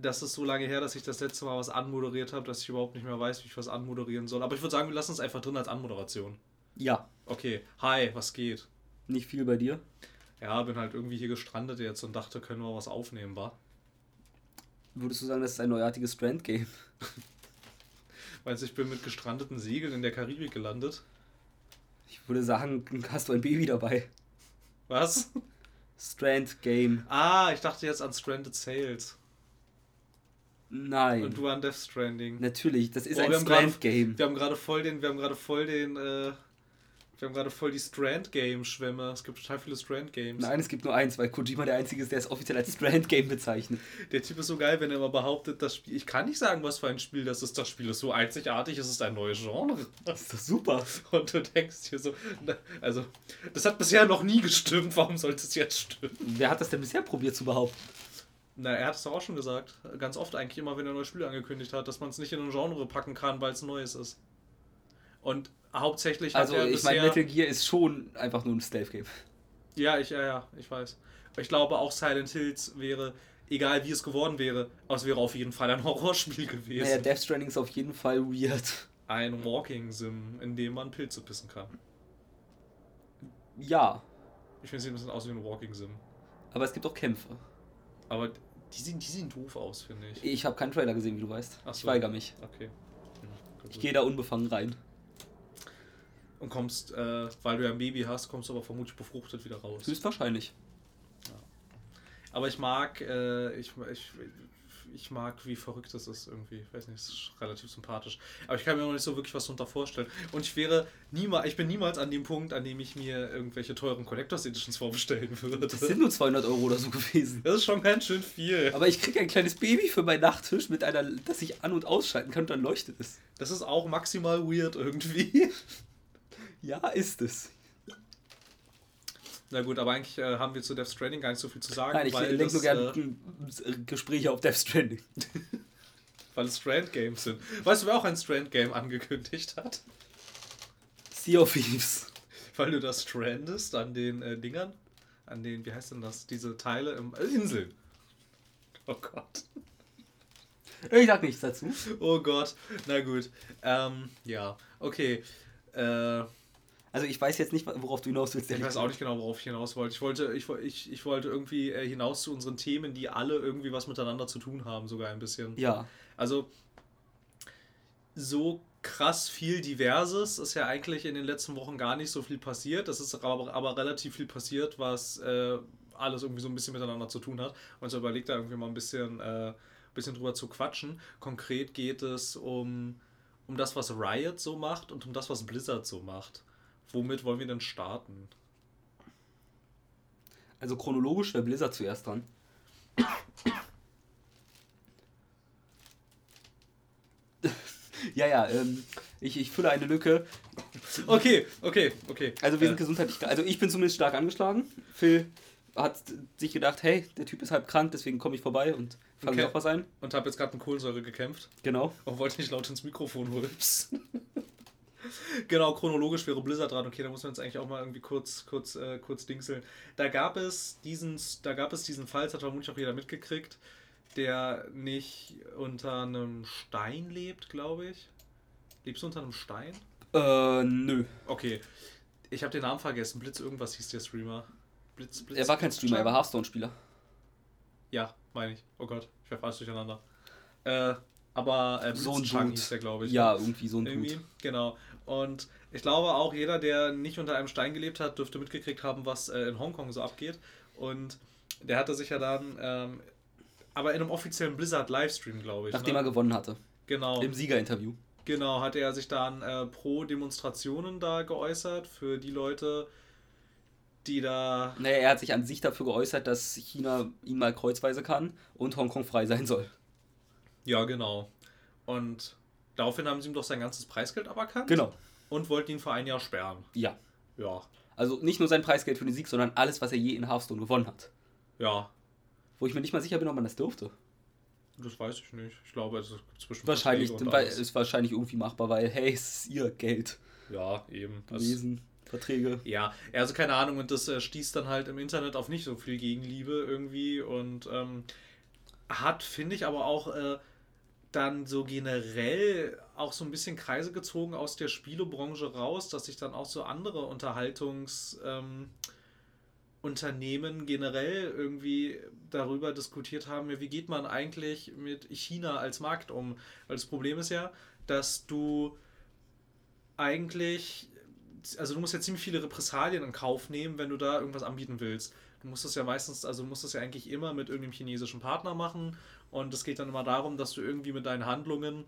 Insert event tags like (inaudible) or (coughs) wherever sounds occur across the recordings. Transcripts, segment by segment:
das ist so lange her, dass ich das letzte Mal was anmoderiert habe, dass ich überhaupt nicht mehr weiß, wie ich was anmoderieren soll. Aber ich würde sagen, wir lassen es einfach drin als Anmoderation. Ja. Okay. Hi, was geht? Nicht viel bei dir? Ja, bin halt irgendwie hier gestrandet jetzt und dachte, können wir was aufnehmen, war? Würdest du sagen, das ist ein neuartiges Strand-Game? Weißt (laughs) du, ich bin mit gestrandeten Segeln in der Karibik gelandet. Ich würde sagen, (laughs) hast du ein Baby dabei. Was? Strand Game. Ah, ich dachte jetzt an Stranded Sales. Nein. Und du an Death Stranding. Natürlich, das ist Boah, ein wir haben Strand grad- Game. Wir haben gerade voll den, wir haben gerade voll den, äh, wir haben gerade voll die Strand Game Schwämme. Es gibt total viele Strand Games. Nein, es gibt nur eins, weil Kojima der Einzige ist, der es offiziell als Strand Game bezeichnet. Der Typ ist so geil, wenn er immer behauptet, das Spiel. Ich kann nicht sagen, was für ein Spiel das ist. Das Spiel ist so einzigartig, es ist ein neues Genre. Das ist doch super. Und du denkst hier so, na, also, das hat bisher noch nie gestimmt, warum sollte es jetzt stimmen? Wer hat das denn bisher probiert zu behaupten? Na, er hat es doch auch schon gesagt. Ganz oft eigentlich immer, wenn er ein neues Spiel angekündigt hat, dass man es nicht in ein Genre packen kann, weil es neues ist. Und hauptsächlich Also, ich meine, Metal Gear ist schon einfach nur ein Stealth Game. Ja, ich, ja, ja, ich weiß. Aber ich glaube, auch Silent Hills wäre, egal wie es geworden wäre, aber es wäre auf jeden Fall ein (laughs) Horrorspiel gewesen. Naja, Death Stranding ist auf jeden Fall weird. Ein Walking Sim, in dem man Pilze pissen kann. Ja, Ich finde, es sieht ein bisschen aus wie ein Walking Sim. aber es gibt auch Kämpfe. Aber die sehen, die sehen doof aus, finde ich. Ich habe keinen Trailer gesehen, wie du weißt. Ach Ich so. weigere mich. Okay. Hm, gut. Ich gehe da unbefangen rein. Und kommst, äh, weil du ja ein Baby hast, kommst du aber vermutlich befruchtet wieder raus. Höchstwahrscheinlich. Aber ich mag, äh, ich, ich, ich mag, wie verrückt das ist irgendwie. Ich weiß nicht, es ist relativ sympathisch. Aber ich kann mir noch nicht so wirklich was darunter vorstellen. Und ich wäre niemals, ich bin niemals an dem Punkt, an dem ich mir irgendwelche teuren Collectors Editions vorbestellen würde. Das sind nur 200 Euro oder so gewesen. Das ist schon ganz schön viel. Aber ich kriege ein kleines Baby für meinen Nachttisch, mit einer, das ich an- und ausschalten kann und dann leuchtet es. Das ist auch maximal weird irgendwie. Ja, ist es. Na gut, aber eigentlich äh, haben wir zu Death Stranding gar nicht so viel zu sagen, Nein, ich weil, lenke nur äh, gerne Gespräche auf Death Stranding. (laughs) weil es Strand Games sind. Weißt du, wer auch ein Strand Game angekündigt hat? Sea of Thieves. Weil du das strandest an den äh, Dingern, an den, wie heißt denn das, diese Teile im äh, Inseln. Oh Gott. Ich sag nichts dazu. Oh Gott. Na gut. Ähm, ja. Okay. Äh, Also ich weiß jetzt nicht, worauf du hinaus willst. ich weiß auch nicht genau, worauf ich hinaus wollte. Ich wollte, ich, ich, ich wollte irgendwie äh, hinaus zu unseren Themen, die alle irgendwie was miteinander zu tun haben, sogar ein bisschen. Ja. Also, so krass viel Diverses ist ja eigentlich in den letzten Wochen gar nicht so viel passiert. Es ist aber, aber relativ viel passiert, was äh, alles irgendwie so ein bisschen miteinander zu tun hat. Und so überlegt da irgendwie mal ein bisschen, äh, bisschen drüber zu quatschen. Konkret geht es um, um das, was Riot so macht und um das, was Blizzard so macht. Womit wollen wir denn starten? Also chronologisch wäre Blizzard zuerst dran. ja, ja, ähm, ich, ich fülle eine Lücke. Okay, okay, okay. Also wir sind Äh, gesundheitlich, also ich bin zumindest stark angeschlagen. Phil hat sich gedacht, hey, der Typ ist halb krank, deswegen komme ich vorbei und fange Okay. auch was ein. und habe jetzt gerade mit Kohlensäure gekämpft. Genau. Und wollte nicht laut ins Mikrofon rülpsen. (laughs) genau, chronologisch wäre Blizzard dran. Okay, da muss man jetzt eigentlich auch mal irgendwie kurz, kurz, äh, kurz dingseln. Da gab es diesen, da gab es diesen Fall, das hat vermutlich auch jeder mitgekriegt, der nicht unter einem Stein lebt, glaube ich. Lebst du unter einem Stein? Äh, nö. Okay. Ich habe den Namen vergessen. Blitz irgendwas hieß der Streamer. Blitz, Blitz. Er war kein Streamer, er war Hearthstone-Spieler. Ja, meine ich. Oh Gott, ich werfe alles durcheinander. Äh, aber äh, So ein Dude. hieß der, glaube ich. Ja, irgendwie so ein Irgendwie, Dude. genau. Und ich glaube auch jeder, der nicht unter einem Stein gelebt hat, dürfte mitgekriegt haben, was äh, in Hongkong so abgeht. Und der hatte sich ja dann, ähm, aber in einem offiziellen Blizzard-Livestream, glaube ich. Nachdem ne? er gewonnen hatte. genau, Im Siegerinterview. genau, hatte er sich dann äh, pro Demonstrationen da geäußert für die Leute, die da Naja, er hat sich an sich dafür geäußert, dass China ihn mal kreuzweise kann und Hongkong frei sein soll. Ja, genau. Und daraufhin haben sie ihm doch sein ganzes Preisgeld aberkannt. Genau. Und wollten ihn für ein Jahr sperren. Ja. Ja, Also nicht nur sein Preisgeld für den Sieg, sondern alles, was er je in Hearthstone gewonnen hat. ja. Wo ich mir nicht mal sicher bin, ob man das dürfte. Das weiß ich nicht. Ich glaube, es gibt zwischen Wahrscheinlich, ist wahrscheinlich irgendwie machbar, weil, hey, es ist ihr Geld. Ja, eben. Gewesen, Verträge. ja, also keine Ahnung. Und das äh, stieß dann halt im Internet auf nicht so viel Gegenliebe irgendwie. Und ähm, hat, finde ich, aber auch äh, dann so generell auch so ein bisschen Kreise gezogen aus der Spielebranche raus, dass sich dann auch so andere Unterhaltungs... Ähm, generell irgendwie darüber diskutiert haben, wie geht man eigentlich mit China als Markt um? Weil das Problem ist ja, dass du eigentlich, also du musst ja ziemlich viele Repressalien in Kauf nehmen, wenn du da irgendwas anbieten willst. Du musst es ja meistens, also du musst es ja eigentlich immer mit irgendeinem chinesischen Partner machen und es geht dann immer darum, dass du irgendwie mit deinen Handlungen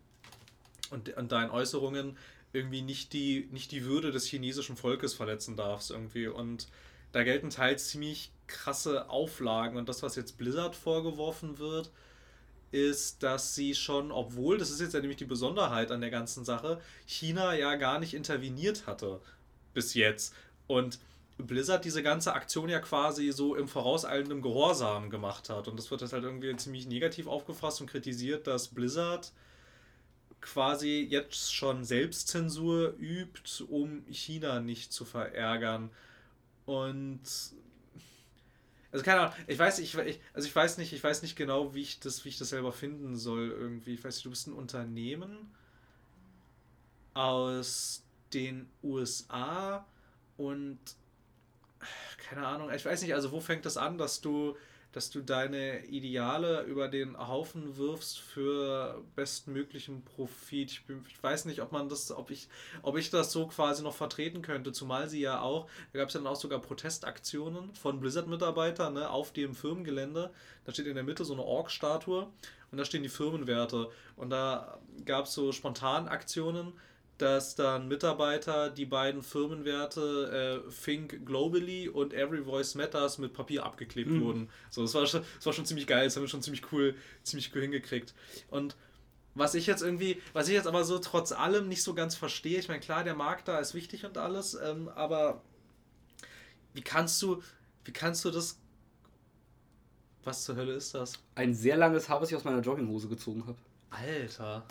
und, und deinen Äußerungen irgendwie nicht die, nicht die Würde des chinesischen Volkes verletzen darfst irgendwie und da gelten teils ziemlich krasse Auflagen und das, was jetzt Blizzard vorgeworfen wird, ist, dass sie schon, obwohl, das ist jetzt ja nämlich die Besonderheit an der ganzen Sache, China ja gar nicht interveniert hatte bis jetzt. Und Blizzard diese ganze Aktion ja quasi so im vorauseilenden Gehorsam gemacht hat. Und das wird halt irgendwie ziemlich negativ aufgefasst und kritisiert, dass Blizzard quasi jetzt schon Selbstzensur übt, um China nicht zu verärgern. Und also keine Ahnung, ich weiß, ich, also ich weiß nicht, ich weiß nicht genau, wie ich das, wie ich das selber finden soll irgendwie. Ich weiß nicht, du bist ein Unternehmen aus den USA und keine Ahnung, ich weiß nicht, also wo fängt das an, dass du dass du deine Ideale über den Haufen wirfst für bestmöglichen Profit. Ich, bin, ich, weiß nicht, ob man das, ob ich, ob ich das so quasi noch vertreten könnte, zumal sie ja auch, da gab es ja dann auch sogar Protestaktionen von Blizzard-Mitarbeitern ne, auf dem Firmengelände. Da steht in der Mitte so eine Org-Statue und da stehen die Firmenwerte. Und da gab es so Spontanaktionen dass dann Mitarbeiter die beiden Firmenwerte äh, Think Globally und Every Voice Matters mit Papier abgeklebt mhm. wurden. So, das war, schon, das war schon ziemlich geil, das haben wir schon ziemlich cool, ziemlich cool hingekriegt. Und was ich jetzt irgendwie, was ich jetzt aber so trotz allem nicht so ganz verstehe, ich meine, klar, der Markt da ist wichtig und alles, ähm, aber wie kannst du, wie kannst du das. Was zur Hölle ist das? Ein sehr langes Haar, was ich aus meiner Jogginghose gezogen habe. Alter.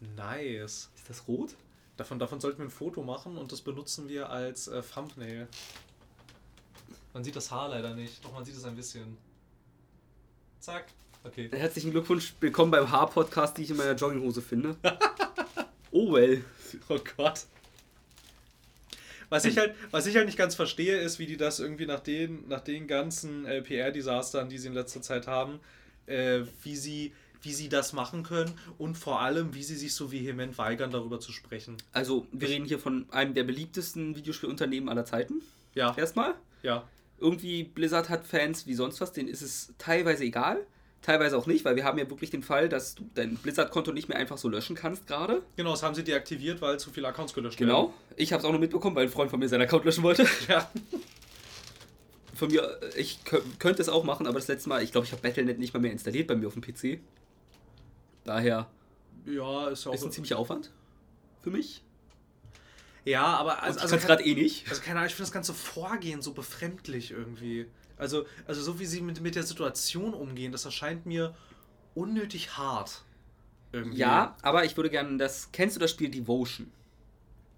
Nice. Ist das rot? Davon, davon sollten wir ein Foto machen und das benutzen wir als äh, Thumbnail. Man sieht das Haar leider nicht, doch man sieht es ein bisschen. Zack. Okay. Herzlichen Glückwunsch, willkommen beim Haar-Podcast, die ich in meiner Jogginghose finde. (laughs) oh well. Oh Gott. Was ich, halt, was ich halt nicht ganz verstehe, ist, wie die das irgendwie nach den, nach den ganzen äh, PR-Desastern, die sie in letzter Zeit haben, äh, wie sie wie sie das machen können und vor allem, wie sie sich so vehement weigern, darüber zu sprechen. Also, wir reden hier von einem der beliebtesten Videospielunternehmen aller Zeiten. Ja. Erstmal. Ja. Irgendwie Blizzard hat Fans wie sonst was, denen ist es teilweise egal. Teilweise auch nicht, weil wir haben ja wirklich den Fall, dass du dein Blizzard-Konto nicht mehr einfach so löschen kannst gerade. Genau, das haben sie deaktiviert, weil zu viele Accounts gelöscht genau. werden. Genau. Ich habe es auch noch mitbekommen, weil ein Freund von mir seinen Account löschen wollte. (laughs) Ja. Von mir, ich könnte es auch machen, aber das letzte Mal, ich glaube, ich habe Battle.net nicht mal mehr installiert bei mir auf dem PC. Daher ja, ist, auch ist ein ziemlicher Aufwand für mich. Ja, aber also, also gerade eh nicht. Also keine Ahnung, ich finde das ganze Vorgehen so befremdlich irgendwie. Also, also so wie sie mit, mit der Situation umgehen, das erscheint mir unnötig hart. Irgendwie. Ja, aber ich würde gerne das. Kennst du das Spiel Devotion?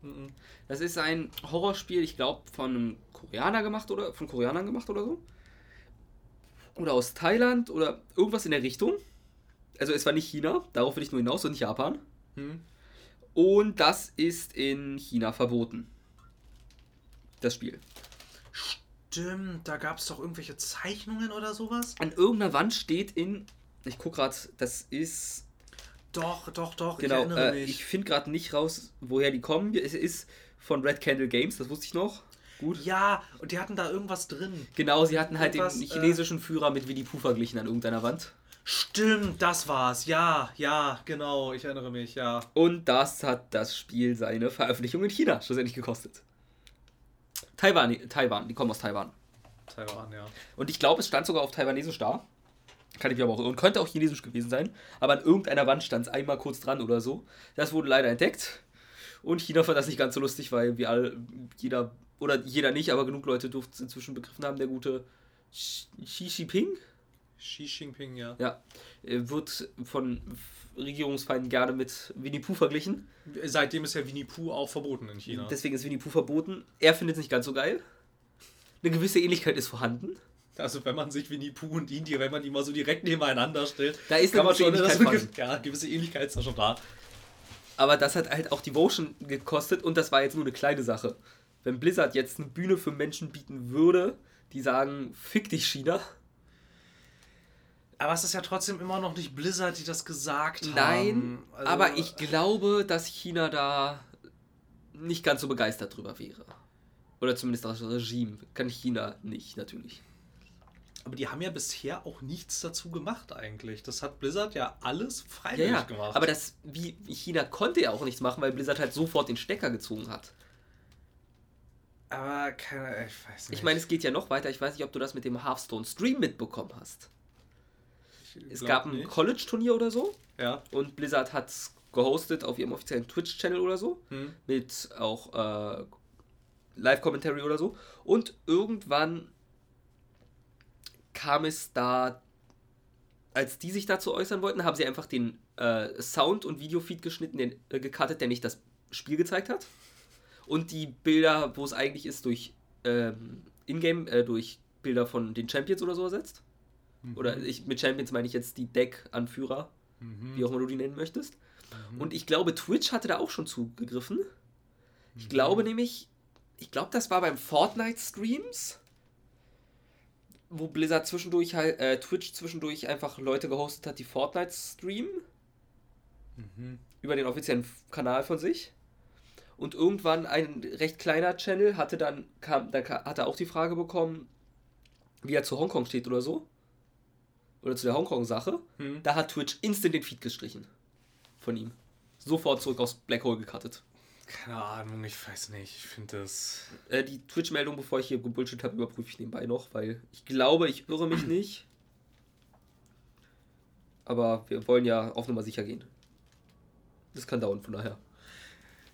Mhm. Das ist ein Horrorspiel, ich glaube, von einem Koreaner gemacht oder von Koreanern gemacht oder so. Oder aus Thailand oder irgendwas in der Richtung also es war nicht China, darauf will ich nur hinaus und nicht Japan. Hm. Und das ist in China verboten. Das Spiel. Stimmt, da gab es doch irgendwelche Zeichnungen oder sowas. An irgendeiner Wand steht in. Ich guck gerade, das ist. Doch, doch, doch, genau, ich erinnere äh, mich. Ich finde gerade nicht raus, woher die kommen. Es ist von Red Candle Games, das wusste ich noch. Gut. Ja, und die hatten da irgendwas drin. Genau, sie hatten halt irgendwas, den äh, chinesischen äh, Führer mit Winnie Pooh verglichen an irgendeiner Wand. Stimmt, das war's. Ja, ja, genau. Ich erinnere mich, ja. Und das hat das Spiel seine Veröffentlichung in China schlussendlich gekostet. Taiwan, Taiwan, die kommen aus Taiwan. Taiwan, ja. Und ich glaube, es stand sogar auf Taiwanesisch da. Kann ich mir aber auch irren. Könnte auch Chinesisch gewesen sein. Aber an irgendeiner Wand stand es einmal kurz dran oder so. Das wurde leider entdeckt. Und China fand das nicht ganz so lustig, weil wir alle, jeder, oder jeder nicht, aber genug Leute durften es inzwischen begriffen haben, der gute Xi Jinping Xi Jinping, ja. Ja. Wird von Regierungsfeinden gerne mit Winnie Pooh verglichen. Seitdem ist ja Winnie Pooh auch verboten in China. Deswegen ist Winnie Pooh verboten. Er findet es nicht ganz so geil. Eine gewisse Ähnlichkeit ist vorhanden. Also wenn man sich Winnie Pooh und Indy, wenn man die mal so direkt nebeneinander stellt, da ist kann man schon das, (laughs) ja, gewisse Ähnlichkeit ist da schon da. Aber das hat halt auch Devotion gekostet und das war jetzt nur eine kleine Sache. Wenn Blizzard jetzt eine Bühne für Menschen bieten würde, die sagen, fick dich China. Aber es ist ja trotzdem immer noch nicht Blizzard, die das gesagt haben. Nein, Also- aber ich glaube, dass China da nicht ganz so begeistert drüber wäre. Oder zumindest das Regime. Kann China nicht, natürlich. Aber die haben ja bisher auch nichts dazu gemacht eigentlich. Das hat Blizzard ja alles Ja, freiwillig ja. gemacht. Aber das, wie China konnte ja auch nichts machen, weil Blizzard halt sofort den Stecker gezogen hat. aber keine, ich weiß nicht. Ich meine, es geht ja noch weiter. Ich weiß nicht, ob du das mit dem Hearthstone Stream mitbekommen hast. Es gab ein. College-Turnier oder so Ja. und Blizzard hat es gehostet auf ihrem offiziellen Twitch-Channel oder so. Hm. Mit auch äh, Live-Commentary oder so. Und irgendwann kam es da, als die sich dazu äußern wollten, haben sie einfach den äh, Sound- und Videofeed geschnitten, den, äh, gecuttet, der nicht das Spiel gezeigt hat. Und die Bilder, wo es eigentlich ist, durch ähm, Ingame, äh, durch Bilder von den Champions oder so ersetzt. Oder ich, mit Champions meine ich jetzt die Deck-Anführer, Mhm. wie auch immer du die nennen möchtest. Mhm. Und ich glaube, Twitch hatte da auch schon zugegriffen. Ich Mhm. glaube nämlich, ich glaube, das war beim Fortnite-Streams, wo Blizzard zwischendurch halt, äh, Twitch zwischendurch einfach Leute gehostet hat, die Fortnite streamen, Mhm. über den offiziellen Kanal von sich. Und irgendwann ein recht kleiner Channel hatte dann, kam, da ka- hat er auch die Frage bekommen, wie er zu Hongkong steht oder so. Oder zu der Hongkong-Sache. Hm. Da hat Twitch instant den Feed gestrichen. Von ihm. Sofort zurück aus Black Hole gecuttet. Keine Ahnung, ich weiß nicht. Ich finde das. Äh, die Twitch-Meldung, bevor ich hier gebullshit habe, überprüfe ich nebenbei noch, weil ich glaube, ich irre mich (clears throat) nicht. Aber wir wollen ja auf Nummer sicher gehen. Das kann dauern, von daher.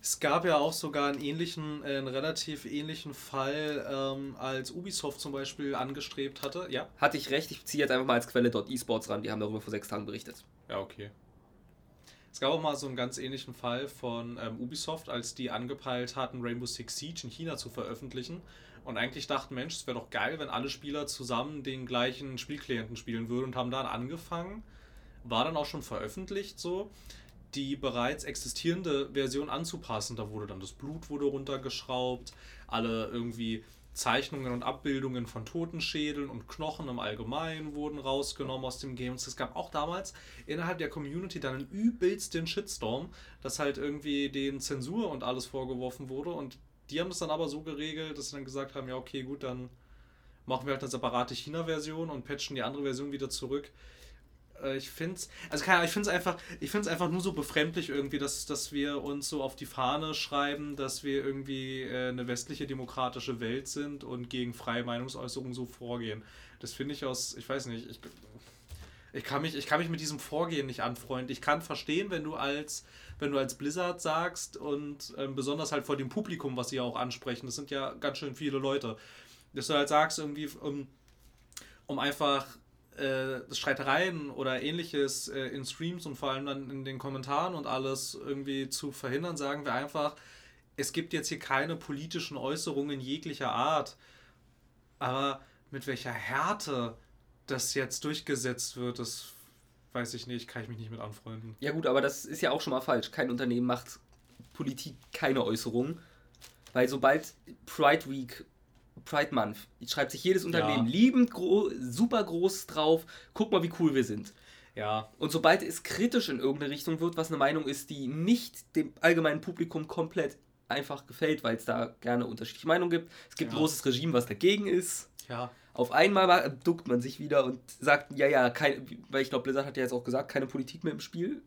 Es gab ja auch sogar einen ähnlichen, äh, einen relativ ähnlichen Fall, ähm, als Ubisoft zum Beispiel angestrebt hatte. Ja. Hatte ich recht, ich ziehe jetzt einfach mal als Quelle dort eSports ran, die haben darüber vor sechs Tagen berichtet. Ja, okay. Es gab auch mal so einen ganz ähnlichen Fall von ähm, Ubisoft, als die angepeilt hatten, Rainbow Six Siege in China zu veröffentlichen. Und eigentlich dachten, Mensch, es wäre doch geil, wenn alle Spieler zusammen den gleichen Spielklienten spielen würden und haben dann angefangen. War dann auch schon veröffentlicht so, die bereits existierende Version anzupassen. Da wurde dann das Blut wurde runtergeschraubt, alle irgendwie Zeichnungen und Abbildungen von Totenschädeln und Knochen im Allgemeinen wurden rausgenommen aus dem Game. Es gab auch damals innerhalb der Community dann einen übelsten Shitstorm, dass halt irgendwie den Zensur und alles vorgeworfen wurde. Und die haben das dann aber so geregelt, dass sie dann gesagt haben, ja okay, gut, dann machen wir halt eine separate China-Version und patchen die andere Version wieder zurück. Äh, Ich finde es, also keine Ahnung, ich finde es einfach, ich finde es einfach nur so befremdlich irgendwie, dass, dass wir uns so auf die Fahne schreiben, dass wir irgendwie äh, eine westliche demokratische Welt sind und gegen freie Meinungsäußerung so vorgehen. Das finde ich aus, ich weiß nicht, ich, ich kann mich, ich kann mich mit diesem Vorgehen nicht anfreunden. Ich kann verstehen, wenn du als, wenn du als Blizzard sagst und ähm, besonders halt vor dem Publikum, was sie ja auch ansprechen, das sind ja ganz schön viele Leute, dass du halt sagst irgendwie, um, um einfach äh, Streitereien oder ähnliches äh, in Streams und vor allem dann in den Kommentaren und alles irgendwie zu verhindern, sagen wir einfach, es gibt jetzt hier keine politischen Äußerungen jeglicher Art. Aber mit welcher Härte das jetzt durchgesetzt wird, das weiß ich nicht, kann ich mich nicht mit anfreunden. Ja gut, aber das ist ja auch schon mal falsch. Kein Unternehmen macht Politik keine Äußerungen. Weil sobald Pride Week, Pride Month, schreibt sich jedes Unternehmen Ja. liebend gro super groß drauf, guck mal, wie cool wir sind. Ja, Und sobald es kritisch in irgendeine Richtung wird, was eine Meinung ist, die nicht dem allgemeinen Publikum komplett einfach gefällt, weil es da gerne unterschiedliche Meinungen gibt. Es gibt Ja. ein großes Regime, was dagegen ist. ja, Auf einmal ma- duckt man sich wieder und sagt, ja, ja, kein, weil ich glaube, Blizzard hat ja jetzt auch gesagt, keine Politik mehr im Spiel.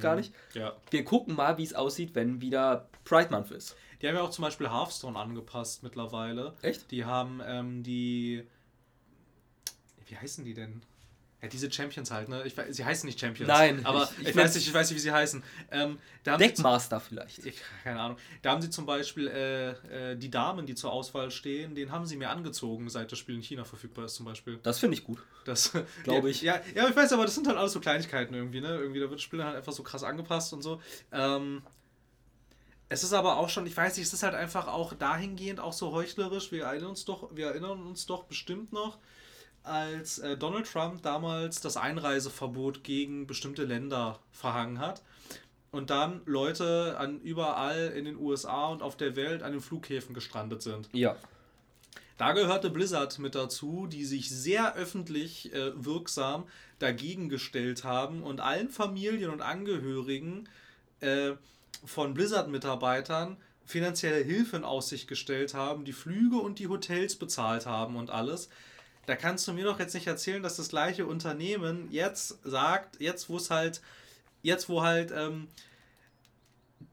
Gar nicht. ja. Wir gucken mal, wie es aussieht, wenn wieder Pride Month ist. Die haben ja auch zum Beispiel Hearthstone angepasst mittlerweile. Echt? Die haben ähm, die. Wie heißen die denn? Ja, diese Champions halt, ne? Ich, sie heißen nicht Champions. Nein, aber ich- ich, ich weiß nicht, ich weiß nicht, wie sie heißen. Ähm, Deckmaster vielleicht. ich, keine Ahnung. Da haben sie zum Beispiel äh, äh, die Damen, die zur Auswahl stehen, den haben sie mir angezogen, seit das Spiel in China verfügbar ist, zum Beispiel. Das finde ich gut. Das (laughs) Glaube ich. Ja, ja, ich weiß, aber das sind halt alles so Kleinigkeiten irgendwie, ne? Irgendwie, da wird das Spiel halt einfach so krass angepasst und so. Ähm, es ist aber auch schon, ich weiß nicht, es ist halt einfach auch dahingehend auch so heuchlerisch. Wir erinnern uns doch, wir erinnern uns doch bestimmt noch, als äh, Donald Trump damals das Einreiseverbot gegen bestimmte Länder verhangen hat und dann Leute an überall in den USA und auf der Welt an den Flughäfen gestrandet sind. Ja. Da gehörte Blizzard mit dazu, die sich sehr öffentlich äh, wirksam dagegen gestellt haben und allen Familien und Angehörigen äh, von Blizzard-Mitarbeitern finanzielle Hilfe in Aussicht gestellt haben, die Flüge und die Hotels bezahlt haben und alles. Da kannst du mir doch jetzt nicht erzählen, dass das gleiche Unternehmen jetzt sagt, jetzt wo es halt, jetzt wo halt ähm,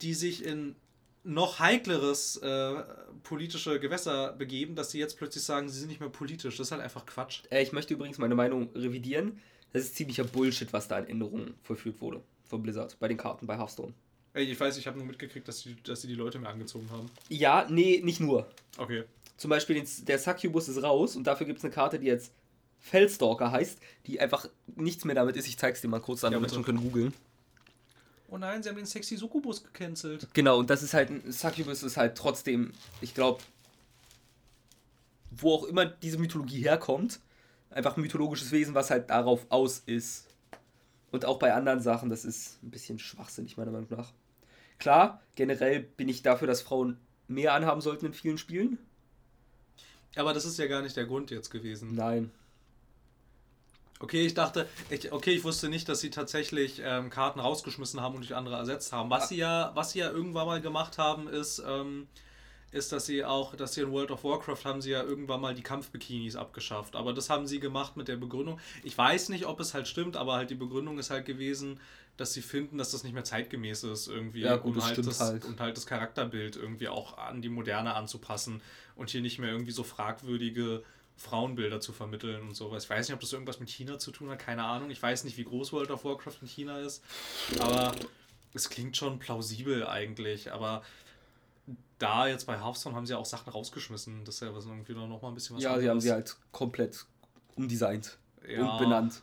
die sich in noch heikleres äh, politische Gewässer begeben, dass sie jetzt plötzlich sagen, sie sind nicht mehr politisch. Das ist halt einfach Quatsch. Äh, ich möchte übrigens meine Meinung revidieren. Das ist ziemlicher Bullshit, was da an Änderungen vollführt wurde von Blizzard bei den Karten bei Hearthstone. Ey, ich weiß, ich habe nur mitgekriegt, dass, die, dass sie die Leute mehr angezogen haben. Ja, nee, nicht nur. Okay. Zum Beispiel der Succubus ist raus und dafür gibt es eine Karte, die jetzt Fellstalker heißt, die einfach nichts mehr damit ist. Ich zeig's dir mal kurz, andere ja, Menschen können googeln. Oh nein, sie haben den sexy Succubus gecancelt. Genau, und das ist halt, ein Succubus ist halt trotzdem, ich glaube, wo auch immer diese Mythologie herkommt, einfach ein mythologisches Wesen, was halt darauf aus ist. Und auch bei anderen Sachen, das ist ein bisschen schwachsinnig, meiner Meinung nach. Klar, generell bin ich dafür, dass Frauen mehr anhaben sollten in vielen Spielen. Aber das ist ja gar nicht der Grund jetzt gewesen. Nein. Okay, ich dachte, ich, okay, ich wusste nicht, dass sie tatsächlich ähm, Karten rausgeschmissen haben und durch andere ersetzt haben. Was sie ja, was sie ja irgendwann mal gemacht haben, ist, ähm, ist, dass sie auch, dass sie in World of Warcraft haben sie ja irgendwann mal die Kampfbikinis abgeschafft. Aber das haben sie gemacht mit der Begründung. Ich weiß nicht, ob es halt stimmt, aber halt die Begründung ist halt gewesen, dass sie finden, dass das nicht mehr zeitgemäß ist irgendwie. Ja, gut, um, halt das, halt. und halt das Charakterbild irgendwie auch an die Moderne anzupassen und hier nicht mehr irgendwie so fragwürdige Frauenbilder zu vermitteln und sowas. Ich weiß nicht, ob das irgendwas mit China zu tun hat, keine Ahnung. Ich weiß nicht, wie groß World of Warcraft in China ist, aber es klingt schon plausibel eigentlich. Aber da jetzt bei Hearthstone haben sie auch Sachen rausgeschmissen. Das ist ja was irgendwie noch mal ein bisschen was Ja, sie haben sie halt komplett umdesignt ja. und benannt.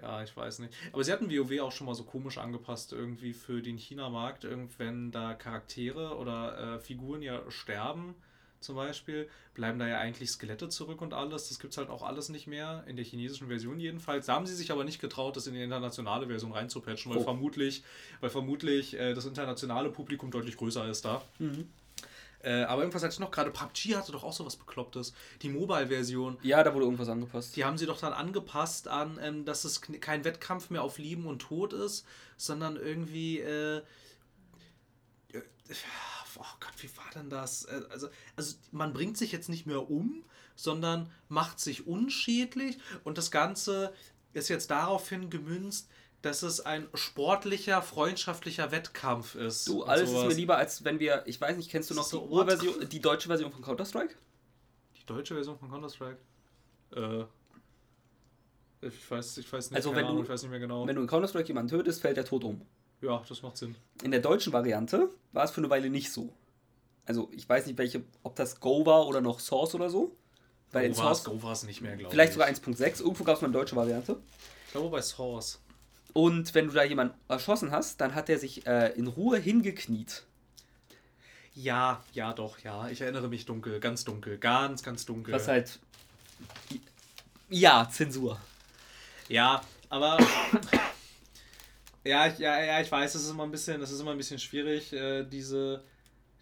Ja, ich weiß nicht. Aber sie hatten WoW auch schon mal so komisch angepasst, irgendwie für den China-Markt. Wenn da Charaktere oder äh, Figuren ja sterben, zum Beispiel, bleiben da ja eigentlich Skelette zurück und alles. Das gibt es halt auch alles nicht mehr, in der chinesischen Version jedenfalls. Da haben sie sich aber nicht getraut, das in die internationale Version reinzupatchen, weil oh. vermutlich, weil vermutlich äh, das internationale Publikum deutlich größer ist da. Mhm. Äh, aber irgendwas hatte ich noch gerade. PUBG hatte doch auch sowas Beklopptes. Die Mobile-Version. Ja, da wurde irgendwas angepasst. Die haben sie doch dann angepasst an, ähm, dass es kein Wettkampf mehr auf Leben und Tod ist, sondern irgendwie. Äh, äh oh Gott, wie war denn das? Äh, also, also man bringt sich jetzt nicht mehr um, sondern macht sich unschädlich und das Ganze ist jetzt daraufhin gemünzt, dass es ein sportlicher, freundschaftlicher Wettkampf ist. Du, alles ist mir lieber, als wenn wir, ich weiß nicht, kennst du noch so die Urversion, die deutsche Version von Counter-Strike? Die deutsche Version von Counter-Strike? Äh. Ich weiß, ich weiß nicht, also wenn Ahnung, du, ich weiß nicht mehr genau. Wenn du in Counter-Strike jemanden tötest, fällt der tot um. Ja, das macht Sinn. In der deutschen Variante war es für eine Weile nicht so. Also ich weiß nicht, welche, ob das Go war oder noch Source oder so. Weil Go war es nicht mehr, glaube ich. Vielleicht sogar 1.6. Irgendwo gab es mal eine deutsche Variante. Ich glaube bei Source. Und wenn du da jemanden erschossen hast, dann hat er sich äh, in Ruhe hingekniet. Ja, ja, doch, ja. Ich erinnere mich dunkel, ganz dunkel, ganz, ganz dunkel. Was halt. Ja, Zensur. Ja, aber ja, ja, ja, ich weiß, es ist immer ein bisschen, es ist immer ein bisschen schwierig, äh, diese,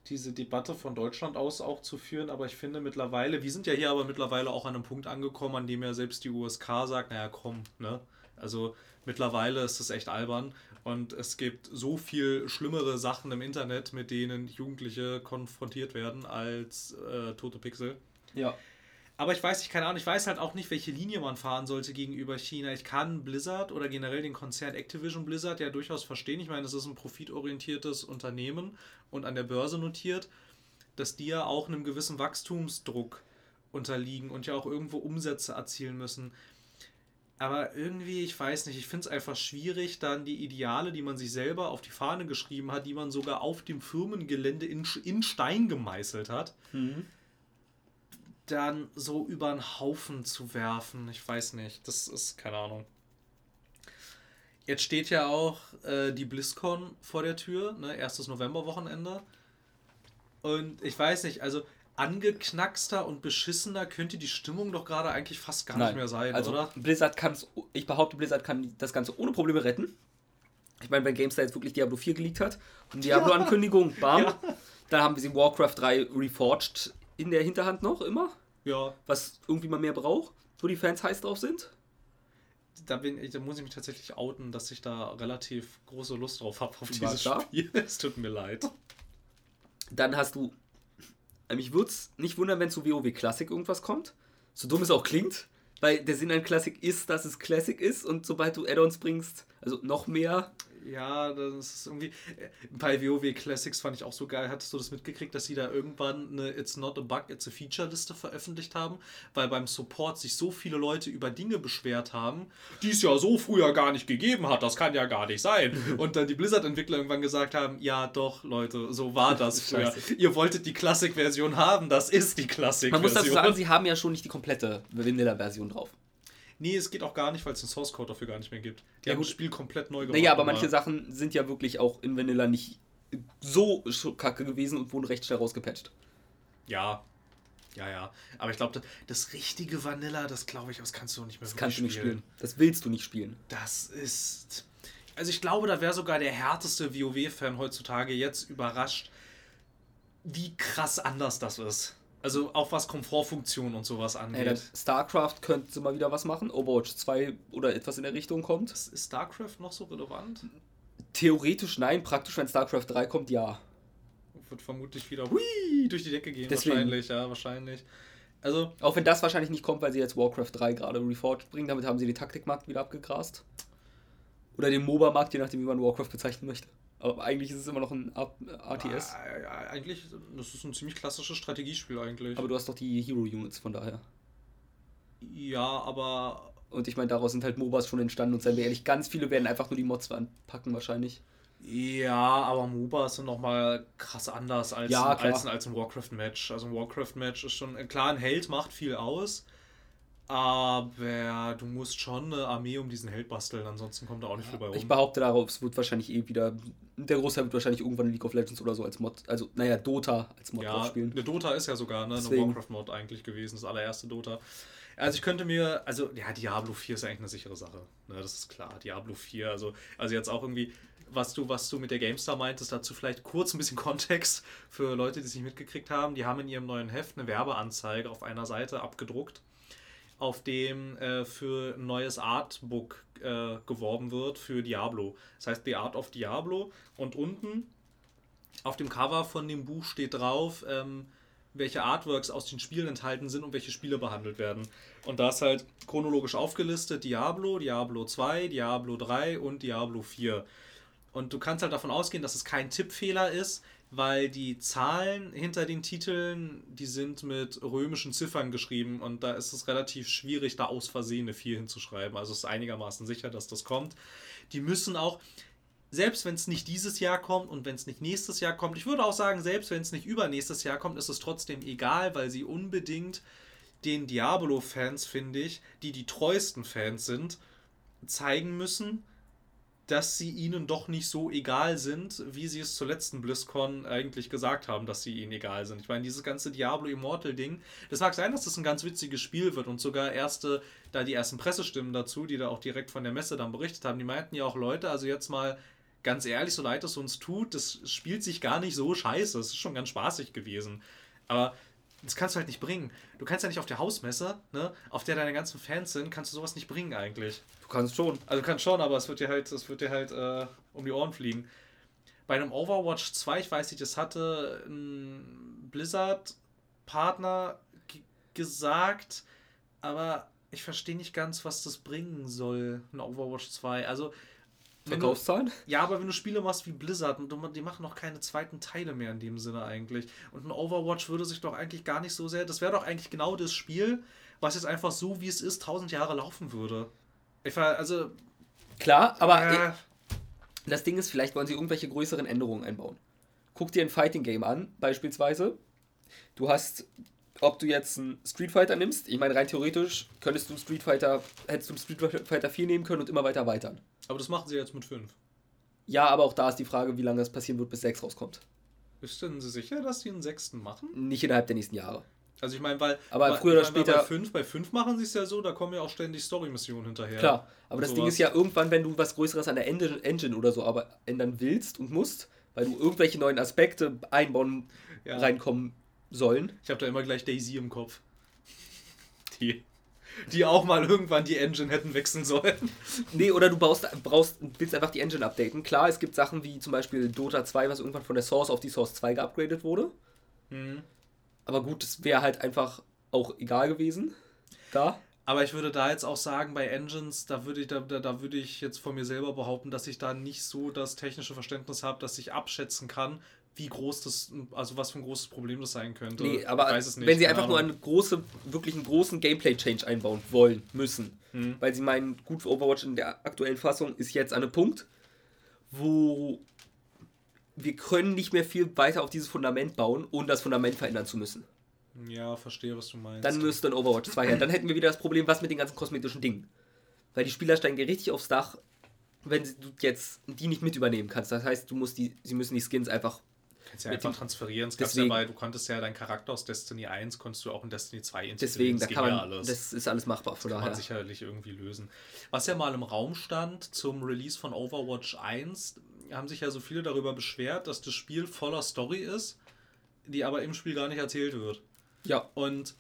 diese Debatte von Deutschland aus auch zu führen, aber ich finde mittlerweile, wir sind ja hier aber mittlerweile auch an einem Punkt angekommen, an dem ja selbst die USK sagt, naja, komm, ne? Also mittlerweile ist es echt albern und es gibt so viel schlimmere Sachen im Internet, mit denen Jugendliche konfrontiert werden als äh, tote Pixel. Ja. Aber ich weiß, ich keine Ahnung, ich weiß halt auch nicht, welche Linie man fahren sollte gegenüber China. Ich kann Blizzard oder generell den Konzern Activision Blizzard ja durchaus verstehen. Ich meine, es ist ein profitorientiertes Unternehmen und an der Börse notiert, dass die ja auch einem gewissen Wachstumsdruck unterliegen und ja auch irgendwo Umsätze erzielen müssen. Aber irgendwie, ich weiß nicht, ich finde es einfach schwierig, dann die Ideale, die man sich selber auf die Fahne geschrieben hat, die man sogar auf dem Firmengelände in, in Stein gemeißelt hat, mhm dann so über einen Haufen zu werfen. Ich weiß nicht. Das ist keine Ahnung. Jetzt steht ja auch äh, die BlizzCon vor der Tür, ne? erstes Novemberwochenende. Und ich weiß nicht, also angeknackster und beschissener könnte die Stimmung doch gerade eigentlich fast gar Nein. nicht mehr sein, also, oder? Blizzard kann es, ich behaupte, Blizzard kann das Ganze ohne Probleme retten. Ich meine, wenn GameStar jetzt wirklich Diablo 4 geleakt hat und Diablo-Ankündigung, bam, ja. dann haben sie Warcraft 3 Reforged in der Hinterhand noch immer. Ja. Was irgendwie mal mehr braucht, wo die Fans heiß drauf sind. Da, bin ich, da muss ich mich tatsächlich outen, dass ich da relativ große Lust drauf habe auf dieses Spiel. (laughs) es tut mir leid. Dann hast du mich würde es nicht wundern, wenn zu WoW Classic irgendwas kommt. So dumm es auch klingt. Weil der Sinn an Classic ist, dass es Classic ist und sobald du Add-ons bringst, also noch mehr, ja, das ist irgendwie. Äh, bei WoW Classics fand ich auch so geil. Hattest du das mitgekriegt, dass sie da irgendwann eine It's not a bug, it's a feature Liste veröffentlicht haben? Weil beim Support sich so viele Leute über Dinge beschwert haben, die es ja so früher gar nicht gegeben hat. Das kann ja gar nicht sein. (laughs) Und dann die Blizzard-Entwickler irgendwann gesagt haben: Ja, doch, Leute, so war das (laughs) früher. Ihr wolltet die Classic-Version haben, das ist die Classic-Version. Man muss dazu sagen, sie haben ja schon nicht die komplette Vanilla-Version drauf. Nee, es geht auch gar nicht, weil es den Source Code dafür gar nicht mehr gibt. Die ja, haben das Spiel komplett neu gemacht. Naja, aber manche Sachen sind ja wirklich auch in Vanilla nicht so kacke gewesen und wurden recht schnell rausgepatcht. Ja. Ja, ja. Aber ich glaube, das, richtige Vanilla, das glaube ich, das kannst du nicht mehr Das kannst du nicht spielen. Das willst du nicht spielen. Das ist. Also ich glaube, da wäre sogar der härteste WoW-Fan heutzutage jetzt überrascht, wie krass anders das ist. Also auch was Komfortfunktion und sowas angeht. Ey, StarCraft könnte mal wieder was machen. Overwatch 2 oder etwas in der Richtung kommt. Ist StarCraft noch so relevant? Theoretisch nein, praktisch wenn StarCraft 3 kommt, ja. Wird vermutlich wieder hui, durch die Decke gehen. Deswegen. Wahrscheinlich, ja, wahrscheinlich. Also, auch wenn das wahrscheinlich nicht kommt, weil sie jetzt Warcraft 3 gerade Reforged bringen, damit haben sie den Taktikmarkt wieder abgegrast. Oder den MOBA-Markt, je nachdem, wie man Warcraft bezeichnen möchte. Aber eigentlich ist es immer noch ein RTS. Ja, eigentlich, das ist ein ziemlich klassisches Strategiespiel eigentlich. Aber du hast doch die Hero-Units von daher. Ja, aber. Und ich meine, daraus sind halt MOBAs schon entstanden und seien wir ehrlich, ganz viele werden einfach nur die Mods anpacken wahrscheinlich. Ja, aber MOBAs sind nochmal krass anders als, ja, als, als ein Warcraft-Match. Also ein Warcraft-Match ist schon, klar, ein Held macht viel aus, aber du musst schon eine Armee um diesen Held basteln, ansonsten kommt da auch nicht viel bei rum. Ich behaupte darauf, es wird wahrscheinlich eh wieder. Der Großteil wird wahrscheinlich irgendwann League of Legends oder so als Mod, also naja, Dota als Mod ja, spielen. Eine Dota ist ja sogar ne, eine Warcraft-Mod eigentlich gewesen, das allererste Dota. Also ich könnte mir, also ja, Diablo 4 ist eigentlich eine sichere Sache. Ne, das ist klar. Diablo 4, also, also jetzt auch irgendwie, was du, was du mit der GameStar meintest, dazu vielleicht kurz ein bisschen (laughs) Kontext für Leute, die es nicht mitgekriegt haben. Die haben in ihrem neuen Heft eine Werbeanzeige auf einer Seite abgedruckt auf dem äh, für ein neues Artbook äh, geworben wird für Diablo. Das heißt The Art of Diablo. Und unten auf dem Cover von dem Buch steht drauf, ähm, welche Artworks aus den Spielen enthalten sind und welche Spiele behandelt werden. Und da ist halt chronologisch aufgelistet Diablo, Diablo 2, Diablo 3 und Diablo 4. Und du kannst halt davon ausgehen, dass es kein Tippfehler ist, weil die Zahlen hinter den Titeln, die sind mit römischen Ziffern geschrieben und da ist es relativ schwierig, da aus Versehen eine 4 hinzuschreiben. Also es ist einigermaßen sicher, dass das kommt. Die müssen auch, selbst wenn es nicht dieses Jahr kommt und wenn es nicht nächstes Jahr kommt, ich würde auch sagen, selbst wenn es nicht übernächstes Jahr kommt, ist es trotzdem egal, weil sie unbedingt den Diablo-Fans, finde ich, die die treuesten Fans sind, zeigen müssen, dass sie ihnen doch nicht so egal sind, wie sie es zur letzten BlizzCon eigentlich gesagt haben, dass sie ihnen egal sind. Ich meine, dieses ganze Diablo Immortal Ding, das mag sein, dass das ein ganz witziges Spiel wird und sogar erste, da die ersten Pressestimmen dazu, die da auch direkt von der Messe dann berichtet haben, die meinten ja auch Leute, also jetzt mal ganz ehrlich, so leid es uns tut, das spielt sich gar nicht so scheiße, es ist schon ganz spaßig gewesen. Aber das kannst du halt nicht bringen. Du kannst ja nicht auf der Hausmesse, ne, auf der deine ganzen Fans sind, kannst du sowas nicht bringen eigentlich. Du kannst schon. Also du kannst schon, aber es wird dir halt, es wird dir halt äh, um die Ohren fliegen. Bei einem Overwatch 2, ich weiß nicht, das hatte ein Blizzard-Partner gesagt, aber ich verstehe nicht ganz, was das bringen soll, ein Overwatch 2. Also Verkaufszahlen? ja, aber wenn du Spiele machst wie Blizzard, die machen noch keine zweiten Teile mehr in dem Sinne eigentlich. Und ein Overwatch würde sich doch eigentlich gar nicht so sehr. Das wäre doch eigentlich genau das Spiel, was jetzt einfach so, wie es ist, tausend Jahre laufen würde. Ich war, also. Klar, aber äh, das Ding ist, vielleicht wollen sie irgendwelche größeren Änderungen einbauen. Guck dir ein Fighting Game an, beispielsweise. Du hast, ob du jetzt einen Street Fighter nimmst, ich meine, rein theoretisch könntest du Street Fighter, hättest du Street Fighter 4 nehmen können und immer weiter erweitern. Aber das machen sie jetzt mit 5. Ja, aber auch da ist die Frage, wie lange das passieren wird, bis 6 rauskommt. Bist du denn sicher, dass die einen sechsten machen? Nicht innerhalb der nächsten Jahre. Also ich meine, weil. Aber weil, früher oder ich mein, später- Bei 5 bei fünf machen sie es ja so, da kommen ja auch ständig Story-Missionen hinterher. Klar, aber das Ding sowas. ist ja irgendwann, wenn du was Größeres an der Engine, oder so aber ändern willst und musst, weil du irgendwelche neuen Aspekte einbauen Ja. reinkommen sollen. Ich habe da immer gleich Daisy im Kopf. (laughs) Die. Die auch mal irgendwann die Engine hätten wechseln sollen. Nee, oder du baust, brauchst, willst einfach die Engine updaten. Klar, es gibt Sachen wie zum Beispiel Dota 2, was irgendwann von der Source auf die Source 2 geupgradet wurde. Aber gut, das wäre halt einfach auch egal gewesen. Da. Aber ich würde da jetzt auch sagen, bei Engines, da würde ich, da, da, würde ich jetzt von mir selber behaupten, dass ich da nicht so das technische Verständnis habe, dass ich abschätzen kann, wie groß das, also was für ein großes Problem das sein könnte. Nee, aber ich weiß es nicht, wenn sie einfach nur Ahnung. einen große, wirklich einen großen Gameplay-Change einbauen wollen, müssen, Hm. weil sie meinen, gut für Overwatch in der aktuellen Fassung ist jetzt an einem Punkt, wo wir können nicht mehr viel weiter auf dieses Fundament bauen, ohne das Fundament verändern zu müssen. Ja, verstehe, was du meinst. Dann müsste ein Overwatch 2 her. Dann hätten wir wieder das Problem, was mit den ganzen kosmetischen Dingen. Weil die Spieler steigen dir richtig aufs Dach, wenn du jetzt die nicht mit übernehmen kannst. Das heißt, du musst die, sie müssen die Skins einfach. kannst ja einfach transferieren. Es gab's ja bei, du konntest ja deinen Charakter aus Destiny 1, konntest du auch in Destiny 2 integrieren. Deswegen, da Das kann geht man. ja alles. Das ist alles machbar. Von kann man sicherlich irgendwie lösen. Was ja mal im Raum stand zum Release von Overwatch 1, haben sich ja so viele darüber beschwert, dass das Spiel voller Story ist, die aber im Spiel gar nicht erzählt wird. Ja. Und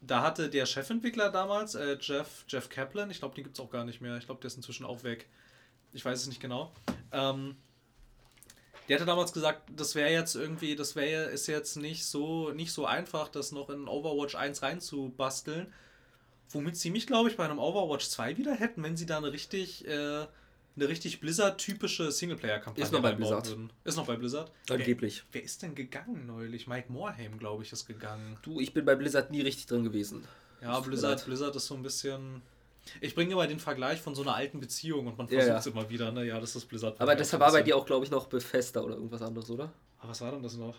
da hatte der Chefentwickler damals, äh, Jeff, Jeff Kaplan, ich glaube, den gibt es auch gar nicht mehr. Ich glaube, der ist inzwischen auch weg. Ich weiß es nicht genau. Ähm, der hatte damals gesagt, das wäre jetzt irgendwie, das wäre ist jetzt nicht so, nicht so einfach, das noch in Overwatch 1 reinzubasteln. Womit sie mich, glaube ich, bei einem Overwatch 2 wieder hätten, wenn sie da eine richtig, äh, eine richtig Blizzard-typische Singleplayer-Kampagne Ist noch bei Blizzard. würden. Ist noch bei Blizzard? Angeblich. Wer, wer ist denn gegangen neulich? Mike Morhaime, glaube ich, ist gegangen. Du, ich bin bei Blizzard nie richtig drin gewesen. Ja, Blizzard. Blizzard ist so ein bisschen. Ich bringe immer den Vergleich von so einer alten Beziehung und man Ja, versucht es ja. immer wieder, ne? Ja, das ist Blizzard. Aber das war bei dir auch, glaube ich, noch Befester oder irgendwas anderes, oder? Ah, was war denn das noch?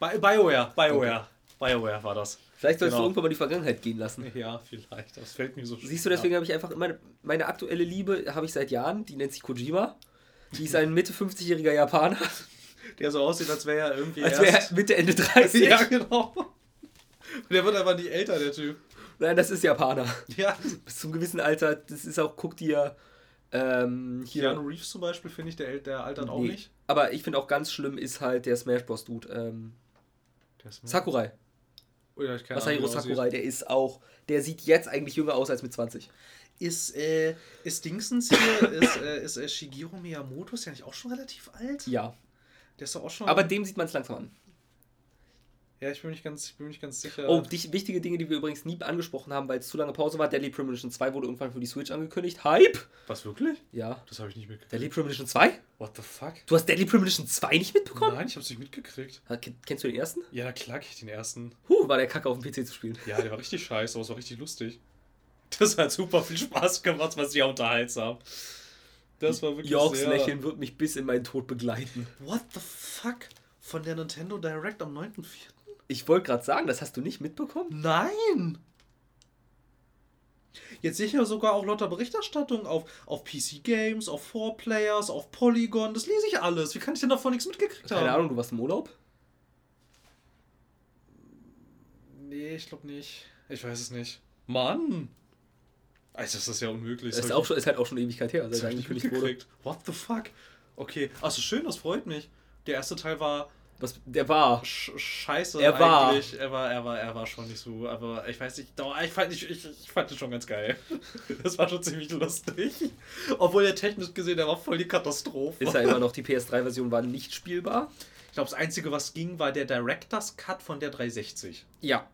Bi BioWare, BioWare. BioWare war das. Vielleicht sollst Genau. du irgendwann mal die Vergangenheit gehen lassen. (laughs) Ja, vielleicht. Das fällt mir so Siehst du, deswegen habe ich einfach meine, meine aktuelle Liebe habe ich seit Jahren, die nennt sich Kojima. Die ist ein Mitte 50-jähriger Japaner, (laughs) Der so aussieht, als wäre er irgendwie als wäre er Mitte Ende 30. (laughs) ja, genau. Der wird einfach nicht älter, der Typ. Nein, das ist Japaner. Ja. Bis zum gewissen Alter, das ist auch, guck dir ähm, hier. Keanu Reeves zum Beispiel, finde ich, der, der altert auch Nee. nicht. Aber ich finde auch ganz schlimm ist halt der Smash Bros. Dude. Ähm, Sakurai. Oh ja, ich Masahiro. Sakurai, der ist auch, der sieht jetzt eigentlich jünger aus als mit 20. Ist, äh, ist Dingsens hier, (coughs) ist, äh, ist äh, Shigeru Miyamoto, ist ja nicht auch schon relativ alt? Ja. Der ist doch auch schon. Aber dem sieht man es langsam an. Ja, ich bin nicht ganz, ich bin nicht ganz sicher. Oh, dich, wichtige Dinge, die wir übrigens nie angesprochen haben, weil es zu lange Pause war. Deadly Premonition 2 wurde irgendwann für die Switch angekündigt. Hype? Was wirklich? Ja. Das habe ich nicht mitgekriegt. Deadly Premonition 2? What the fuck? Du hast Deadly Premonition 2 nicht mitbekommen? Nein, ich hab's nicht mitgekriegt. Ha, Kennst du den ersten? Ja, klar, ich den ersten. Huh, war der Kacke auf dem PC zu spielen. Ja, der war richtig scheiße, aber es war richtig lustig. Das hat super viel Spaß gemacht, was sehr unterhaltsam. Das war wirklich Jorgs sehr... Lächeln wird mich bis in meinen Tod begleiten. What the fuck? Von der Nintendo Direct am 9.4.? Ich wollte gerade sagen, das hast du nicht mitbekommen? Nein! Jetzt sehe ich ja sogar auch lauter Berichterstattung auf, auf PC Games, auf 4Players, auf Polygon. Das lese ich alles. Wie kann ich denn davon nichts mitgekriegt haben? Keine Ahnung, du warst im Urlaub? Nee, ich glaube nicht. Ich weiß es nicht. Mann! Alter, das ist ja unmöglich. Das ist, auch schon, ist halt auch schon Ewigkeit her, Das seit er angekündigt wurde. What the fuck? Okay, also schön, das freut mich. Der erste Teil war Was, der war. sch scheiße Er war. eigentlich. Er war, er war, er war schon nicht so, aber ich weiß nicht, doch, ich fand, ich, ich, ich fand den schon ganz geil. (laughs) Das war schon ziemlich lustig. Obwohl der technisch gesehen, der war voll die Katastrophe. Ist ja immer noch, die (laughs) PS3-Version war nicht spielbar. Ich glaube, das Einzige, was ging, war der Director's Cut von der 360. Ja,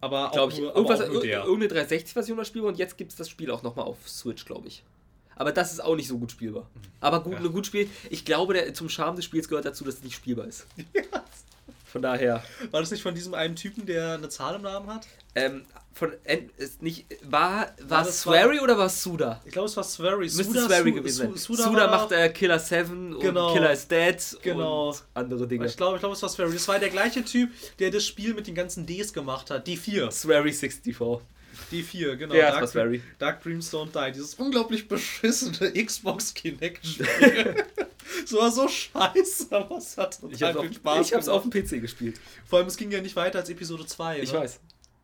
Aber auch glaube ich. nur, aber Irgendwas, auch nur der. irgendeine 360-Version war spielbar und jetzt gibt es das Spiel auch nochmal auf Switch, glaube ich. Aber das ist auch nicht so gut spielbar. Aber gut, Ja. gut Spiel. Ich glaube, der, zum Charme des Spiels gehört dazu, dass es nicht spielbar ist. (laughs) Von daher. War das nicht von diesem einen Typen, der eine Zahl im Namen hat? Ähm, von, en- ist nicht, war, war, War Swery oder war es Suda? Ich glaube, es war Swery. Müsste Suda- Swery Su- gewesen sein. Su- Suda, war macht äh, Killer 7 Genau. und Killer is Dead Genau. und andere Dinge. Ich glaube, ich glaube, es war Swery. Das war der gleiche Typ, der das Spiel mit den ganzen Ds gemacht hat. D4. Swery 64. D4, genau. Ist Dark, Swery. Dark Dreams Don't Die. Dieses unglaublich beschissene (laughs) Xbox Kinect-Spiel. (laughs) Es war so scheiße, aber es hat ich hab's viel Spaß auf, Ich hab's auf dem PC gespielt. Vor allem, es ging ja nicht weiter als Episode 2. Ich ne? weiß.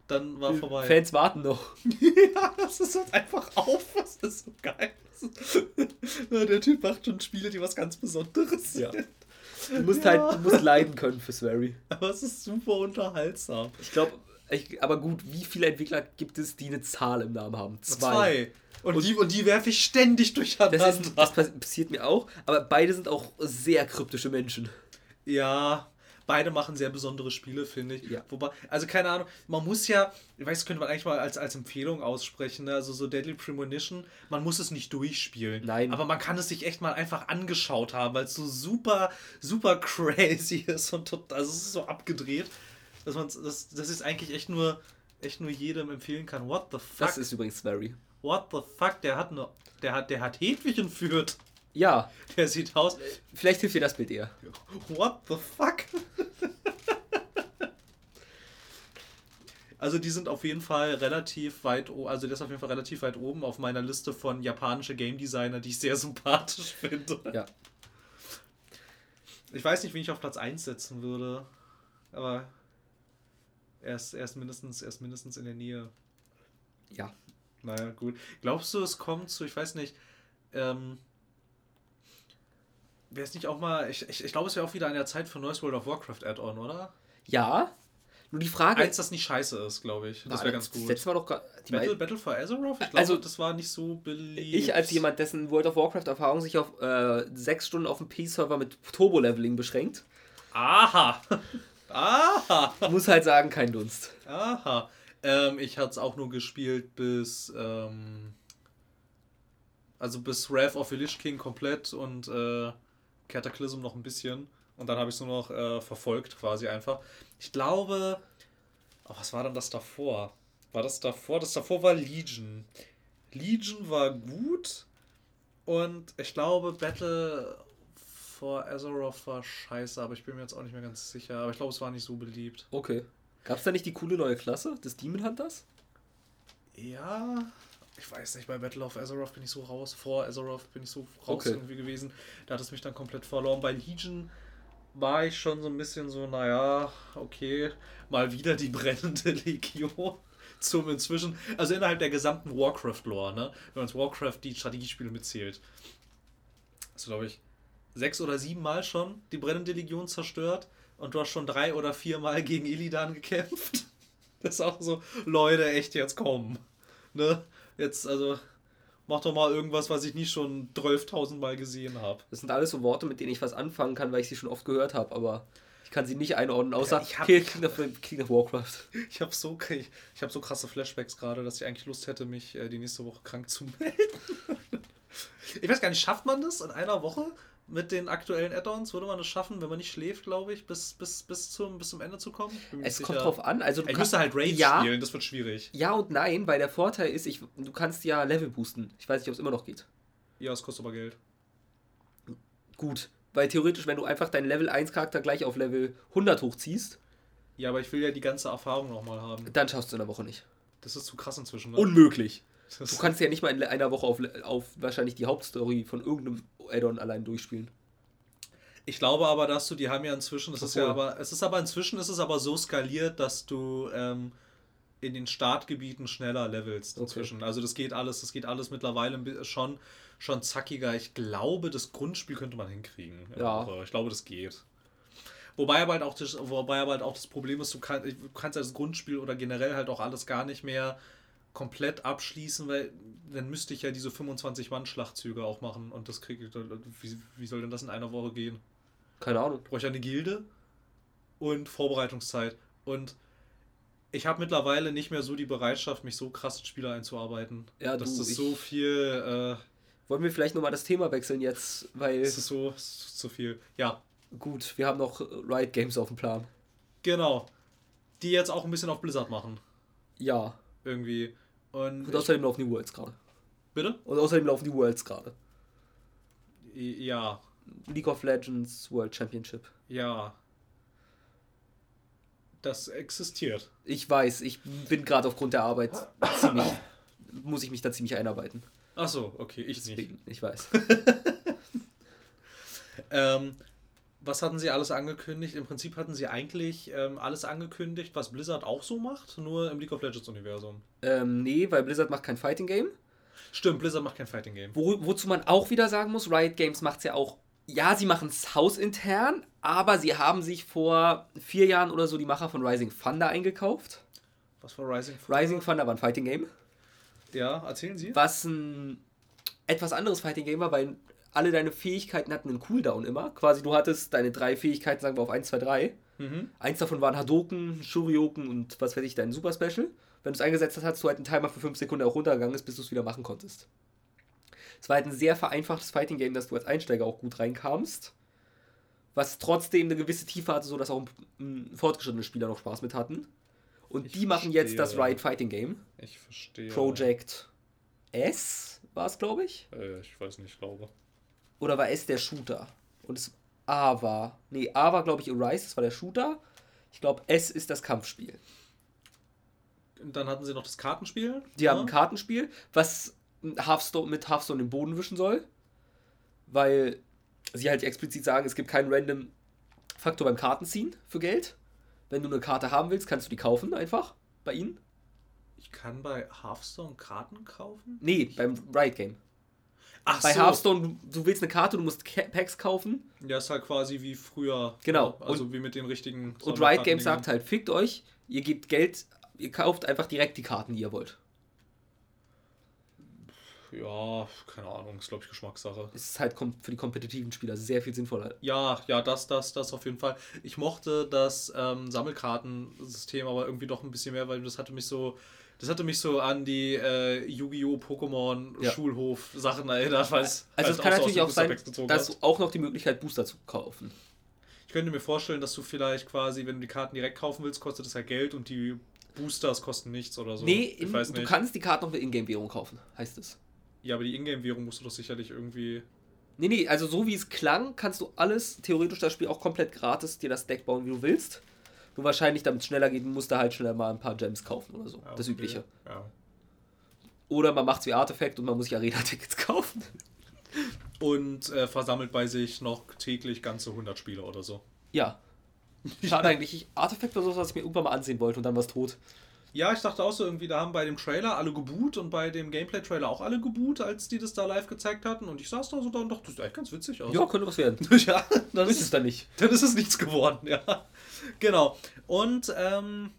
Dann war Die vorbei. Fans warten noch. (laughs) ja, das ist halt einfach auf. Das ist so geil. Der Typ macht schon Spiele, die was ganz Besonderes sind. Ja. Du musst ja. halt, du musst leiden können für Swery. Aber es ist super unterhaltsam. Ich glaube, aber gut, wie viele Entwickler gibt es, die eine Zahl im Namen haben? Zwei. Zwei. Und, und, die, und die werfe ich ständig durcheinander. Das, ist, das passiert mir auch, aber beide sind auch sehr kryptische Menschen. Ja, beide machen sehr besondere Spiele, finde ich. Ja. Wobei, also keine Ahnung, man muss ja, ich weiß, könnte man eigentlich mal als, als Empfehlung aussprechen, ne? also so Deadly Premonition, man muss es nicht durchspielen. Nein. Aber man kann es sich echt mal einfach angeschaut haben, weil es so super, super (laughs) crazy ist und tot, also es ist so abgedreht, dass man das, das ist eigentlich echt nur, echt nur jedem empfehlen kann. What the fuck? Das ist übrigens very. What the fuck, der hat nur, der hat, der hat Hedwig entführt. Ja. Der sieht aus. Vielleicht hilft dir das Bild eher. What the fuck? also die sind auf jeden Fall relativ weit, also der ist auf jeden Fall relativ weit oben auf meiner Liste von japanische Game Designer, die ich sehr (laughs) sympathisch finde. Ja. Ich weiß nicht, wen ich auf Platz 1 setzen würde, aber er ist, er ist, mindestens, er ist mindestens in der Nähe. Ja. Naja, gut. Glaubst du, es kommt zu, ich weiß nicht, ähm, Wäre es nicht auch mal, ich, ich, ich glaube, es wäre auch wieder an der Zeit für neues World of Warcraft Add-on, oder? Ja. Nur die Frage. Eins, das nicht scheiße ist, glaube ich. Das wäre ganz gut. Das war doch die Battle, Battle for Azeroth? Ich glaube, also, das war nicht so beliebt. Ich, als jemand, dessen World of Warcraft-Erfahrung sich auf äh, sechs Stunden auf dem P-Server mit Turbo-Leveling beschränkt. Aha! Aha! Muss halt sagen, kein Dunst. Aha. Ähm, ich hatte es auch nur gespielt bis. Ähm, also bis Wrath of the Lich King komplett und. Äh, Cataclysm noch ein bisschen und dann habe ich es nur noch äh, verfolgt quasi einfach. Ich glaube, oh, was war dann das davor? War das davor? Das davor war Legion. Legion war gut und ich glaube Battle for Azeroth war scheiße, aber ich bin mir jetzt auch nicht mehr ganz sicher. Aber ich glaube, es war nicht so beliebt. Okay. Gab es da nicht die coole neue Klasse des Demon Hunters? Ja, ich weiß nicht, bei Battle of Azeroth bin ich so raus, vor Azeroth bin ich so raus okay. irgendwie gewesen. Da hat es mich dann komplett verloren. Bei Legion war ich schon so ein bisschen so, naja, okay, mal wieder die (laughs) brennende Legion. Zum inzwischen, also innerhalb der gesamten Warcraft-Lore, ne? Wenn man Warcraft die Strategiespiele mitzählt. Also glaube ich, sechs oder sieben Mal schon die brennende Legion zerstört und du hast schon drei oder vier Mal gegen Illidan gekämpft. (laughs) Das ist auch so, Leute, echt jetzt kommen. Ne? Jetzt, also, mach doch mal irgendwas, was ich nicht schon 12.000 Mal gesehen habe. Das sind alles so Worte, mit denen ich was anfangen kann, weil ich sie schon oft gehört habe, aber ich kann sie nicht einordnen, außer ich hab, King, of, King of Warcraft. (laughs) Ich habe so, ich, ich hab so krasse Flashbacks gerade, dass ich eigentlich Lust hätte, mich äh, die nächste Woche krank zu melden. (laughs) ich weiß gar nicht, schafft man das in einer Woche? Mit den aktuellen Add-ons würde man es schaffen, wenn man nicht schläft, glaube ich, bis, bis, bis, zum, bis zum Ende zu kommen? Es sicher. kommt drauf an. Also du ich müsste halt Rage ja, spielen, das wird schwierig. Ja und nein, weil der Vorteil ist, ich, du kannst ja Level boosten. Ich weiß nicht, ob es immer noch geht. Ja, es kostet aber Geld. Gut, weil theoretisch, wenn du einfach deinen Level 1 Charakter gleich auf Level 100 hochziehst. Ja, aber ich will ja die ganze Erfahrung nochmal haben. Dann schaffst du in der Woche nicht. Das ist zu krass inzwischen. Ne? Unmöglich. Du kannst ja nicht mal in einer Woche auf, auf wahrscheinlich die Hauptstory von irgendeinem Addon allein durchspielen. Ich glaube aber, dass du, die haben ja inzwischen, das ist ja aber, es ist aber inzwischen ist es aber so skaliert, dass du ähm, in den Startgebieten schneller levelst inzwischen. Okay. Also das geht alles, das geht alles mittlerweile schon, schon zackiger. Ich glaube, das Grundspiel könnte man hinkriegen. Ja. Ich glaube, das geht. Wobei aber halt auch das, wobei aber halt auch das Problem ist, du, kann, du kannst das Grundspiel oder generell halt auch alles gar nicht mehr komplett abschließen, weil dann müsste ich ja diese 25-Mann-Schlachtzüge auch machen und das kriege ich. Wie, wie soll denn das in einer Woche gehen? Keine Ahnung. Brauche ich eine Gilde und Vorbereitungszeit. Und ich habe mittlerweile nicht mehr so die Bereitschaft, mich so krass in Spiele einzuarbeiten. Ja, das du, ist so viel. Äh, wollen wir vielleicht nochmal das Thema wechseln jetzt, weil. Es ist so zu viel. Ja. Gut, wir haben noch Riot Games auf dem Plan. Genau. Die jetzt auch ein bisschen auf Blizzard machen. Ja. Irgendwie. Und, Und außerdem laufen die Worlds gerade. Bitte? Und außerdem laufen die Worlds gerade. Ja. League of Legends World Championship. Ja. Das existiert. Ich weiß, ich bin gerade aufgrund der Arbeit ziemlich. (coughs) muss ich mich da ziemlich einarbeiten. Ach so, okay, ich Deswegen, nicht. Ich weiß. (laughs) Ähm, was hatten sie alles angekündigt? Im Prinzip hatten sie eigentlich ähm, alles angekündigt, was Blizzard auch so macht, nur im League of Legends Universum. Ähm, nee, weil Blizzard macht kein Fighting Game. Stimmt, Blizzard macht kein Fighting Game. Wo, wozu man auch wieder sagen muss, Riot Games macht es ja auch. Ja, sie machen es hausintern, aber sie haben sich vor vier Jahren oder so die Macher von Rising Thunder eingekauft. Was war Rising Thunder? Rising Thunder war ein Fighting Game. Ja, erzählen Sie. Was ein etwas anderes Fighting Game war, weil alle deine Fähigkeiten hatten einen Cooldown immer. Quasi du hattest deine drei Fähigkeiten, sagen wir auf 1, 2, 3. Mhm. Eins davon waren Hadoken, Shurioken und was weiß ich, dein Super Special. Wenn du es eingesetzt hast, hast du halt einen Timer für 5 Sekunden auch runtergegangen ist, bis du es wieder machen konntest. Es war halt ein sehr vereinfachtes Fighting Game, dass du als Einsteiger auch gut reinkamst. Was trotzdem eine gewisse Tiefe hatte, sodass auch fortgeschrittene Spieler noch Spaß mit hatten. Und Ich die machen jetzt das verstehe. Riot Fighting Game. Ich verstehe. Project S war es, glaube ich. Äh, ich weiß nicht, glaube. Oder war S der Shooter? Und es A war. Nee, A war, glaube ich, Arise, das war der Shooter. Ich glaube, S ist das Kampfspiel. Und dann hatten sie noch das Kartenspiel. Die haben ein Kartenspiel, was Hearthstone, mit Hearthstone den Boden wischen soll. Weil sie halt explizit sagen, es gibt keinen random Faktor beim Kartenziehen für Geld. Wenn du eine Karte haben willst, kannst du die kaufen einfach bei ihnen. Ich kann bei Hearthstone Karten kaufen? Nee, beim Riot Game. Ach Bei so. Hearthstone, du, du willst eine Karte, du musst Packs kaufen. Ja, ist halt quasi wie früher. Genau. Also wie mit den richtigen. Und Riot Games sagt halt, fickt euch, ihr gebt Geld, ihr kauft einfach direkt die Karten, die ihr wollt. Ja, keine Ahnung, ist glaube ich Geschmackssache. Es ist halt für die kompetitiven Spieler sehr viel sinnvoller. Ja, ja, das, das, das auf jeden Fall. Ich mochte das ähm, Sammelkartensystem aber irgendwie doch ein bisschen mehr, weil das hatte mich so. Das hatte mich so an die äh, Yu-Gi-Oh! Pokémon Ja. Schulhof-Sachen erinnert, weil es Also es kann so aus natürlich auch sein, dass du auch noch die Möglichkeit Booster zu kaufen. Ich könnte mir vorstellen, dass du vielleicht quasi, wenn du die Karten direkt kaufen willst, kostet das ja Geld und die Boosters kosten nichts oder so. nee, ich in, weiß du nicht. kannst die Karten noch mit Ingame-Währung kaufen, heißt es. Ja, aber die Ingame-Währung musst du doch sicherlich irgendwie. Nee, nee, also so wie es klang, kannst du alles, theoretisch das Spiel auch komplett gratis dir das Deck bauen, wie du willst. Nur wahrscheinlich, damit es schneller geht, musst du halt schneller mal ein paar Gems kaufen oder so. Ja, Das okay. Übliche. Ja. Oder man macht es wie Artefakt und man muss sich Arena-Tickets (laughs) kaufen. Und äh, versammelt bei sich noch täglich ganze 100 Spieler oder so. Ja. Schade eigentlich. Ich, Artefakt war so, was ich mir irgendwann mal ansehen wollte und dann war es tot. Ja, ich dachte auch so irgendwie, da haben bei dem Trailer alle geboot und bei dem Gameplay-Trailer auch alle geboot, als die das da live gezeigt hatten. Und ich saß da so da und dachte, das sieht eigentlich ganz witzig aus. Ja, könnte was werden. (laughs) ja dann Ist es dann nicht. dann ist es nichts geworden, ja. Genau. Und ähm,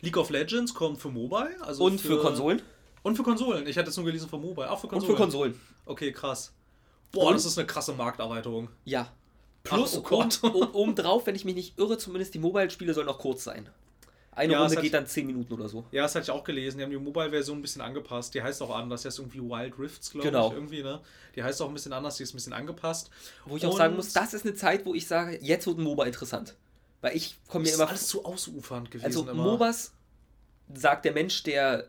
League of Legends kommt für Mobile. Also Und für Konsolen. Und für Konsolen. Ich hatte es nur gelesen für Mobile. Auch für Und Konsolen. für Konsolen. Okay, krass. Boah, Und- das ist eine krasse Markterweiterung. Ja. Plus, Ach, oh Gott. um, um, obendrauf, wenn ich mich nicht irre, zumindest die Mobile-Spiele sollen noch kurz sein. Eine Ja, Runde geht dann 10 Minuten oder so. Ja, das hatte ich auch gelesen. Die haben die Mobile-Version ein bisschen angepasst. Die heißt auch anders. Die heißt irgendwie Wild Rifts, glaube Genau. ich. Irgendwie, ne? Die heißt auch ein bisschen anders. Die ist ein bisschen angepasst. Wo ich auch Und- sagen muss, das ist eine Zeit, wo ich sage, jetzt wird ein MOBA interessant. Weil ich komme mir Das ist immer. alles zu ausufernd gewesen. Also immer. MOBAs, sagt der Mensch, der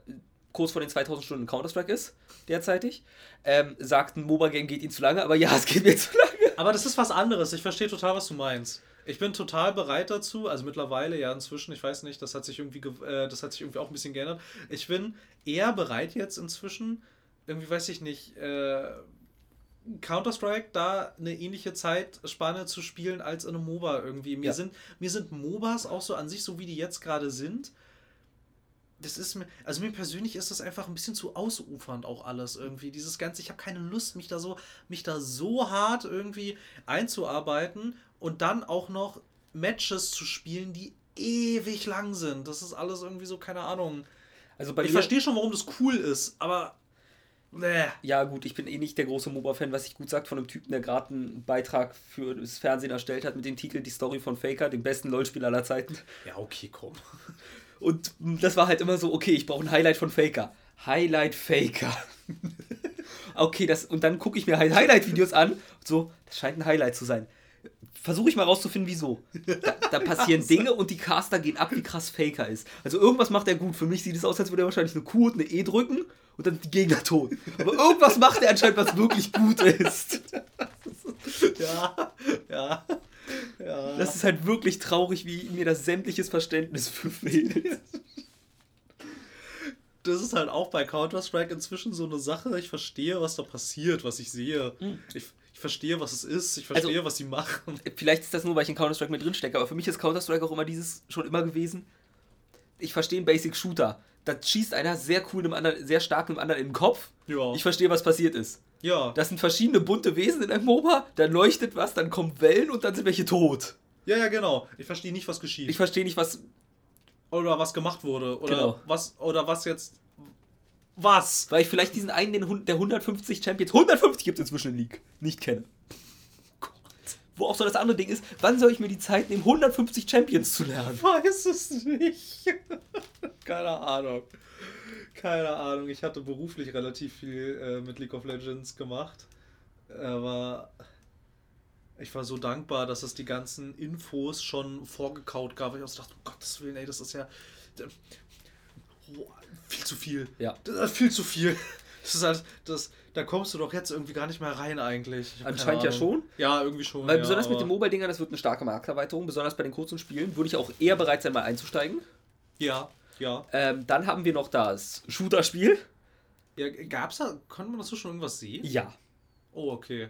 kurz vor den 2000 Stunden Counter-Strike ist, derzeitig, ähm, sagt, ein MOBA-Game geht ihm zu lange, aber ja, (laughs) es geht mir zu lange. Aber das ist was anderes. Ich verstehe total, was du meinst. Ich bin total bereit dazu, also mittlerweile ja inzwischen, ich weiß nicht, das hat sich irgendwie, ge- äh, das hat sich irgendwie auch ein bisschen geändert. Ich bin eher bereit jetzt inzwischen, irgendwie weiß ich nicht, äh, Counter-Strike da eine ähnliche Zeitspanne zu spielen als in einem MOBA irgendwie. Mir, Ja. sind, mir sind MOBAs auch so an sich, so wie die jetzt gerade sind, das ist mir, also mir persönlich ist das einfach ein bisschen zu ausufernd auch alles irgendwie. Dieses Ganze, ich habe keine Lust, mich da so, mich da so hart irgendwie einzuarbeiten und dann auch noch Matches zu spielen, die ewig lang sind. Das ist alles irgendwie so, keine Ahnung. Also bei ich verstehe schon, warum das cool ist, aber. Ja gut, ich bin eh nicht der große MOBA-Fan, was ich gut sagt von einem Typen, der gerade einen Beitrag für das Fernsehen erstellt hat mit dem Titel Die Story von Faker, dem besten LoL-Spieler aller Zeiten. Ja, okay, komm. Und das war halt immer so, okay, ich brauche ein Highlight von Faker. Highlight Faker. (laughs) okay, das, und dann gucke ich mir halt Highlight-Videos an. Und so, das scheint ein Highlight zu sein. Versuche ich mal rauszufinden, wieso. Da, da passieren (laughs) Dinge und die Caster gehen ab, wie krass Faker ist. Also irgendwas macht er gut. Für mich sieht es aus, als würde er wahrscheinlich eine Q und eine E drücken und dann die Gegner tot. Aber irgendwas macht er anscheinend, was wirklich gut ist. (laughs) Ja, ja. Ja. Das ist halt wirklich traurig, wie mir das sämtliches Verständnis für fehlt. das ist halt auch bei Counter-Strike inzwischen so eine Sache. Ich verstehe, was da passiert, was ich sehe. Mhm. Ich, ich verstehe, was es ist, ich verstehe, also, was sie machen. Vielleicht ist das nur, weil ich in Counter-Strike mit drin stecke, aber für mich ist Counter-Strike auch immer dieses schon immer gewesen. Ich verstehe einen Basic Shooter. Da schießt einer sehr cool einem anderen, sehr stark einem anderen in den Kopf. Ja. Ich verstehe, was passiert ist. Ja. Das sind verschiedene bunte Wesen in einem MOBA, dann leuchtet was, dann kommen Wellen und dann sind welche tot. Ja, ja, genau. Ich verstehe nicht, was geschieht. Ich verstehe nicht, was. Oder was gemacht wurde. Oder genau. was, oder was jetzt was? Weil ich vielleicht diesen einen, den, der 150 Champions, 150 gibt es inzwischen in League, nicht kenne. Wo auch so das andere Ding ist, wann soll ich mir die Zeit nehmen, 150 Champions zu lernen? Weiß es nicht. (laughs) Keine Ahnung. Keine Ahnung. Ich hatte beruflich relativ viel äh, mit League of Legends gemacht. Aber ich war so dankbar, dass es die ganzen Infos schon vorgekaut gab. Ich auch so dachte, um Gottes Willen, ey, das ist ja viel zu viel. Ja. Viel zu viel. Das ist halt, das, da kommst du doch jetzt irgendwie gar nicht mehr rein eigentlich. Anscheinend ja schon. Ja, irgendwie schon. Weil ja, besonders mit den Mobile-Dingern, das wird eine starke Markterweiterung. Besonders bei den kurzen Spielen würde ich auch eher bereit sein, mal einzusteigen. Ja, ja. Ähm, dann haben wir noch das Shooter-Spiel. Ja, gab's da, konnte man dazu schon irgendwas sehen? Ja. Oh, okay.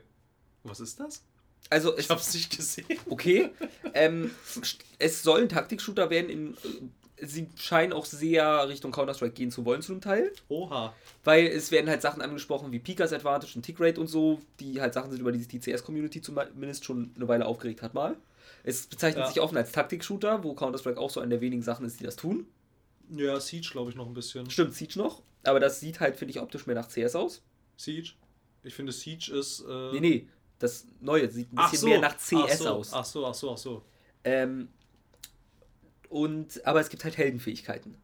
Was ist das? Also ich hab's nicht gesehen. Okay. ähm, es soll ein Taktik-Shooter werden in sie scheinen auch sehr Richtung Counter-Strike gehen zu wollen zu einem Teil. Oha. Weil es werden halt Sachen angesprochen wie Pikas Advantage und Tick-Rate und so, die halt Sachen sind, über die sich die CS-Community zumindest schon eine Weile aufgeregt hat mal. Es bezeichnet ja. sich offen als Taktik-Shooter, wo Counter-Strike auch so eine der wenigen Sachen ist, die das tun. Ja, Siege glaube ich noch ein bisschen. Stimmt, Siege noch. Aber das sieht halt, finde ich, optisch mehr nach CS aus. Siege? Ich finde Siege ist... Äh... Nee, nee. Das Neue sieht ein bisschen so. mehr nach CS ach so. aus. Ach so, ach so, ach so. Ähm, und, aber es gibt halt Heldenfähigkeiten.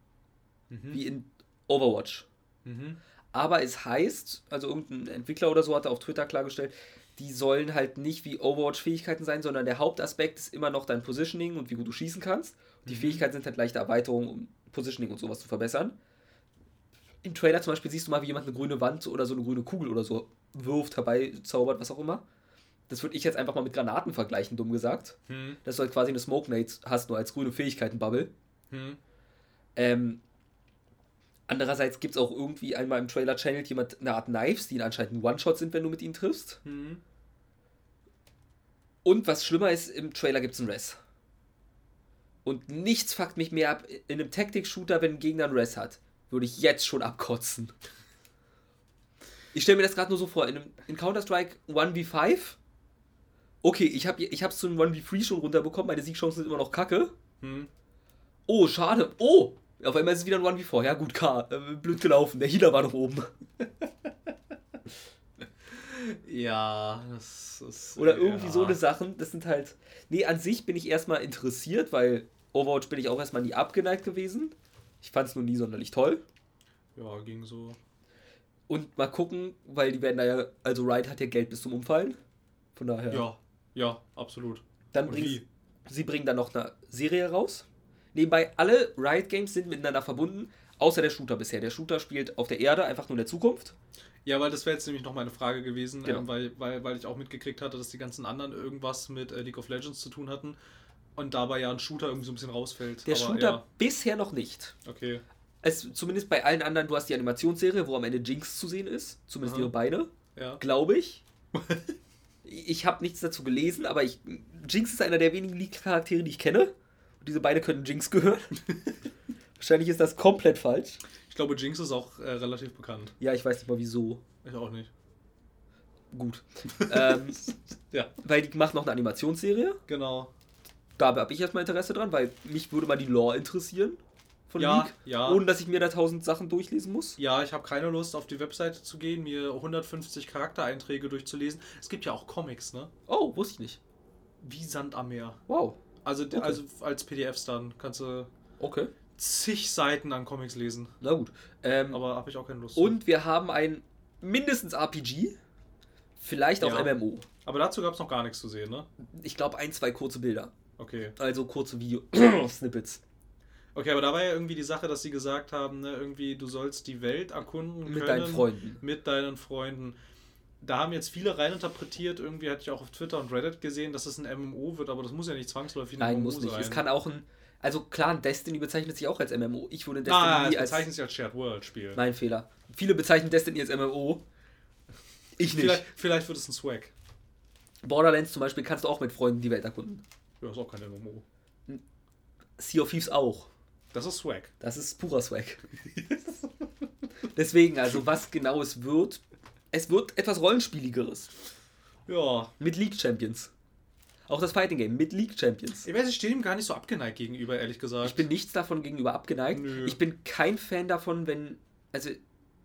Mhm. Wie in Overwatch. Mhm. Aber es heißt, also irgendein Entwickler oder so hat auf Twitter klargestellt, die sollen halt nicht wie Overwatch-Fähigkeiten sein, sondern der Hauptaspekt ist immer noch dein Positioning und wie gut du schießen kannst. Die mhm. Fähigkeiten sind halt leichte Erweiterungen, um Positioning und sowas zu verbessern. Im Trailer zum Beispiel siehst du mal, wie jemand eine grüne Wand oder so eine grüne Kugel oder so wirft, herbeizaubert, was auch immer das würde ich jetzt einfach mal mit Granaten vergleichen, dumm gesagt. Hm. Dass du halt quasi eine Smoke Nade hast, nur als grüne Fähigkeiten-Bubble. Hm. Ähm, andererseits gibt es auch irgendwie einmal im Trailer-Channel jemand eine Art Knives, die anscheinend ein One-Shot sind, wenn du mit ihnen triffst. Hm. Und was schlimmer ist, im Trailer gibt es einen Res. Und nichts fuckt mich mehr ab. In einem Tactic-Shooter, wenn ein Gegner einen Res hat, würde ich jetzt schon abkotzen. (laughs) Ich stelle mir das gerade nur so vor, in, in Counter-Strike 1v5 okay, ich habe ich hab's zum 1v3 schon runterbekommen, meine Siegchancen sind immer noch kacke. Hm. Oh, schade. Oh, auf einmal ist es wieder ein 1v4. Ja, gut, K. Äh, blöd gelaufen. Der Healer war noch oben. (laughs) ja, das ist. Oder irgendwie ja. so eine Sachen. Das sind halt. Nee, an sich bin ich erstmal interessiert, weil Overwatch bin ich auch erstmal nie abgeneigt gewesen. Ich fand es nur nie sonderlich toll. Ja, ging so. Und mal gucken, weil die werden da ja. Also, Riot hat ja Geld bis zum Umfallen. Von daher. Ja, ja, absolut. Dann bringen sie bringen dann noch eine Serie raus. Nebenbei, alle Riot Games sind miteinander verbunden, außer der Shooter bisher. Der Shooter spielt auf der Erde, einfach nur in der Zukunft. Ja, weil das wäre jetzt nämlich noch meine Frage gewesen, genau. ähm, weil, weil, weil ich auch mitgekriegt hatte, dass die ganzen anderen irgendwas mit äh, League of Legends zu tun hatten und dabei ja ein Shooter irgendwie so ein bisschen rausfällt. Der Aber, Shooter ja. bisher noch nicht. Okay. Es, zumindest bei allen anderen, du hast die Animationsserie, wo am Ende Jinx zu sehen ist, zumindest Aha. ihre Beine. Ja. Glaube ich. (laughs) ich habe nichts dazu gelesen, aber ich, Jinx ist einer der wenigen League-Charaktere, die ich kenne. Und diese beiden können Jinx gehören. (laughs) Wahrscheinlich ist das komplett falsch. Ich glaube, Jinx ist auch äh, relativ bekannt. Ja, ich weiß nicht mal wieso. Ich auch nicht. Gut. (laughs) ähm, ja. Weil die macht noch eine Animationsserie. Genau. Da habe ich erstmal Interesse dran, weil mich würde mal die Lore interessieren von ja, League, ja. ohne dass ich mir da tausend Sachen durchlesen muss. Ja, ich habe keine Lust, auf die Webseite zu gehen, mir 150 Charaktereinträge durchzulesen. Es gibt ja auch Comics, ne? Oh, wusste ich nicht. Wie Sand am Meer. Wow. Also, okay. also als PDFs dann kannst du okay. zig Seiten an Comics lesen. Na gut. Ähm, Aber habe ich auch keine Lust. Und wir haben ein mindestens RPG, vielleicht auch ja. MMO. Aber dazu gab es noch gar nichts zu sehen, ne? Ich glaube ein, zwei kurze Bilder. Okay. Also kurze Video-Snippets. (clears throat) Okay, aber da war ja irgendwie die Sache, dass sie gesagt haben, ne, irgendwie, du sollst die Welt erkunden mit können. Mit deinen Freunden. Mit deinen Freunden. Da haben jetzt viele reininterpretiert, irgendwie hatte ich auch auf Twitter und Reddit gesehen, dass es ein MMO wird, aber das muss ja nicht zwangsläufig ein Nein, MMO muss nicht. Sein. Es kann auch ein. Also klar, Destiny bezeichnet sich auch als MMO. Ich würde Destiny ah, nie als. bezeichnet sich als Shared World Spiel. Mein Fehler. Viele bezeichnen Destiny als MMO. Ich nicht. Vielleicht, vielleicht wird es ein Swag. Borderlands zum Beispiel kannst du auch mit Freunden die Welt erkunden. Ja, ist auch kein MMO. Sea of Thieves auch. Das ist Swag. Das ist purer Swag. (laughs) Deswegen, also was genau es wird, es wird etwas Rollenspieligeres. Ja. Mit League Champions. Auch das Fighting Game mit League Champions. Ich weiß, ich stehe ihm gar nicht so abgeneigt gegenüber, ehrlich gesagt. Ich bin nichts davon gegenüber abgeneigt. Nö. Ich bin kein Fan davon, wenn, also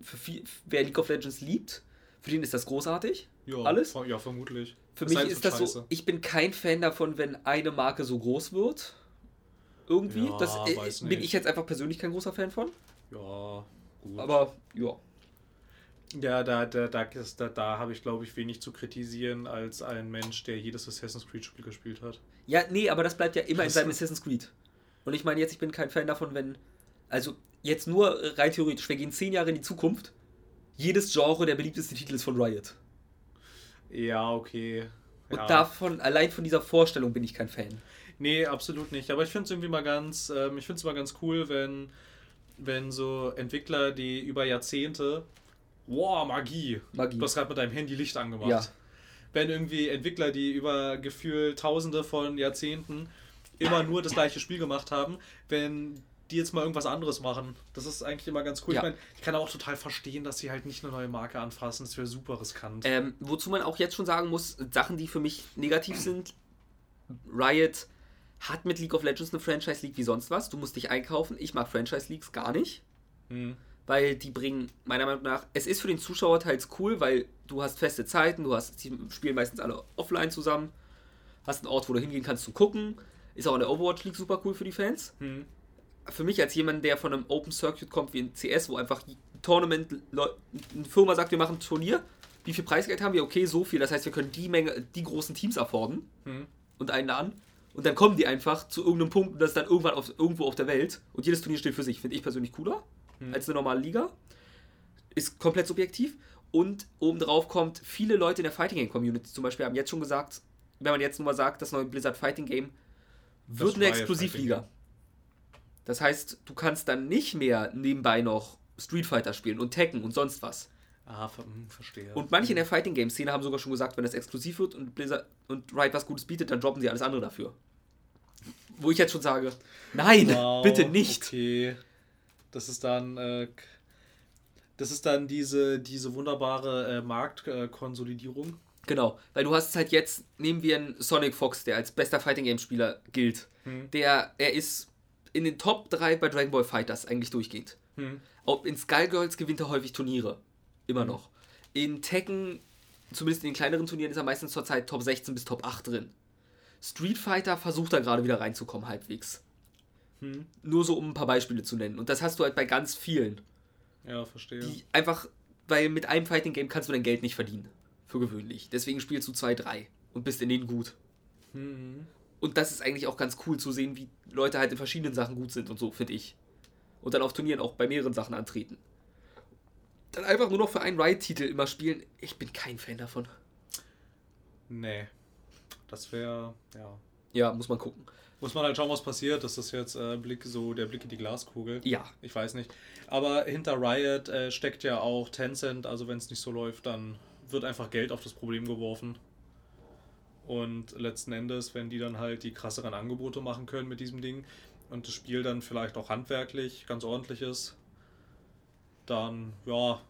für viel, wer League of Legends liebt, für den ist das großartig. ja, alles? Ja, vermutlich. Für Es mich sei denn, ist das so, scheiße. ich bin kein Fan davon, wenn eine Marke so groß wird. Irgendwie. Ja, das äh, bin ich jetzt einfach persönlich kein großer Fan von. Ja, gut. Aber ja. Ja, da, da, da, ist- da, da habe ich, glaube ich, wenig zu kritisieren als ein Mensch, der jedes Assassin's Creed-Spiel gespielt hat. Ja, nee, aber das bleibt ja immer in Das- seinem Assassin's Creed. Und ich meine jetzt, ich bin kein Fan davon, wenn. Also, jetzt nur rein theoretisch, wir gehen zehn Jahre in die Zukunft. Jedes Genre der beliebteste Titel ist von Riot. Ja, okay. Und ja. davon, allein von dieser Vorstellung bin ich kein Fan. Nee, absolut nicht. Aber ich finde es irgendwie mal ganz, ähm, ich finde es mal ganz cool, wenn, wenn so Entwickler, die über Jahrzehnte, wow, Magie, Magie. du hast gerade mit deinem Handy Licht angemacht. Ja. Wenn irgendwie Entwickler, die über gefühlt Tausende von Jahrzehnten immer nur das gleiche Spiel gemacht haben, wenn die jetzt mal irgendwas anderes machen. Das ist eigentlich immer ganz cool. Ja. Ich meine, ich kann auch total verstehen, dass sie halt nicht eine neue Marke anfassen. Das wäre super riskant. Ähm, wozu man auch jetzt schon sagen muss, Sachen, die für mich negativ sind. Riot hat mit League of Legends eine Franchise League wie sonst was. Du musst dich einkaufen. Ich mag Franchise Leagues gar nicht. Hm. weil die bringen, meiner Meinung nach, es ist für den Zuschauer teils cool, weil du hast feste Zeiten, du hast, die spielen meistens alle offline zusammen, hast einen Ort, wo du hingehen kannst zu gucken, ist auch in der Overwatch League super cool für die Fans. Hm. Für mich als jemand, der von einem Open Circuit kommt wie ein CS, wo einfach ein Tournament, eine Firma sagt, wir machen ein Turnier, wie viel Preisgeld haben wir? Okay, so viel, das heißt, wir können die Menge, die großen Teams afforden Hm. und einladen. Und dann kommen die einfach zu irgendeinem Punkt und das ist dann irgendwann auf, irgendwo auf der Welt. Und jedes Turnier steht für sich. Finde ich persönlich cooler als eine normale Liga. Ist komplett subjektiv. Und obendrauf kommt, viele Leute in der Fighting Game Community zum Beispiel haben jetzt schon gesagt, wenn man jetzt nur mal sagt, das neue Blizzard Fighting Game wird Das eine Exklusivliga. Das heißt, du kannst dann nicht mehr nebenbei noch Street Fighter spielen und Tekken und sonst was. Ah, ver hm, verstehe. Und manche in der Fighting Game Szene haben sogar schon gesagt, wenn das exklusiv wird und Blizzard und Riot was Gutes bietet, dann droppen sie alles andere dafür. Wo ich jetzt schon sage, nein, Wow, bitte nicht. Okay. Das ist dann, äh, das ist dann diese, diese wunderbare äh, Marktkonsolidierung. Genau, weil du hast halt jetzt, nehmen wir einen Sonic Fox, der als bester Fighting Game Spieler gilt. Hm. Der, er ist in den Top 3 bei Dragon Ball Fighters eigentlich durchgehend. Hm. Auch in Skullgirls gewinnt er häufig Turniere. Immer noch. In Tekken, zumindest in den kleineren Turnieren, ist er meistens zurzeit Top 16 bis Top 8 drin. Street Fighter versucht da gerade wieder reinzukommen, halbwegs. Hm. Nur so, um ein paar Beispiele zu nennen. Und das hast du halt bei ganz vielen. Ja, verstehe. Die einfach, weil mit einem Fighting Game kannst du dein Geld nicht verdienen. Für gewöhnlich. Deswegen spielst du 2, 3 und bist in denen gut. Hm. Und das ist eigentlich auch ganz cool zu sehen, wie Leute halt in verschiedenen Sachen gut sind und so, finde ich. Und dann auf Turnieren auch bei mehreren Sachen antreten. Dann einfach nur noch für einen Riot-Titel immer spielen. Ich bin kein Fan davon. Nee. Das wäre, ja. Ja, muss man gucken. Muss man halt schauen, was passiert. Das ist jetzt äh, Blick, so der Blick in die Glaskugel. Ja. Ich weiß nicht. Aber hinter Riot äh, steckt ja auch Tencent. Also wenn es nicht so läuft, dann wird einfach Geld auf das Problem geworfen. Und letzten Endes, wenn die dann halt die krasseren Angebote machen können mit diesem Ding und das Spiel dann vielleicht auch handwerklich ganz ordentlich ist, dann, ja,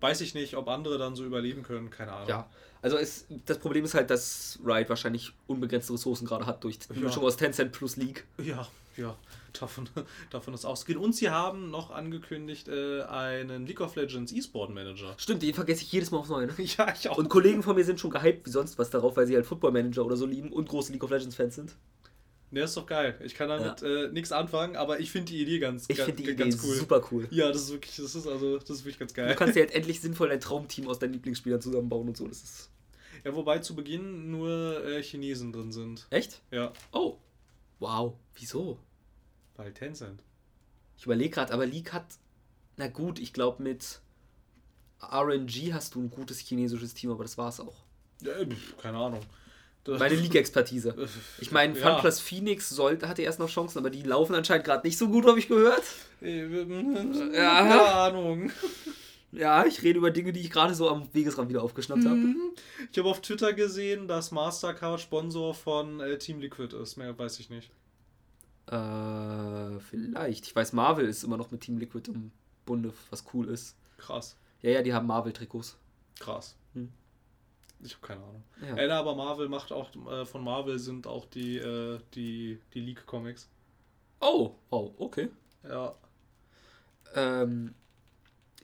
weiß ich nicht, ob andere dann so überleben können. Keine Ahnung. Ja. Also es, das Problem ist halt, dass Riot wahrscheinlich unbegrenzte Ressourcen gerade hat durch die Ja. Mischung aus Tencent plus League. Ja, ja, davon, (laughs) davon ist ausgehen. Und sie haben noch angekündigt äh, einen League of Legends E-Sport Manager. Stimmt, den vergesse ich jedes Mal aufs Neue. Ne? (laughs) Ja, ich auch. Und Kollegen von mir sind schon gehypt wie sonst was darauf, weil sie halt Football Manager oder so lieben und große League of Legends Fans sind. Ne, ist doch geil. Ich kann damit äh, nichts anfangen, aber ich finde die Idee ganz, Ich finde die Idee ganz cool. super cool. Ja, das ist wirklich, das ist also, das ist wirklich ganz Du geil. kannst dir jetzt (laughs) endlich sinnvoll dein Traumteam aus deinen Lieblingsspielern zusammenbauen und so. Das ist. Ja, wobei zu Beginn nur äh, Chinesen drin sind. Echt? Ja, Oh. Wow. Wieso? weil Tencent. Ich überlege gerade, aber League hat. Na gut, ich glaube mit RNG hast du ein gutes chinesisches Team, aber das war's auch. Äh, pf, keine Ahnung. Meine (laughs) League-Expertise. Ich meine, Ja. FunPlus Phoenix sollte, hatte erst noch Chancen, aber die laufen anscheinend gerade nicht so gut, habe ich gehört. Äh, Keine Ja. Ahnung. (laughs) Ja, ich rede über Dinge, die ich gerade so am Wegesrand wieder aufgeschnappt habe. Mhm. Ich habe auf Twitter gesehen, dass Mastercard Sponsor von äh, Team Liquid ist. Mehr weiß ich nicht. Äh, vielleicht. Ich weiß, Marvel ist immer noch mit Team Liquid im Bunde, was cool ist. Krass. Ja, ja, die haben Marvel-Trikots. Krass. Hm. Ich habe keine Ahnung. Ja. Äh, aber Marvel macht auch, äh, von Marvel sind auch die, äh, die, die League-Comics. Oh, wow, okay. Ja. Ähm,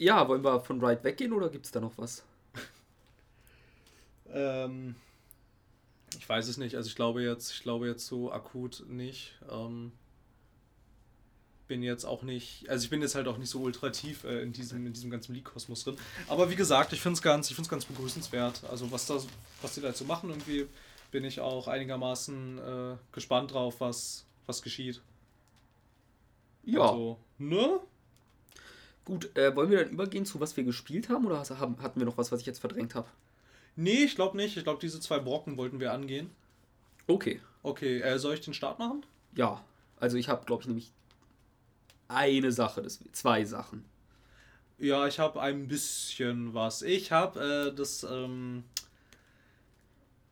ja, wollen wir von Ride weggehen oder gibt es da noch was? (laughs) Ähm, ich weiß es nicht. Also ich glaube jetzt, ich glaube jetzt so akut nicht. Ähm, bin jetzt auch nicht, also ich bin jetzt halt auch nicht so ultra tief äh, in diesem, in diesem ganzen League-Kosmos drin. Aber wie gesagt, ich finde es ganz, ich find's ganz begrüßenswert. Also was das, was die da so machen, irgendwie bin ich auch einigermaßen äh, gespannt drauf, was, was geschieht. Ja. Also, ne? Gut, äh, wollen wir dann übergehen zu was wir gespielt haben oder hatten wir noch was, was ich jetzt verdrängt habe? Nee, ich glaube nicht. Ich glaube, diese zwei Brocken wollten wir angehen. Okay. Okay, äh, soll ich den Start machen? Ja, also ich habe, glaube ich, nämlich eine Sache, das, zwei Sachen. Ja, ich habe ein bisschen was. Ich habe äh, das, ähm,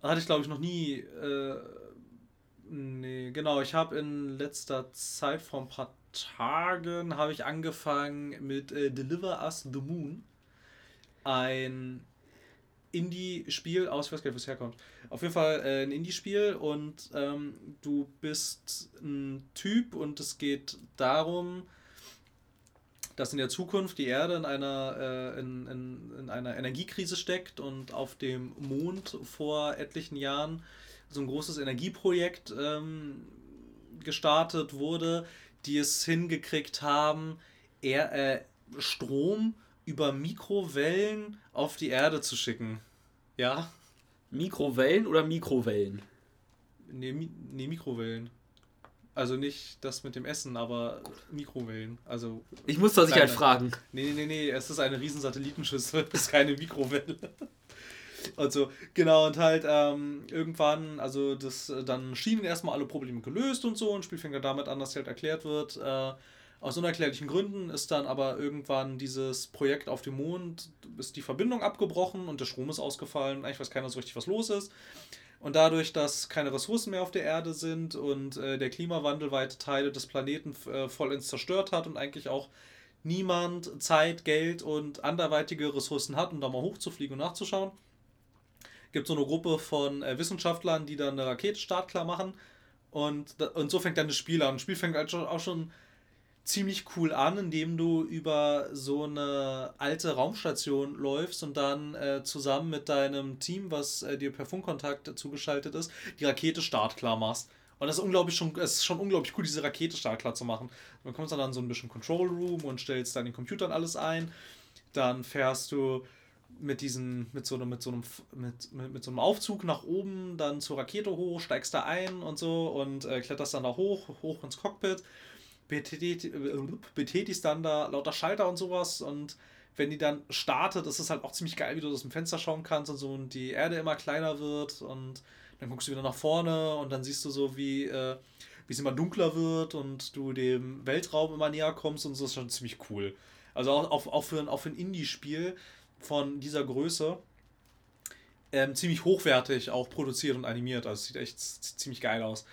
hatte ich glaube ich noch nie. Äh, nee, genau. Ich habe in letzter Zeit vor ein paar Tagen habe ich angefangen mit äh, Deliver Us the Moon, ein Indie-Spiel aus, ich weiß gar nicht, wo es herkommt. Auf jeden Fall äh, ein Indie-Spiel und ähm, du bist ein Typ und es geht darum, dass in der Zukunft die Erde in einer, äh, in, in, in einer Energiekrise steckt und auf dem Mond vor etlichen Jahren so ein großes Energieprojekt ähm, gestartet wurde, die es hingekriegt haben, eher, äh, Strom über Mikrowellen auf die Erde zu schicken. Ja? Mikrowellen oder Mikrowellen? Nee, Mi nee Mikrowellen. Also nicht das mit dem Essen, aber Mikrowellen. Also Ich muss das sich halt fragen. Nee, nee, nee, es ist eine riesen Satellitenschüssel, (laughs) es ist keine Mikrowelle. (laughs) Also, genau, und halt ähm, irgendwann, also das, äh, dann schienen erstmal alle Probleme gelöst und so und Spiel fängt ja damit an, dass halt erklärt wird, äh, aus unerklärlichen Gründen ist dann aber irgendwann dieses Projekt auf dem Mond, ist die Verbindung abgebrochen und der Strom ist ausgefallen, eigentlich weiß keiner so richtig, was los ist. Und dadurch, dass keine Ressourcen mehr auf der Erde sind und äh, der Klimawandel weite Teile des Planeten äh, vollends zerstört hat und eigentlich auch niemand Zeit, Geld und anderweitige Ressourcen hat, um da mal hochzufliegen und nachzuschauen, gibt so eine Gruppe von äh, Wissenschaftlern, die dann eine Rakete startklar machen. Und, und so fängt dann das Spiel an. Das Spiel fängt halt schon, auch schon ziemlich cool an, indem du über so eine alte Raumstation läufst und dann äh, zusammen mit deinem Team, was äh, dir per Funkkontakt zugeschaltet ist, die Rakete startklar machst. Und das ist unglaublich schon, es ist schon unglaublich cool, diese Rakete startklar zu machen. Du kommst dann an so ein bisschen Control Room und stellst dann den Computern alles ein. Dann fährst du mit diesen, mit so einem, mit so einem, mit, mit, mit so einem Aufzug nach oben, dann zur Rakete hoch, steigst da ein und so und äh, kletterst dann da hoch, hoch ins Cockpit, betätigst, äh, betätigst dann da lauter Schalter und sowas und wenn die dann startet, ist es halt auch ziemlich geil, wie du aus dem Fenster schauen kannst und so und die Erde immer kleiner wird und dann guckst du wieder nach vorne und dann siehst du so, wie, äh, wie es immer dunkler wird und du dem Weltraum immer näher kommst und so ist schon ziemlich cool. Also auch, auch, auch für ein, auch für ein Indie-Spiel von dieser Größe ähm, ziemlich hochwertig auch produziert und animiert. Also sieht echt ziemlich geil aus.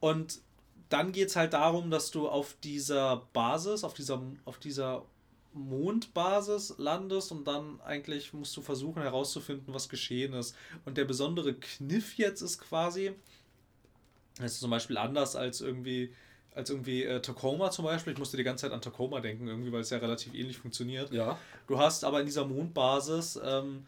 Und dann geht es halt darum, dass du auf dieser Basis, auf dieser, auf dieser Mondbasis landest und dann eigentlich musst du versuchen herauszufinden, was geschehen ist. Und der besondere Kniff jetzt ist quasi, das ist zum Beispiel anders als irgendwie, als irgendwie äh, Tacoma zum Beispiel. Ich musste die ganze Zeit an Tacoma denken, irgendwie, weil es ja relativ ähnlich funktioniert. Ja. Du hast aber in dieser Mondbasis, ähm,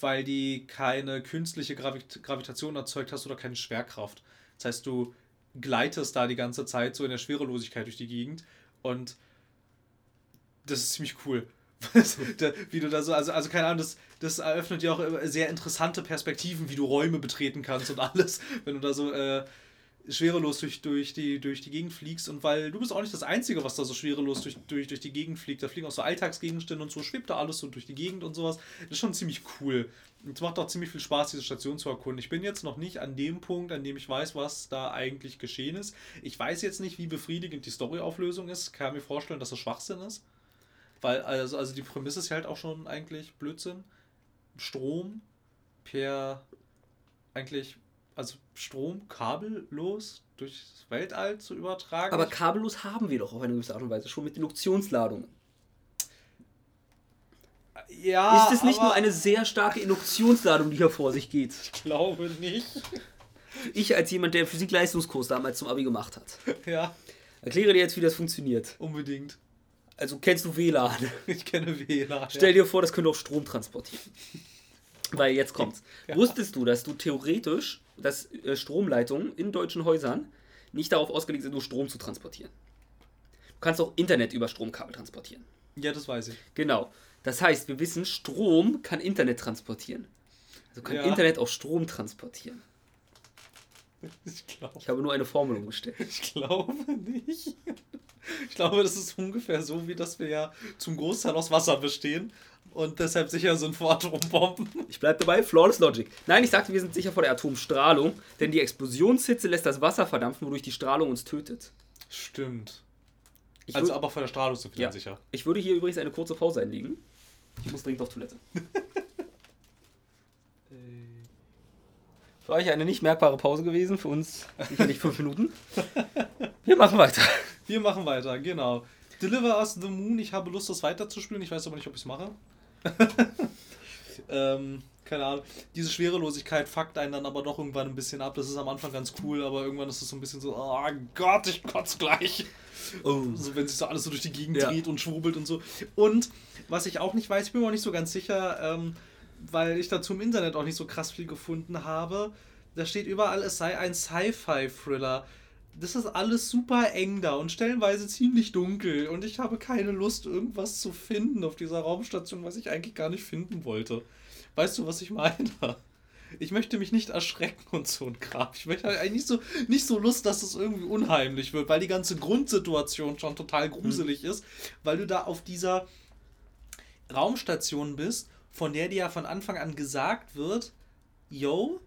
weil die keine künstliche Gravit Gravitation erzeugt hast oder keine Schwerkraft. Das heißt, du gleitest da die ganze Zeit so in der Schwerelosigkeit durch die Gegend und das ist ziemlich cool. (laughs) Wie du da so, also, also keine Ahnung, das, das eröffnet dir auch immer sehr interessante Perspektiven, wie du Räume betreten kannst und alles, wenn du da so äh, schwerelos durch, durch, die, durch die Gegend fliegst und weil du bist auch nicht das Einzige, was da so schwerelos durch, durch, durch die Gegend fliegt. Da fliegen auch so Alltagsgegenstände und so, schwebt da alles so durch die Gegend und sowas. Das ist schon ziemlich cool. Und es macht auch ziemlich viel Spaß, diese Station zu erkunden. Ich bin jetzt noch nicht an dem Punkt, an dem ich weiß, was da eigentlich geschehen ist. Ich weiß jetzt nicht, wie befriedigend die Storyauflösung ist. Kann mir vorstellen, dass es Schwachsinn ist. Weil, also, also die Prämisse ist ja halt auch schon eigentlich Blödsinn. Strom per eigentlich, also Strom kabellos durchs Weltall zu übertragen. Aber kabellos haben wir doch auf eine gewisse Art und Weise schon mit Induktionsladungen. Ja, ist es nicht nur eine sehr starke Induktionsladung, die hier vor sich geht? Ich glaube nicht. Ich als jemand, der Physik-Leistungskurs damals zum Abi gemacht hat. Ja. Erkläre dir jetzt, wie das funktioniert. Unbedingt. Also kennst du WLAN? Ich kenne WLAN. Stell dir vor, das könnte auch Strom transportieren. Weil jetzt kommt's. Ja. Wusstest du, dass du theoretisch, dass äh, Stromleitungen in deutschen Häusern nicht darauf ausgelegt sind, nur Strom zu transportieren? Du kannst auch Internet über Stromkabel transportieren. Ja, das weiß ich. Genau. Das heißt, wir wissen, Strom kann Internet transportieren. Also kann ja. Internet auch Strom transportieren. (laughs) Ich, glaube. ich habe nur eine Formel umgestellt. (laughs) Ich glaube nicht. Ich glaube, das ist ungefähr so, wie dass wir ja zum Großteil aus Wasser bestehen und deshalb sicher sind vor Atombomben. Ich bleibe dabei, flawless Logic. Nein, ich sagte, wir sind sicher vor der Atomstrahlung, denn die Explosionshitze lässt das Wasser verdampfen, wodurch die Strahlung uns tötet. Stimmt. Ich also aber vor der Strahlung sind wir ja. sicher. Ich würde hier übrigens eine kurze Pause einlegen. Ich muss dringend auf Toilette. (laughs) für euch eine nicht merkbare Pause gewesen, für uns sicherlich fünf Minuten. Wir machen weiter. Wir machen weiter, genau. Deliver Us the Moon, ich habe Lust, das weiterzuspielen. Ich weiß aber nicht, ob ich es mache. (laughs) ähm, keine Ahnung. Diese Schwerelosigkeit fuckt einen dann aber doch irgendwann ein bisschen ab. Das ist am Anfang ganz cool, aber irgendwann ist es so ein bisschen so, oh Gott, ich kotze gleich. Oh. So, wenn sich so alles so durch die Gegend ja. dreht und schwurbelt und so. Und was ich auch nicht weiß, ich bin mir auch nicht so ganz sicher, ähm, weil ich dazu im Internet auch nicht so krass viel gefunden habe. Da steht überall, es sei ein Sci-Fi-Thriller. Das ist alles super eng da und stellenweise ziemlich dunkel. Und ich habe keine Lust, irgendwas zu finden auf dieser Raumstation, was ich eigentlich gar nicht finden wollte. Weißt du, was ich meine? Ich möchte mich nicht erschrecken und so ein Kram. Ich möchte halt eigentlich nicht so, nicht so Lust, dass es irgendwie unheimlich wird, weil die ganze Grundsituation schon total gruselig mhm. ist, weil du da auf dieser Raumstation bist, von der dir ja von Anfang an gesagt wird, yo,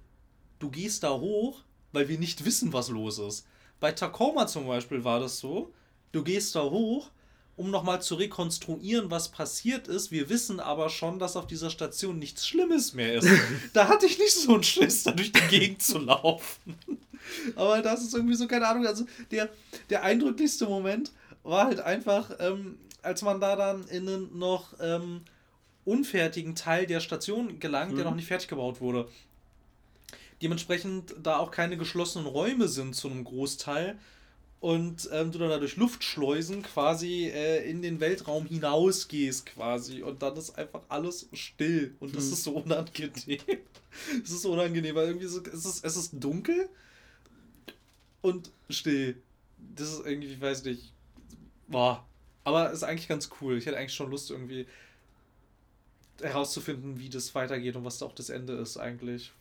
du gehst da hoch, weil wir nicht wissen, was los ist. Bei Tacoma zum Beispiel war das so, du gehst da hoch, um nochmal zu rekonstruieren, was passiert ist. Wir wissen aber schon, dass auf dieser Station nichts Schlimmes mehr ist. (laughs) da hatte ich nicht so einen Schiss, da durch die Gegend zu laufen. aber das ist irgendwie so, keine Ahnung, also der, der eindrücklichste Moment war halt einfach, ähm, als man da dann in einen noch ähm, unfertigen Teil der Station gelangt, mhm. der noch nicht fertig gebaut wurde. Dementsprechend da auch keine geschlossenen Räume sind zu einem Großteil, und ähm, du dann da durch Luftschleusen quasi äh, in den Weltraum hinausgehst quasi und dann ist einfach alles still und das hm. ist so unangenehm. (laughs) Es ist so unangenehm, weil irgendwie so, es, ist, es ist dunkel und still. Das ist irgendwie, ich weiß nicht, boah. Aber ist eigentlich ganz cool. Ich hätte eigentlich schon Lust irgendwie herauszufinden, wie das weitergeht und was da auch das Ende ist eigentlich.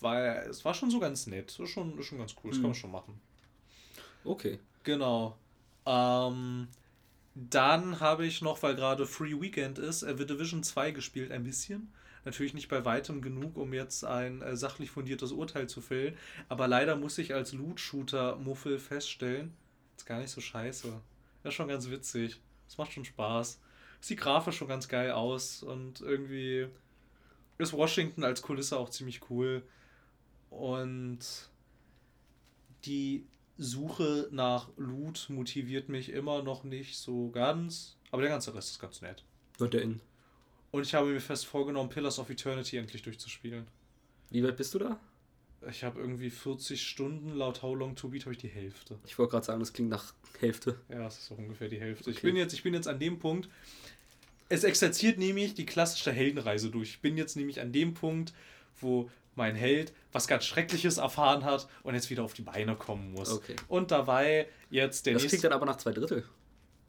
Weil es war schon so ganz nett. Das ist schon, ist schon ganz cool. Das hm. kann man schon machen. Okay. Genau. Ähm, dann habe ich noch, weil gerade Free Weekend ist, äh, The Division 2 gespielt, ein bisschen. Natürlich nicht bei weitem genug, um jetzt ein äh, sachlich fundiertes Urteil zu fällen. Aber leider muss ich als Loot-Shooter-Muffel feststellen, ist gar nicht so scheiße. Das ist schon ganz witzig. Es macht schon Spaß. Sieht grafisch schon ganz geil aus und irgendwie ist Washington als Kulisse auch ziemlich cool. Und die Suche nach Loot motiviert mich immer noch nicht so ganz. Aber der ganze Rest ist ganz nett. Und der in. Und ich habe mir fest vorgenommen, Pillars of Eternity endlich durchzuspielen. Wie weit bist du da? Ich habe irgendwie 40 Stunden, laut How Long to Beat habe ich die Hälfte. Ich wollte gerade sagen, das klingt nach Hälfte. Ja, das ist so ungefähr die Hälfte. Okay. Ich, bin jetzt, ich bin jetzt an dem Punkt, es exerziert nämlich die klassische Heldenreise durch. Ich bin jetzt nämlich an dem Punkt, wo mein Held was ganz Schreckliches erfahren hat und jetzt wieder auf die Beine kommen muss. Okay. Und dabei jetzt der das nächste. Das klingt dann aber nach zwei Drittel.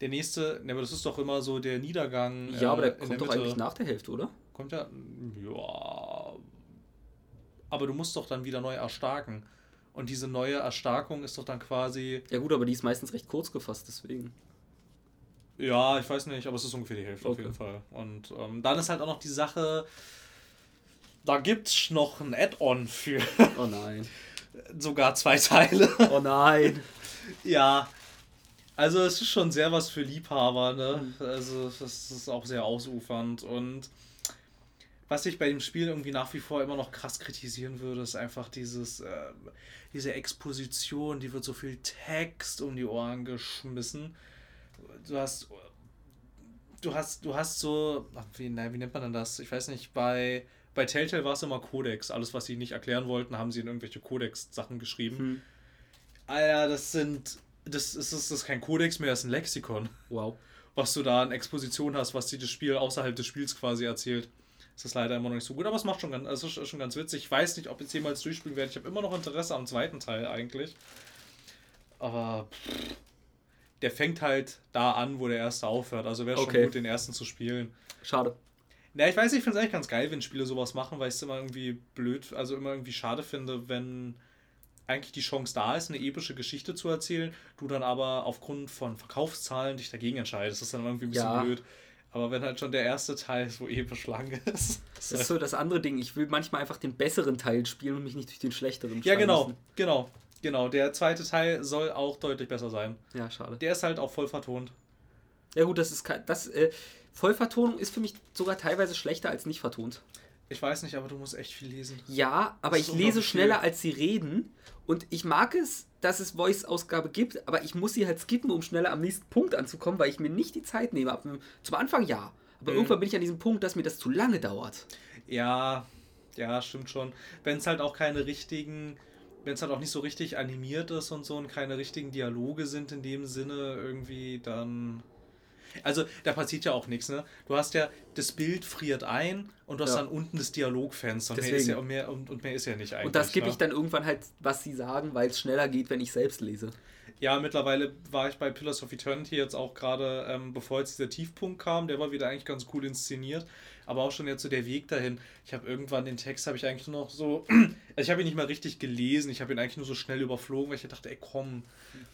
Der nächste, ne, aber das ist doch immer so der Niedergang. Ja, äh, aber der kommt der doch Mitte. eigentlich nach der Hälfte, oder? Kommt ja. Ja. Aber du musst doch dann wieder neu erstarken. Und diese neue Erstarkung ist doch dann quasi. Ja, gut, aber die ist meistens recht kurz gefasst, deswegen. Ja, ich weiß nicht, aber es ist ungefähr die Hälfte okay. auf jeden Fall. Und ähm, dann ist halt auch noch die Sache, da gibt's noch ein Add-on für. Oh nein. (laughs) Sogar zwei Teile. Oh nein. (laughs) ja. Also es ist schon sehr was für Liebhaber, ne? Mhm. Also das ist auch sehr ausufernd und was ich bei dem Spiel irgendwie nach wie vor immer noch krass kritisieren würde, ist einfach dieses, äh, diese Exposition, die wird so viel Text um die Ohren geschmissen. Du hast, du hast, du hast so, ach, wie, na, wie nennt man denn das? Ich weiß nicht, bei, bei Telltale war es immer Codex. Alles, was sie nicht erklären wollten, haben sie in irgendwelche Codex-Sachen geschrieben. Hm. Alter, das sind, das ist, das ist kein Codex mehr, das ist ein Lexikon. Wow. Was du da an Exposition hast, was dir das Spiel außerhalb des Spiels quasi erzählt. Das ist leider immer noch nicht so gut, aber es macht schon ganz, also schon ganz witzig. Ich weiß nicht, ob ich es jemals durchspielen werde. Ich habe immer noch Interesse am zweiten Teil eigentlich. Aber pff, der fängt halt da an, wo der erste aufhört. Also wäre schon okay. gut, den ersten zu spielen. Schade. Na, ich weiß, ich finde es eigentlich ganz geil, wenn Spiele sowas machen, weil ich es immer irgendwie blöd, also immer irgendwie schade finde, wenn eigentlich die Chance da ist, eine epische Geschichte zu erzählen, du dann aber aufgrund von Verkaufszahlen dich dagegen entscheidest. Das ist dann irgendwie ein bisschen ja. blöd. Aber wenn halt schon der erste Teil so episch lang ist. Das (laughs) ist so das andere Ding. Ich will manchmal einfach den besseren Teil spielen und mich nicht durch den schlechteren Ja, genau, müssen. genau, genau. Der zweite Teil soll auch deutlich besser sein. Ja, schade. Der ist halt auch voll vertont. Ja, gut, das ist das. Äh, Vollvertonung ist für mich sogar teilweise schlechter als nicht vertont. Ich weiß nicht, aber du musst echt viel lesen. Ja, aber ich lese schneller, als sie reden. Und ich mag es, dass es Voice-Ausgabe gibt, aber ich muss sie halt skippen, um schneller am nächsten Punkt anzukommen, weil ich mir nicht die Zeit nehme. Zum Anfang ja. Aber mhm. irgendwann bin ich an diesem Punkt, dass mir das zu lange dauert. Ja, ja, stimmt schon. Wenn es halt auch keine richtigen, wenn es halt auch nicht so richtig animiert ist und so und keine richtigen Dialoge sind in dem Sinne irgendwie, dann also da passiert ja auch nichts, ne? Du hast ja, das Bild friert ein und du hast ja. dann unten das Dialogfenster und mehr, ist ja, und, mehr, und, und mehr ist ja nicht eigentlich. Und das gebe ne? ich dann irgendwann halt, was sie sagen, weil es schneller geht, wenn ich selbst lese. Ja, mittlerweile war ich bei Pillars of Eternity jetzt auch gerade, ähm, bevor jetzt dieser Tiefpunkt kam, der war wieder eigentlich ganz cool inszeniert aber auch schon jetzt so der Weg dahin. Ich habe irgendwann den Text, habe ich eigentlich nur noch so, (clears throat) also ich habe ihn nicht mal richtig gelesen, ich habe ihn eigentlich nur so schnell überflogen, weil ich dachte, ey komm,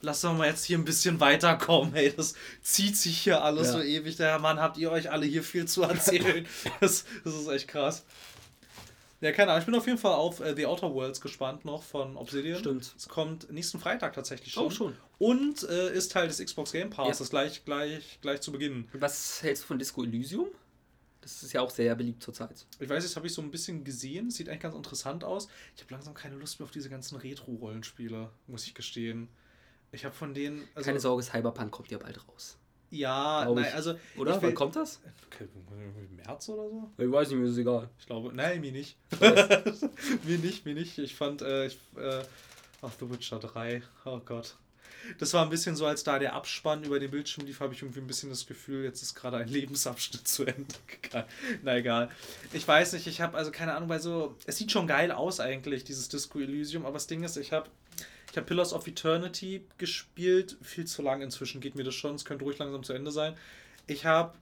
lass doch mal jetzt hier ein bisschen weiterkommen, ey, das zieht sich hier alles ja. so ewig, daher Mann, habt ihr euch alle hier viel zu erzählen. (laughs) das, das ist echt krass. Ja, keine Ahnung. Ich bin auf jeden Fall auf äh, The Outer Worlds gespannt noch von Obsidian. Stimmt. Es kommt nächsten Freitag tatsächlich schon. Oh, schon. Und äh, ist Teil des Xbox Game Passes ja. gleich, gleich, gleich zu Beginn. Was hältst du von Disco Elysium? Das ist ja auch sehr beliebt zurzeit. Ich weiß, das habe ich so ein bisschen gesehen. Sieht eigentlich ganz interessant aus. Ich habe langsam keine Lust mehr auf diese ganzen Retro-Rollenspiele, muss ich gestehen. Ich habe von denen. Also keine Sorge, Cyberpunk kommt ja bald raus. Ja, nein, also. Oder? Will, Wann kommt das? März oder so? Ich weiß nicht, mir ist egal. Ich glaube, nein, mir nicht. (laughs) mir nicht, mir nicht. Ich fand, äh, ich, äh, ach, The Witcher 3. Oh Gott das war ein bisschen so, als da der Abspann über den Bildschirm lief, habe ich irgendwie ein bisschen das Gefühl, jetzt ist gerade ein (laughs) Lebensabschnitt zu Ende gegangen. Na egal. Ich weiß nicht, ich habe also keine Ahnung, weil so, es sieht schon geil aus eigentlich, dieses Disco Elysium, aber das Ding ist, ich habe ich habe Pillars of Eternity gespielt, viel zu lang inzwischen geht mir das schon, es könnte ruhig langsam zu Ende sein. Ich habe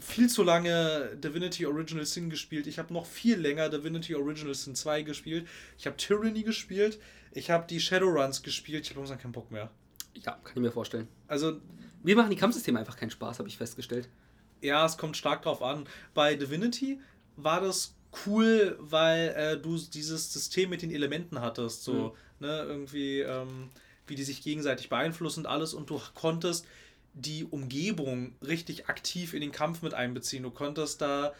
viel zu lange Divinity Original Sin gespielt. Ich habe noch viel länger Divinity Original Sin 2 gespielt. Ich habe Tyranny gespielt. Ich habe die Shadowruns gespielt. Ich habe langsam keinen Bock mehr. Ja, kann ich mir vorstellen. Also. Wir machen die Kampfsysteme einfach keinen Spaß, habe ich festgestellt. Ja, es kommt stark drauf an. Bei Divinity war das cool, weil äh, du dieses System mit den Elementen hattest. So, mhm. ne, irgendwie, ähm, wie die sich gegenseitig beeinflussen und alles. Und du konntest die Umgebung richtig aktiv in den Kampf mit einbeziehen. Du konntest da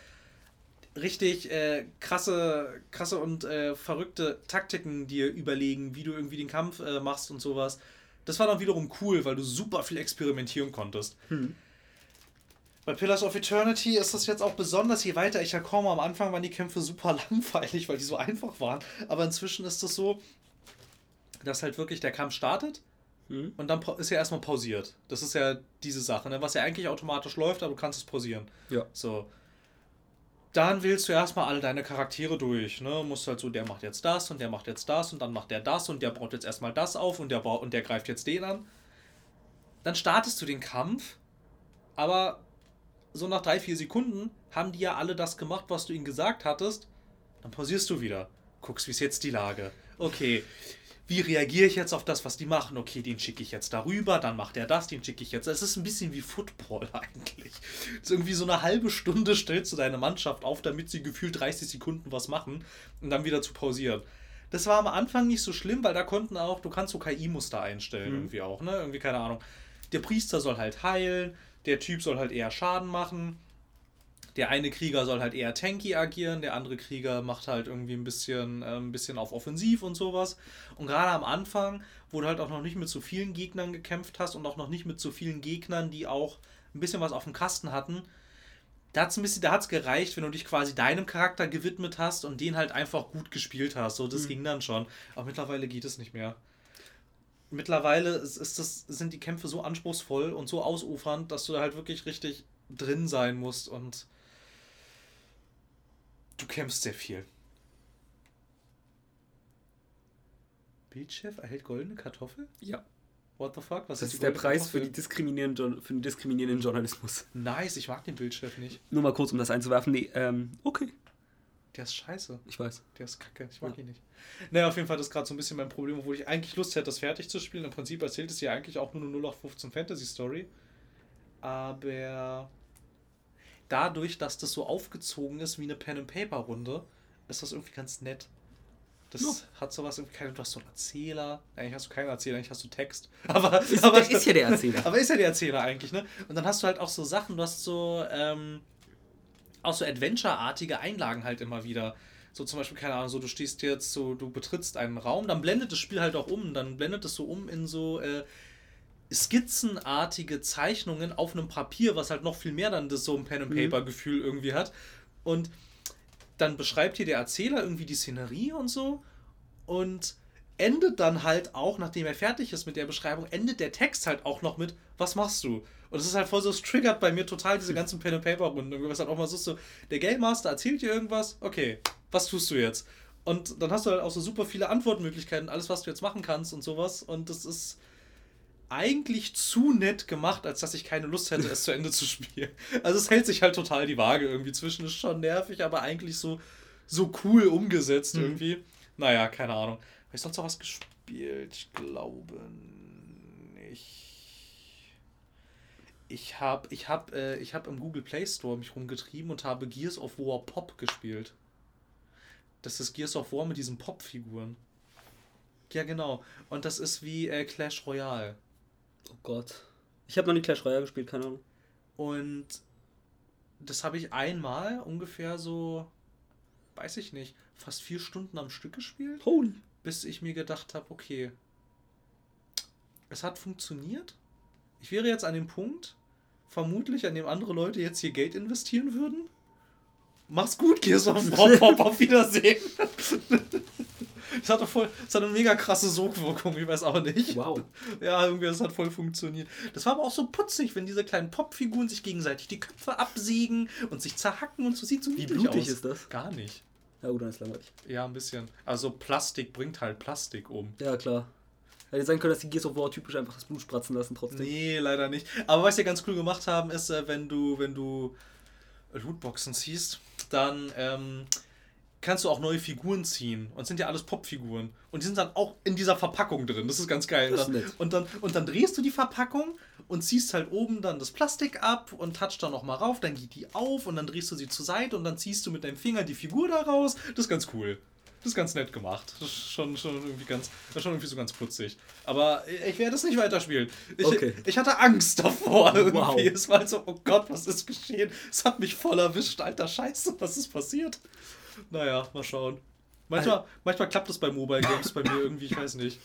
richtig äh, krasse, krasse und äh, verrückte Taktiken dir überlegen, wie du irgendwie den Kampf äh, machst und sowas. Das war dann wiederum cool, weil du super viel experimentieren konntest. Hm. Bei Pillars of Eternity ist das jetzt auch besonders, je weiter ich ja komme. Am Anfang waren die Kämpfe super (laughs) langweilig, weil die so einfach waren. Aber inzwischen ist das so, dass halt wirklich der Kampf startet hm. und dann ist er erstmal pausiert. Das ist ja diese Sache, ne? was ja eigentlich automatisch läuft, aber du kannst es pausieren. Ja. So dann wählst du erstmal alle deine Charaktere durch. Ne? Musst halt so, der macht jetzt das und der macht jetzt das und dann macht der das und der baut jetzt erstmal das auf und der, baut, und der greift jetzt den an. Dann startest du den Kampf, aber so nach drei, vier Sekunden haben die ja alle das gemacht, was du ihnen gesagt hattest. Dann pausierst du wieder. Guckst, wie ist jetzt die Lage. Okay, wie reagiere ich jetzt auf das, was die machen? Okay, den schicke ich jetzt darüber, dann macht er das, den schicke ich jetzt. Es ist ein bisschen wie Football (laughs) eigentlich. Es ist irgendwie so eine halbe Stunde stellst du deine Mannschaft auf, damit sie gefühlt 30 Sekunden was machen und dann wieder zu pausieren. Das war am Anfang nicht so schlimm, weil da konnten auch, du kannst so KI-Muster einstellen, mhm. irgendwie auch, ne? Irgendwie, keine Ahnung. der Priester soll halt heilen, der Typ soll halt eher Schaden machen. Der eine Krieger soll halt eher tanky agieren, der andere Krieger macht halt irgendwie ein bisschen, äh, ein bisschen auf Offensiv und sowas. Und gerade am Anfang, wo du halt auch noch nicht mit so vielen Gegnern gekämpft hast und auch noch nicht mit so vielen Gegnern, die auch ein bisschen was auf dem Kasten hatten, da hat es da hat's gereicht, wenn du dich quasi deinem Charakter gewidmet hast und den halt einfach gut gespielt hast. So, das mhm. ging dann schon. Aber mittlerweile geht es nicht mehr. Mittlerweile ist, ist das, sind die Kämpfe so anspruchsvoll und so ausufernd, dass du da halt wirklich richtig drin sein musst und du kämpfst sehr viel. Bildchef erhält goldene Kartoffel? Ja. What the fuck? Was das ist, ist der Preis für, die diskriminierenden, für den diskriminierenden Journalismus. Nice, ich mag den Bildchef nicht. Nur mal kurz, um das einzuwerfen. Nee, ähm, okay. Der ist scheiße. Ich weiß. Der ist kacke. Ich mag ja. ihn nicht. Naja, auf jeden Fall, das ist gerade so ein bisschen mein Problem, obwohl ich eigentlich Lust hätte, das fertig zu spielen. Im Prinzip erzählt es ja eigentlich auch nur eine 0 auf 15 Fantasy Story. Aber dadurch, dass das so aufgezogen ist wie eine Pen-and-Paper-Runde, ist das irgendwie ganz nett. Das no. hat sowas, du hast so einen Erzähler. Eigentlich hast du keinen Erzähler, eigentlich hast du Text. (laughs) Aber ist, aber, ist ja der Erzähler. (laughs) Aber ist ja der Erzähler eigentlich, ne? Und dann hast du halt auch so Sachen, du hast so, ähm, auch so Adventure-artige Einlagen halt immer wieder. So zum Beispiel, keine Ahnung, so du stehst jetzt so, du betrittst einen Raum, dann blendet das Spiel halt auch um, dann blendet es so um in so äh, skizzenartige Zeichnungen auf einem Papier, was halt noch viel mehr dann das so ein Pen-and-Paper-Gefühl mhm. irgendwie hat. Und dann beschreibt hier der Erzähler irgendwie die Szenerie und so und endet dann halt auch, nachdem er fertig ist mit der Beschreibung, endet der Text halt auch noch mit, was machst du? Und es ist halt voll so, es triggert bei mir total diese ganzen Pen-and-Paper-Runden. Was halt auch mal so, so, der Game Master erzählt dir irgendwas, okay, was tust du jetzt? Und dann hast du halt auch so super viele Antwortmöglichkeiten, alles, was du jetzt machen kannst und sowas. Und das ist eigentlich zu nett gemacht, als dass ich keine Lust hätte, es zu Ende zu spielen. Also es hält sich halt total die Waage irgendwie zwischen. Ist schon nervig, aber eigentlich so, so cool umgesetzt mhm. irgendwie. Naja, keine Ahnung. Habe ich sonst noch was gespielt? Ich glaube nicht. Ich habe ich hab, äh, hab im Google Play Store mich rumgetrieben und habe Gears of War Pop gespielt. Das ist Gears of War mit diesen Pop-Figuren. Ja, genau. Und das ist wie äh, Clash Royale. Oh Gott. Ich habe noch nie Clash Royale gespielt, keine Ahnung. Und das habe ich einmal ungefähr so, weiß ich nicht, fast vier Stunden am Stück gespielt. Holy. Bis ich mir gedacht habe, okay, es hat funktioniert. Ich wäre jetzt an dem Punkt, vermutlich, an dem andere Leute jetzt hier Geld investieren würden. Mach's gut, Gears of War, auf Wiedersehen. Das hat doch voll, das hat eine mega krasse Sogwirkung, ich weiß auch nicht. Wow. Ja, irgendwie, das hat voll funktioniert. Das war aber auch so putzig, wenn diese kleinen Popfiguren sich gegenseitig die Köpfe absägen und sich zerhacken und so sieht so Wie blutig aus. ist das? Gar nicht. Ja, gut, dann ist langweilig. Ja, ein bisschen. Also Plastik bringt halt Plastik um. Ja, klar. Hätte sein können, dass die Gears of War typisch einfach das Blut spratzen lassen trotzdem. Nee, leider nicht. Aber was sie ganz cool gemacht haben, ist, äh, wenn du, wenn du Lootboxen ziehst, dann ähm, kannst du auch neue Figuren ziehen. Und sind ja alles Popfiguren. Und die sind dann auch in dieser Verpackung drin. Das ist ganz geil. Das ist und, dann, und dann drehst du die Verpackung und ziehst halt oben dann das Plastik ab und touchst da nochmal rauf. Dann geht die auf und dann drehst du sie zur Seite und dann ziehst du mit deinem Finger die Figur da raus. Das ist ganz cool. Das ist ganz nett gemacht. Das ist schon, schon irgendwie ganz, das ist schon irgendwie so ganz putzig. Aber ich werde es nicht weiterspielen. Ich, okay. ich hatte Angst davor irgendwie. Wow. Es war halt so, oh Gott, was ist geschehen? Es hat mich voll erwischt. Alter Scheiße, was ist passiert? Naja, mal schauen. Manchmal, manchmal klappt das bei Mobile Games bei mir irgendwie, ich weiß nicht.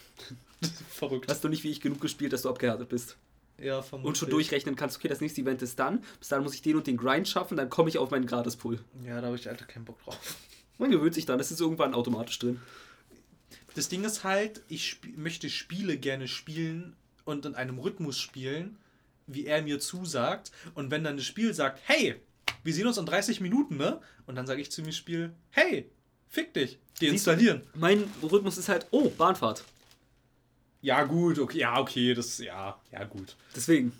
(laughs) Verrückt. Hast du nicht wie ich genug gespielt, dass du abgehärtet bist? Ja, vermutlich. Und schon durchrechnen kannst, okay, das nächste Event ist dann, bis dann muss ich den und den Grind schaffen, dann komme ich auf meinen Gratis-Pool. Ja, da habe ich alter keinen Bock drauf. Man gewöhnt sich dann, das ist irgendwann automatisch drin. Das Ding ist halt, ich sp möchte Spiele gerne spielen und in einem Rhythmus spielen, wie er mir zusagt. Und wenn dann das Spiel sagt, hey, wir sehen uns in 30 Minuten, ne? Und dann sage ich zu mir Spiel, hey, fick dich, deinstallieren. Mein Rhythmus ist halt, oh, Bahnfahrt. Ja, gut, okay, ja, okay, das, ja, ja, gut. Deswegen.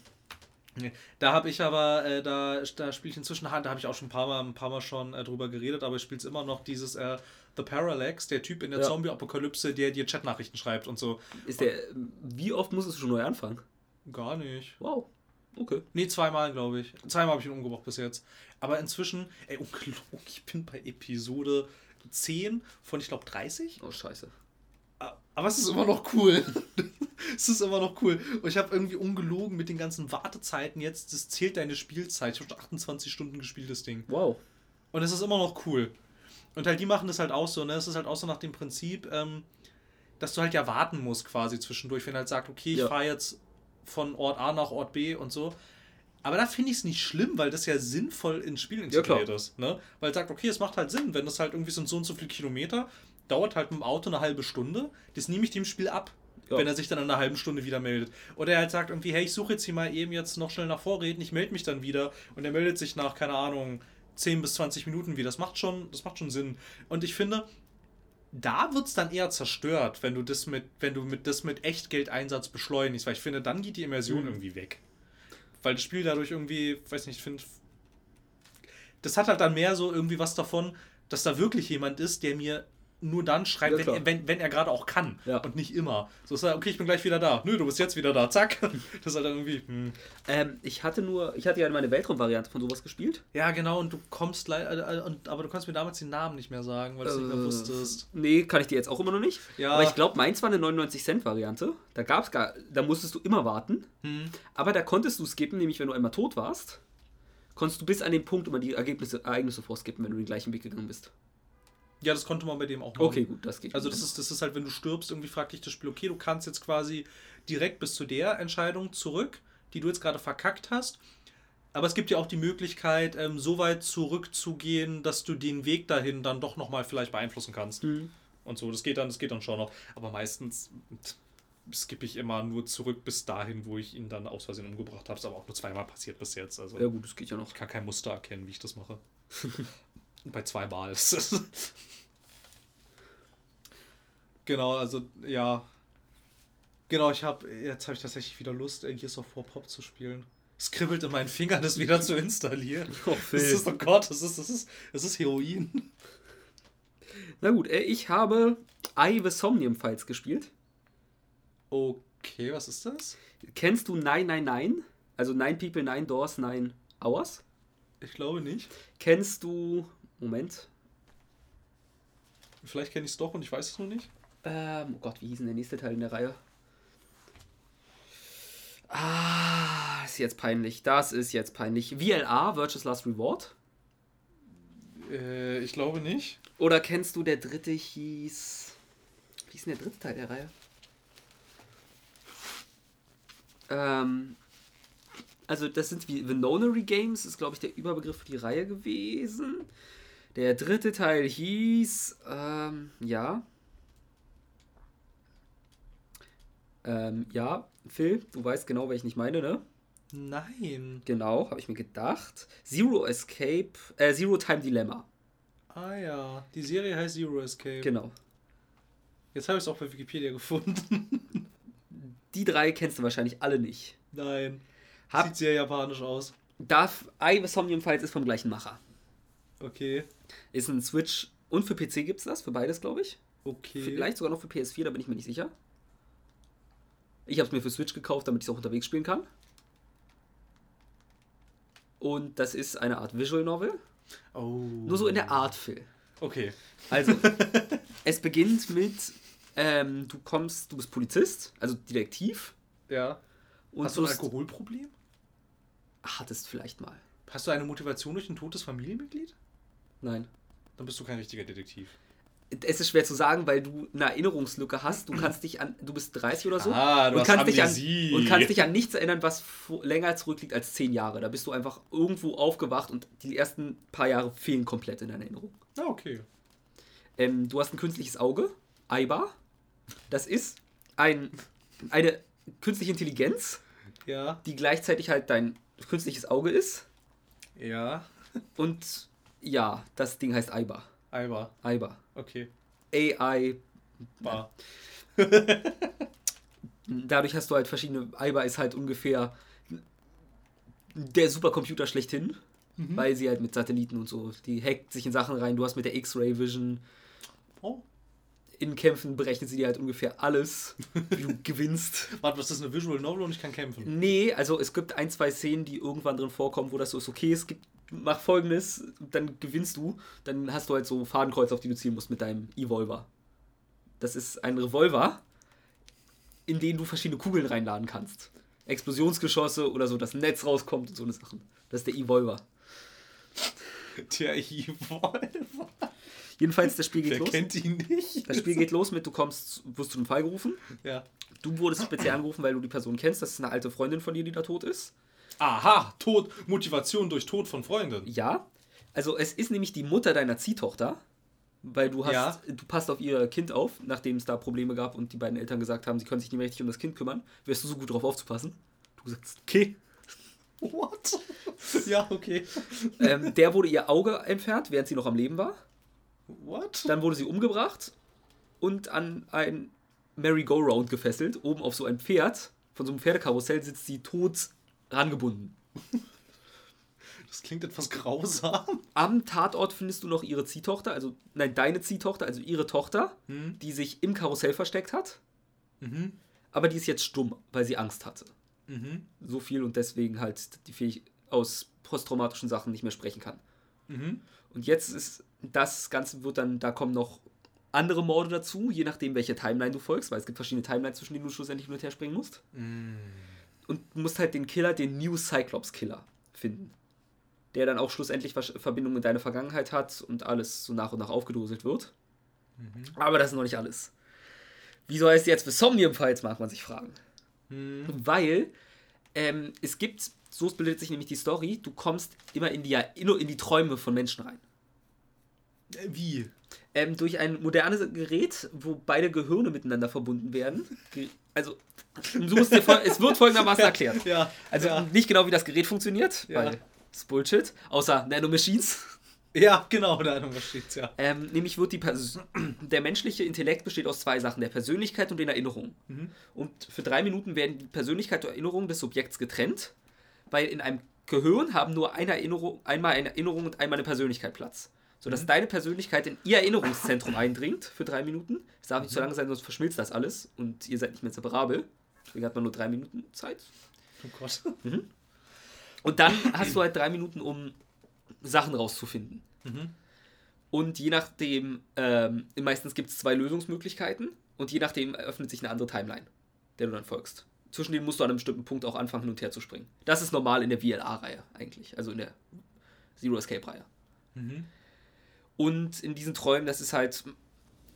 Da habe ich aber, äh, da, da spiele ich inzwischen, da habe ich auch schon ein paar Mal, ein paar Mal schon äh, drüber geredet, aber ich spiele es immer noch dieses äh, The Parallax, der Typ in der ja. Zombie-Apokalypse, der dir Chatnachrichten schreibt und so. Ist der, wie oft musstest du schon neu anfangen? Gar nicht. Wow. Okay. Nee, zweimal, glaube ich. Zweimal habe ich ihn umgebracht bis jetzt. Aber inzwischen, ey, ungelogen, ich bin bei Episode 10 von, ich glaube, 30. Oh, scheiße. Aber es ist immer noch cool. (laughs) es ist immer noch cool. Und ich habe irgendwie ungelogen mit den ganzen Wartezeiten jetzt, das zählt deine Spielzeit. Ich habe schon 28 Stunden gespielt, das Ding. Wow. Und es ist immer noch cool. Und halt, die machen das halt auch so, ne? Es ist halt auch so nach dem Prinzip, ähm, dass du halt ja warten musst quasi zwischendurch, wenn er halt sagt, okay, ich Ja. fahre jetzt von Ort A nach Ort B und so. Aber da finde ich es nicht schlimm, weil das ja sinnvoll ins Spiel Ja, integriert ist. Ne? Weil es sagt, okay, es macht halt Sinn, wenn das halt irgendwie so und so und so viele Kilometer, dauert halt mit dem Auto eine halbe Stunde, das nehme ich dem Spiel ab, Ja. wenn er sich dann in einer halben Stunde wieder meldet. Oder er halt sagt irgendwie, hey, ich suche jetzt hier mal eben jetzt noch schnell nach Vorräten, ich melde mich dann wieder und er meldet sich nach, keine Ahnung, 10 bis 20 Minuten wieder. Das macht schon, das macht schon Sinn. Und ich finde, da wird es dann eher zerstört, wenn du das mit, wenn du mit das mit Echtgeldeinsatz beschleunigst, weil ich finde, dann geht die Immersion Mhm. irgendwie weg. Weil das Spiel dadurch irgendwie, weiß nicht, ich finde, das hat halt dann mehr so irgendwie was davon, dass da wirklich jemand ist, der mir nur dann schreibt, Ja, wenn, er, wenn, wenn er gerade auch kann Ja. und nicht immer. So ist er, okay, ich bin gleich wieder da. Nö, du bist jetzt wieder da. Zack. (laughs) Das ist halt dann irgendwie. Hm. Ähm, ich hatte nur, ich hatte ja meine Weltraum-Variante von sowas gespielt. Ja, genau, und du kommst leider, und, aber du kannst mir damals den Namen nicht mehr sagen, weil du es nicht mehr Äh, wusstest. Nee, kann ich dir jetzt auch immer noch nicht. Ja. Aber ich glaube, meins war eine 99-Cent-Variante. Da gab's gar, da musstest du immer warten. Hm. Aber da konntest du skippen, nämlich wenn du einmal tot warst, konntest du bis an den Punkt immer die Ergebnisse, Ereignisse vorskippen, wenn du den gleichen Weg gegangen bist. Ja, das konnte man bei dem auch machen. Okay, gut, das geht. Also das ist, das ist halt, wenn du stirbst, irgendwie fragt dich das Spiel, okay, du kannst jetzt quasi direkt bis zu der Entscheidung zurück, die du jetzt gerade verkackt hast. Aber es gibt ja auch die Möglichkeit, ähm, so weit zurückzugehen, dass du den Weg dahin dann doch nochmal vielleicht beeinflussen kannst. Mhm. Und so, das geht dann, das geht dann schon noch. Aber meistens skippe ich immer nur zurück bis dahin, wo ich ihn dann aus Versehen umgebracht habe. Ist aber auch nur zweimal passiert bis jetzt. Also Ja gut, das geht ja noch. ich kann kein Muster erkennen, wie ich das mache. (laughs) Bei zweimal. (laughs) genau, also ja. Genau, ich habe jetzt habe ich tatsächlich wieder Lust, Gears of War Pop zu spielen. Es kribbelt in meinen Fingern, das wieder zu installieren. Oh, Das ist, oh Gott, das ist, das ist, das ist Heroin. Na gut, äh, ich habe I the Somnium Files gespielt. Okay, was ist das? Kennst du 999? Also 9 People, 9 Doors, 9 Hours? Ich glaube nicht. Kennst du. Moment. Vielleicht kenne ich es doch und ich weiß es nur nicht. Ähm, oh Gott, wie hieß denn der nächste Teil in der Reihe? Ah, ist jetzt peinlich. Das ist jetzt peinlich. VLA, Virtuous Last Reward. Äh, ich glaube nicht. Oder kennst du der dritte hieß. Wie ist denn der dritte Teil der Reihe? Ähm. Also, das sind wie Venonary Games, ist glaube ich der Überbegriff für die Reihe gewesen. Der dritte Teil hieß. Ähm, ja. Ähm, ja, Phil, du weißt genau, welchen ich meine, ne? Nein. Genau, habe ich mir gedacht. Zero Escape, äh, Zero Time Dilemma. Ah ja, die Serie heißt Zero Escape. Genau. Jetzt habe ich es auch bei Wikipedia gefunden. (laughs) Die drei kennst du wahrscheinlich alle nicht. Nein. Hab- Sieht sehr japanisch aus. Darf I the Somnium Files ist vom gleichen Macher. Okay. Ist ein Switch und für PC gibt's das, für beides, glaube ich. Okay. Vielleicht sogar noch für PS4, da bin ich mir nicht sicher. Ich habe es mir für Switch gekauft, damit ich es auch unterwegs spielen kann. Und das ist eine Art Visual Novel. Oh. Nur so in der Art, Phil. Okay. Also, (laughs) es beginnt mit, ähm, du kommst, du bist Polizist, also Detektiv. Ja. Und Hast du ein Alkoholproblem? Hattest vielleicht mal. Hast du eine Motivation durch ein totes Familienmitglied? Nein. Dann bist du kein richtiger Detektiv. Es ist schwer zu sagen, weil du eine Erinnerungslücke hast. Du kannst dich an, du bist 30 oder so. Ah, du und hast kannst dich an, Amnesie. und kannst dich an nichts erinnern, was länger zurückliegt als 10 Jahre. Da bist du einfach irgendwo aufgewacht und die ersten paar Jahre fehlen komplett in deiner Erinnerung. Ah, okay. Ähm, du hast ein künstliches Auge, AIBA. Das ist ein, eine künstliche Intelligenz, Ja. die gleichzeitig halt dein künstliches Auge ist. Ja. Und ja, das Ding heißt AIBA. Alba. AIBA. Okay. AI. Bar. (laughs) Dadurch hast du halt verschiedene. AIBA ist halt ungefähr der Supercomputer schlechthin. Weil sie halt mit Satelliten und so, die hackt sich in Sachen rein. Du hast mit der X-Ray Vision Oh. In Kämpfen berechnet sie dir halt ungefähr alles, wie du (laughs) gewinnst. Warte, was ist eine Visual Novel und ich kann kämpfen? Nee, also es gibt ein, zwei Szenen, die irgendwann drin vorkommen, wo das so ist, okay, es gibt, mach folgendes, dann gewinnst du, dann hast du halt so Fadenkreuz, auf die du zielen musst mit deinem Evolver. Das ist ein Revolver, in denen du verschiedene Kugeln reinladen kannst. Explosionsgeschosse oder so, das Netz rauskommt und so eine Sachen. Das ist der Evolver. Der Evolver. Jedenfalls, das Spiel geht Wer los. kennt ihn nicht? Das Spiel geht los mit, du kommst, wirst zu einem Fall gerufen. Ja. Du wurdest speziell angerufen, weil du die Person kennst. Das ist eine alte Freundin von dir, die da tot ist. Aha, Tod, Motivation durch Tod von Freunden. Ja. Also es ist nämlich die Mutter deiner Ziehtochter. Weil du hast, Ja. du passt auf ihr Kind auf, nachdem es da Probleme gab und die beiden Eltern gesagt haben, sie können sich nicht mehr richtig um das Kind kümmern. Wärst du so gut drauf aufzupassen? Du sagst, okay. What? (laughs) Ja, okay. ähm, der wurde ihr Auge entfernt, während sie noch am Leben war. What? Dann wurde sie umgebracht und an ein Merry-Go-Round gefesselt. Oben auf so ein Pferd. Von so einem Pferdekarussell sitzt sie tot rangebunden. Das klingt etwas grausam. Am Tatort findest du noch ihre Ziehtochter, also nein, deine Ziehtochter, also ihre Tochter, Hm. die sich im Karussell versteckt hat. Mhm. Aber die ist jetzt stumm, weil sie Angst hatte. Mhm. So viel und deswegen halt die Fähig aus posttraumatischen Sachen nicht mehr sprechen kann. Mhm. Und jetzt ist das Ganze wird dann, da kommen noch andere Morde dazu, je nachdem, welche Timeline du folgst, weil es gibt verschiedene Timelines, zwischen denen du schlussendlich hin und her springen musst. Und du musst halt den Killer, den New Cyclops Killer, finden. Der dann auch schlussendlich Versch- Verbindungen in deine Vergangenheit hat und alles so nach und nach aufgedröselt wird. Aber das ist noch nicht alles. Wieso heißt jetzt für Somnium Files, mag man sich fragen. Weil ähm, es gibt, so bildet sich nämlich die Story, du kommst immer in die, in die Träume von Menschen rein. Wie? Ähm, durch ein modernes Gerät, wo beide Gehirne miteinander verbunden werden. Also, du musst dir es wird folgendermaßen (laughs) erklärt. Ja. Also ja. nicht genau, wie das Gerät funktioniert, Ja. weil das ist Bullshit, außer Nanomachines. ja, genau, steht's ja. Ähm, nämlich wird die Pers (clears throat) der menschliche Intellekt besteht aus zwei Sachen, der Persönlichkeit und den Erinnerungen. Und für drei Minuten werden die Persönlichkeit und Erinnerung des Subjekts getrennt, weil in einem Gehirn haben nur eine Erinnerung, einmal eine Erinnerung und einmal eine Persönlichkeit Platz. Sodass deine Persönlichkeit in ihr Erinnerungszentrum eindringt für drei Minuten. Es darf nicht zu lange sein, sonst verschmilzt das alles und ihr seid nicht mehr separabel. Deswegen hat man nur drei Minuten Zeit. Oh Gott. Und dann hast du halt drei Minuten, um Sachen rauszufinden. Und je nachdem, ähm, meistens gibt es zwei Lösungsmöglichkeiten und je nachdem eröffnet sich eine andere Timeline, der du dann folgst. Zwischen denen musst du an einem bestimmten Punkt auch anfangen, hin und her zu springen. Das ist normal in der VLA-Reihe eigentlich, also in der Zero Escape-Reihe. Und in diesen Träumen, das ist halt,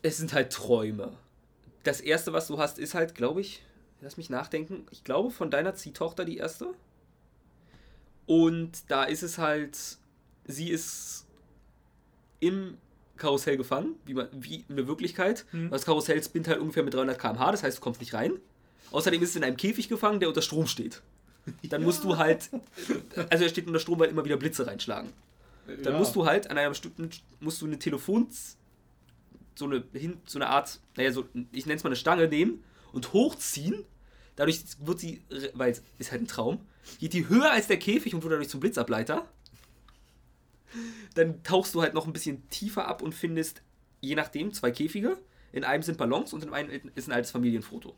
es sind halt Träume. Das erste, was du hast, ist halt, glaube ich, lass mich nachdenken, ich glaube von deiner Ziehtochter die erste. Und da ist es halt, sie ist im Karussell gefangen, wie, man, wie in der Wirklichkeit. Das Karussell spinnt halt ungefähr mit 300 km/h, das heißt, du kommst nicht rein. Außerdem ist es in einem Käfig gefangen, der unter Strom steht. Dann musst du halt, also er steht unter Strom, weil immer wieder Blitze reinschlagen. Dann ja. musst du halt an einer bestimmten, musst du eine Telefon, so eine, hin, so eine Art, naja, so, ich nenne es mal eine Stange nehmen und hochziehen. Dadurch wird sie, weil es ist halt ein Traum, geht die höher als der Käfig und wird dadurch zum Blitzableiter. Dann tauchst du halt noch ein bisschen tiefer ab und findest, je nachdem, zwei Käfige. In einem sind Ballons und in einem ist ein altes Familienfoto.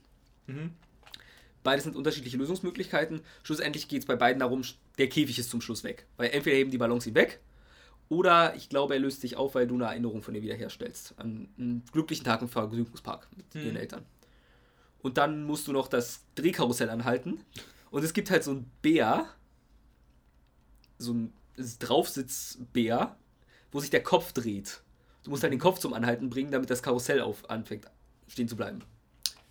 Beides sind unterschiedliche Lösungsmöglichkeiten. Schlussendlich geht es bei beiden darum, der Käfig ist zum Schluss weg. Weil entweder heben die Ballons ihn weg oder ich glaube, er löst sich auf, weil du eine Erinnerung von dir wiederherstellst. An einen glücklichen Tag im Vergnügungspark mit ihren Eltern. Und dann musst du noch das Drehkarussell anhalten. Und es gibt halt so ein Bär, so ein Draufsitzbär, wo sich der Kopf dreht. Du musst halt den Kopf zum Anhalten bringen, damit das Karussell auf anfängt stehen zu bleiben.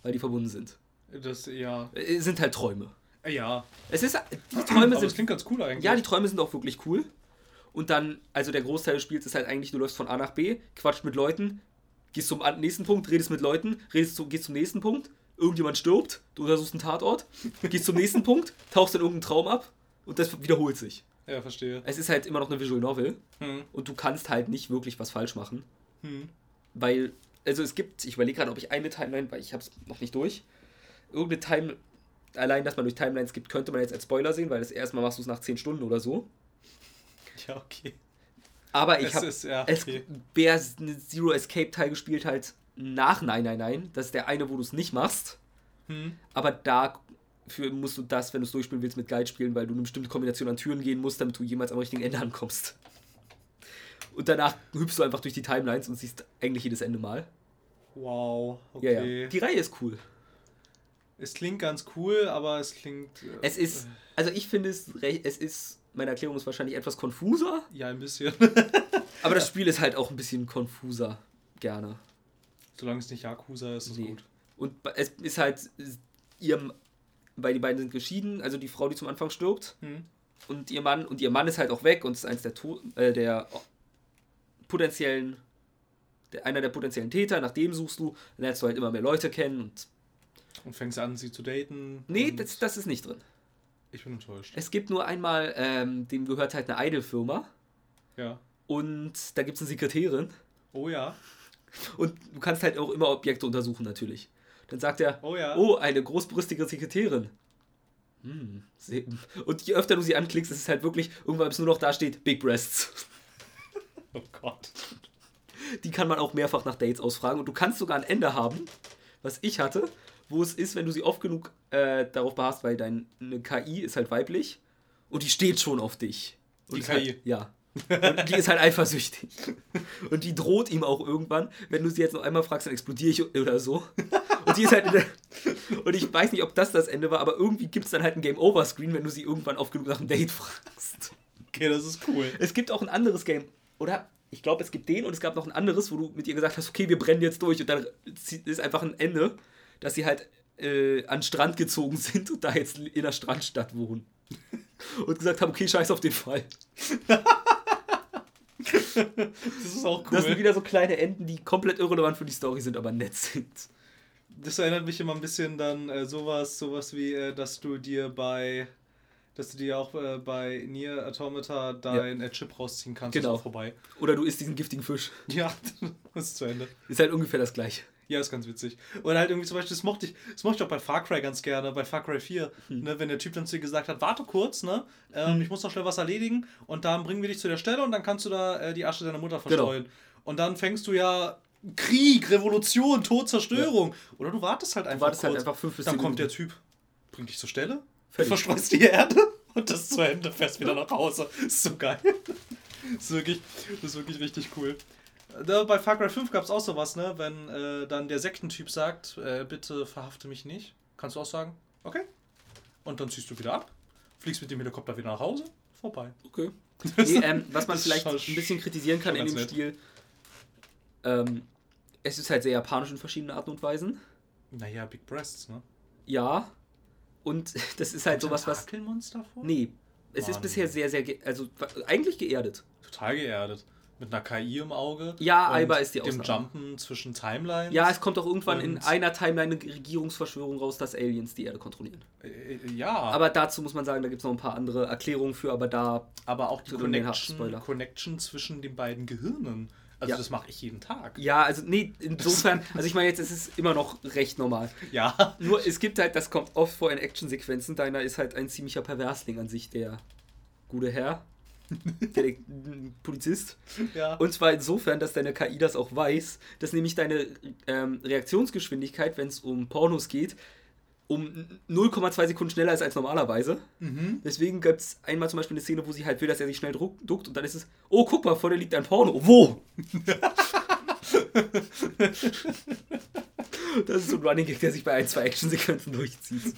Weil die verbunden sind. Das, ja. Es sind halt Träume. Ja. Es ist, die Träume Aber sind das klingt ganz cool eigentlich. ja, die Träume sind auch wirklich cool. Und dann, also der Großteil des Spiels ist halt eigentlich, du läufst von A nach B, quatscht mit Leuten, gehst zum nächsten Punkt, redest mit Leuten, redest zu, gehst zum nächsten Punkt, irgendjemand stirbt, du untersuchst einen Tatort, (laughs) gehst zum nächsten Punkt, tauchst in irgendeinen Traum ab und das wiederholt sich. Ja, verstehe. Es ist halt immer noch eine Visual Novel Hm. und du kannst halt nicht wirklich was falsch machen. Hm. Weil, also es gibt, ich überlege gerade, ob ich eine Timeline, weil ich habe es noch nicht durch, irgendeine Time, allein, dass man durch Timelines gibt, könnte man jetzt als Spoiler sehen, weil das erstmal machst du es nach 10 Stunden oder so. (laughs) Ja, okay. Aber ich habe ja, okay. wer eine Zero Escape Teil gespielt halt nach Nein, Nein, Nein, das ist der eine, wo du es nicht machst. Hm. Aber da für musst du das, wenn du es durchspielen willst, mit Guide spielen, weil du eine bestimmte Kombination an Türen gehen musst, damit du jemals am richtigen Ende ankommst. Und danach hüpfst du einfach durch die Timelines und siehst eigentlich jedes Ende mal. Wow, Ja, okay. ja. Die Reihe ist cool. Es klingt ganz cool, aber es klingt. Äh, es ist, also ich finde es, es ist, meine Erklärung ist wahrscheinlich etwas konfuser. Ja, ein bisschen. (laughs) aber das Spiel ist halt auch ein bisschen konfuser, gerne. Solange es nicht Yakuza ist, ist nee. gut. Und es ist halt, ihr, weil die beiden sind geschieden, also die Frau, die zum Anfang stirbt, hm. und ihr Mann, und ihr Mann ist halt auch weg und ist eins der, äh, der potenziellen, der, einer der potenziellen Täter, nach dem suchst du, dann lernst du halt immer mehr Leute kennen und und fängst an, sie zu daten? Nee, das, das ist nicht drin. Ich bin enttäuscht. Es gibt nur einmal, ähm, dem gehört halt eine Idol-Firma. Ja. Und da gibt es eine Sekretärin. Oh ja. Und du kannst halt auch immer Objekte untersuchen, natürlich. Dann sagt er, oh, ja. oh eine großbrüstige Sekretärin. Hm. Und je öfter du sie anklickst, ist es halt wirklich, irgendwann bis nur noch da steht, Big Breasts. (laughs) Oh Gott. Die kann man auch mehrfach nach Dates ausfragen. Und du kannst sogar ein Ende haben, was ich hatte, wo es ist, wenn du sie oft genug äh, darauf beharrst, weil deine KI ist halt weiblich und die steht schon auf dich. Und die KI? Halt, ja. Und die ist halt eifersüchtig. Und die droht ihm auch irgendwann, wenn du sie jetzt noch einmal fragst, dann explodiere ich oder so. Und die ist halt der, Und ich weiß nicht, ob das das Ende war, aber irgendwie gibt es dann halt ein Game-Over-Screen, wenn du sie irgendwann oft genug nach einem Date fragst. Okay, das ist cool. Es gibt auch ein anderes Game. Oder ich glaube, es gibt den und es gab noch ein anderes, wo du mit ihr gesagt hast, okay, wir brennen jetzt durch und dann ist einfach ein Ende dass sie halt äh, an den Strand gezogen sind und da jetzt in der Strandstadt wohnen. (laughs) Und gesagt haben, okay, scheiß auf den Fall. (laughs) das ist auch cool. Das sind wieder so kleine Enden, die komplett irrelevant für die Story sind, aber nett sind. Das erinnert mich immer ein bisschen dann äh, sowas, sowas wie, äh, dass du dir bei, dass du dir auch äh, bei Nier Automata dein ja. Chip rausziehen kannst. Genau. Vorbei. Oder du isst diesen giftigen Fisch. Ja, (laughs) das ist zu Ende. Ist halt ungefähr das gleiche. Ja, ist ganz witzig. Oder halt irgendwie zum Beispiel, das mochte ich, das mochte ich auch bei Far Cry ganz gerne, bei Far Cry 4, hm. ne, wenn der Typ dann zu dir gesagt hat, warte kurz, ne, ähm, hm. ich muss noch schnell was erledigen und dann bringen wir dich zu der Stelle und dann kannst du da äh, die Asche deiner Mutter genau. verstreuen. Genau. Und dann fängst du ja Krieg, Revolution, Tod, Zerstörung. Ja. Oder du wartest halt einfach wartest halt kurz. Halt einfach fünf bis dann kommt der Typ, bringt dich zur Stelle, du verstreust die Erde (laughs) und das zu Ende, fährst wieder nach Hause. Ist so geil. Das (laughs) ist wirklich, das ist wirklich richtig cool. Da, bei Far Cry 5 gab es auch sowas, ne? Wenn äh, dann der Sektentyp sagt, äh, bitte verhafte mich nicht. Kannst du auch sagen, okay. Und dann ziehst du wieder ab, fliegst mit dem Helikopter wieder nach Hause, vorbei. Okay. (laughs) Nee, ähm, was man vielleicht ein bisschen kritisieren kann in dem nett. Stil, ähm, es ist halt sehr japanisch in verschiedenen Arten und Weisen. Naja, Big Breasts, ne? Ja. Und (laughs) das ist halt sowas, was. Monster vor? Nee. Es Mann. ist bisher sehr, sehr. Also eigentlich geerdet. Total geerdet mit einer KI im Auge. Ja, Aiba ist die Ausnahme. Dem Jumpen zwischen Timelines. Ja, es kommt auch irgendwann in einer Timeline eine Regierungsverschwörung raus, dass Aliens die Erde kontrollieren. Äh, ja. Aber dazu muss man sagen, da gibt es noch ein paar andere Erklärungen für, aber da. Aber auch die Connection, Connection zwischen den beiden Gehirnen. Also ja. das mache ich jeden Tag. Ja, also nee, insofern, (laughs) also ich meine jetzt, es ist immer noch recht normal. Ja. Nur es gibt halt, das kommt oft vor in Actionsequenzen, deiner ist halt ein ziemlicher Perversling an sich, der gute Herr der Polizist. Ja. Und zwar insofern, dass deine KI das auch weiß, dass nämlich deine ähm, Reaktionsgeschwindigkeit, wenn es um Pornos geht, um 0,2 Sekunden schneller ist als normalerweise. Mhm. Deswegen gibt es einmal zum Beispiel eine Szene, wo sie halt will, dass er sich schnell duckt und dann ist es, oh, guck mal, vor dir liegt ein Porno. Wo? (laughs) das ist so ein Running Gag, der sich bei ein, zwei Actionsequenzen durchzieht.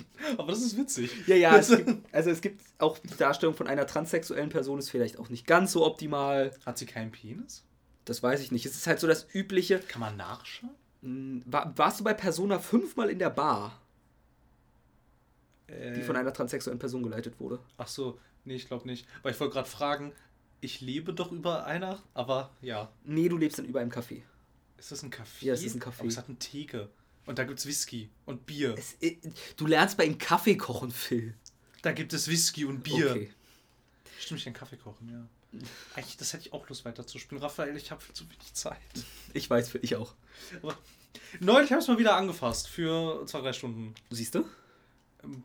(laughs) Aber das ist witzig. Ja, ja, es gibt, (laughs) also es gibt auch die Darstellung von einer transsexuellen Person ist vielleicht auch nicht ganz so optimal. Hat sie keinen Penis? Das weiß ich nicht. Es ist halt so das übliche. Kann man nachschauen? Hm, war, warst du bei Persona fünfmal in der Bar? Äh, die von einer transsexuellen Person geleitet wurde. Ach so, nee, ich glaube nicht. Weil ich wollte gerade fragen, ich lebe doch über einer, aber ja. Nee, du lebst dann über einem Café. Ist das ein Café? Ja, es ist ein Café. Aber es hat eine Theke. Und da gibt es Whisky und Bier. Es, äh, du lernst bei ihm Kaffee kochen, Phil. Da gibt es Whisky und Bier. Okay. Stimmt, ich kann Kaffee kochen, ja. Eigentlich, das hätte ich auch Lust weiterzuspielen. Raphael, ich habe viel zu wenig Zeit. Ich weiß, ich auch. Aber neulich habe ich es mal wieder angefasst für zwei, drei Stunden. Siehst du?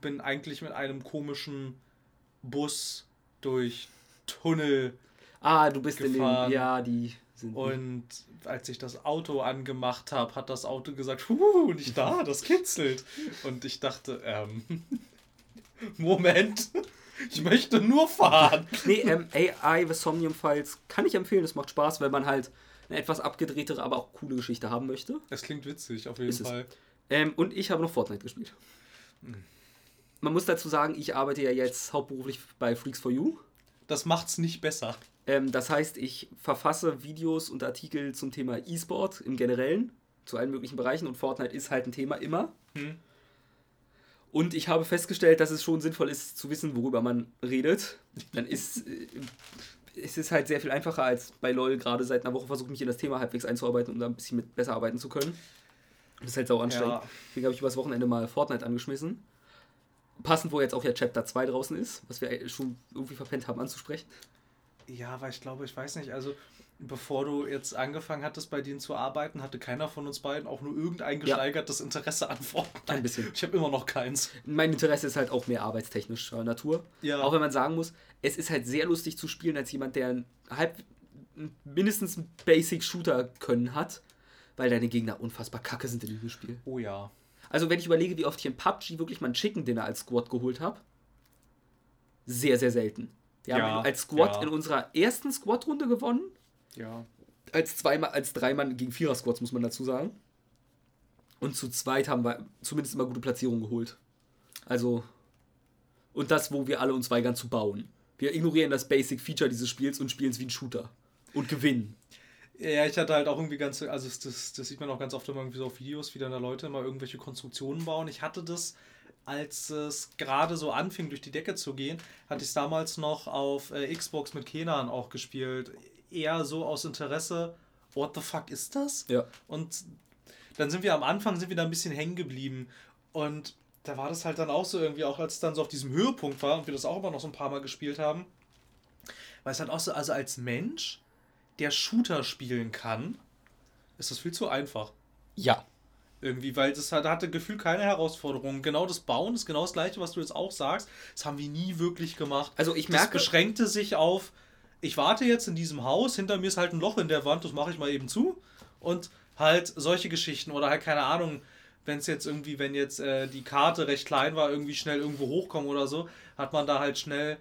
Bin eigentlich mit einem komischen Bus durch Tunnel. Ah, du bist gefahren. in den. Ja, die. Und als ich das Auto angemacht habe, hat das Auto gesagt, huh, nicht da, das kitzelt. Und ich dachte, ähm, (laughs) Moment, (laughs) ich möchte nur fahren. Nee, ähm, AI Somnium Files kann ich empfehlen, es macht Spaß, wenn man halt eine etwas abgedrehtere, aber auch coole Geschichte haben möchte. Es klingt witzig, auf jeden Ist Fall. Ähm, und ich habe noch Fortnite gespielt. Man muss dazu sagen, ich arbeite ja jetzt hauptberuflich bei Freaks for You. Das macht's nicht besser. Ähm, das heißt, ich verfasse Videos und Artikel zum Thema E-Sport im Generellen, zu allen möglichen Bereichen und Fortnite ist halt ein Thema immer. Hm. Und ich habe festgestellt, dass es schon sinnvoll ist, zu wissen, worüber man redet. Dann (laughs) ist äh, es ist halt sehr viel einfacher als bei LOL gerade seit einer Woche versucht, mich in das Thema halbwegs einzuarbeiten, um da ein bisschen mit besser arbeiten zu können. Das ist halt sau anstrengend. Ja. Deswegen habe ich übers Wochenende mal Fortnite angeschmissen. Passend, wo jetzt auch ja Chapter 2 draußen ist, was wir schon irgendwie verpennt haben anzusprechen. Ja, weil ich glaube, ich weiß nicht, also bevor du jetzt angefangen hattest, bei denen zu arbeiten, hatte keiner von uns beiden auch nur irgendein gesteigertes Interesse an Fortnite. Ein bisschen. Ich habe immer noch keins. Mein Interesse ist halt auch mehr arbeitstechnischer Natur. Ja. Auch wenn man sagen muss, es ist halt sehr lustig zu spielen als jemand, der ein halb mindestens ein Basic-Shooter können hat, weil deine Gegner unfassbar kacke sind in diesem Spiel. Oh ja. Also wenn ich überlege, wie oft ich in PUBG wirklich mal ein Chicken Dinner als Squad geholt habe, sehr, sehr selten. Wir Ja, haben als Squad ja. in unserer ersten Squad-Runde gewonnen. Ja. Als zweimal, als dreimal gegen Vierer-Squads, muss man dazu sagen. Und zu zweit haben wir zumindest immer gute Platzierungen geholt. Also. Und das, wo wir alle uns weigern zu bauen. Wir ignorieren das Basic-Feature dieses Spiels und spielen es wie ein Shooter. Und gewinnen. Ja, ich hatte halt auch irgendwie ganz, also das, das, das sieht man auch ganz oft immer irgendwie so auf Videos, wie dann da Leute immer irgendwelche Konstruktionen bauen. Ich hatte das, als es gerade so anfing, durch die Decke zu gehen, hatte ich es damals noch auf äh, Xbox mit Kenan auch gespielt. Eher so aus Interesse, what the fuck ist das? Ja. Und dann sind wir am Anfang, sind wir da ein bisschen hängen geblieben. Und da war das halt dann auch so irgendwie, auch als es dann so auf diesem Höhepunkt war und wir das auch immer noch so ein paar Mal gespielt haben, weil es halt auch so, also als Mensch, der Shooter spielen kann, ist das viel zu einfach. Ja. Irgendwie, weil das hat, hatte Gefühl keine Herausforderung. Genau das Bauen ist genau das gleiche, was du jetzt auch sagst. Das haben wir nie wirklich gemacht. Also ich Das merke. beschränkte sich auf, ich warte jetzt in diesem Haus, hinter mir ist halt ein Loch in der Wand, das mache ich mal eben zu. Und halt solche Geschichten oder halt keine Ahnung, wenn es jetzt irgendwie, wenn jetzt äh, die Karte recht klein war, irgendwie schnell irgendwo hochkommen oder so, hat man da halt schnell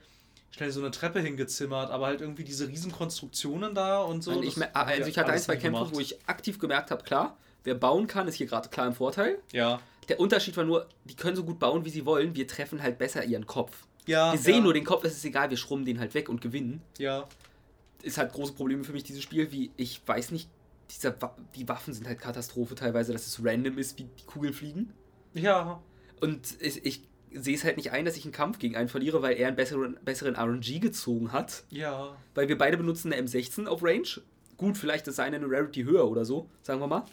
schnell so eine Treppe hingezimmert, aber halt irgendwie diese Riesenkonstruktionen da und so. Das ich, also ich hatte ein, zwei Kämpfe, gemacht. wo ich aktiv gemerkt habe, klar, wer bauen kann, ist hier gerade klar im Vorteil. Ja. Der Unterschied war nur, die können so gut bauen, wie sie wollen, wir treffen halt besser ihren Kopf. Ja. Wir sehen ja, nur den Kopf, es ist egal, wir schrubben den halt weg und gewinnen. Ja. Ist halt große Probleme für mich, dieses Spiel, wie, ich weiß nicht, dieser, die Waffen sind halt Katastrophe teilweise, dass es random ist, wie die Kugeln fliegen. Ja. Und ich, ich sehe es halt nicht ein, dass ich einen Kampf gegen einen verliere, weil er einen besseren, besseren RNG gezogen hat. Ja. Weil wir beide benutzen eine M16 auf Range. Gut, vielleicht ist seine eine Rarity höher oder so, sagen wir mal.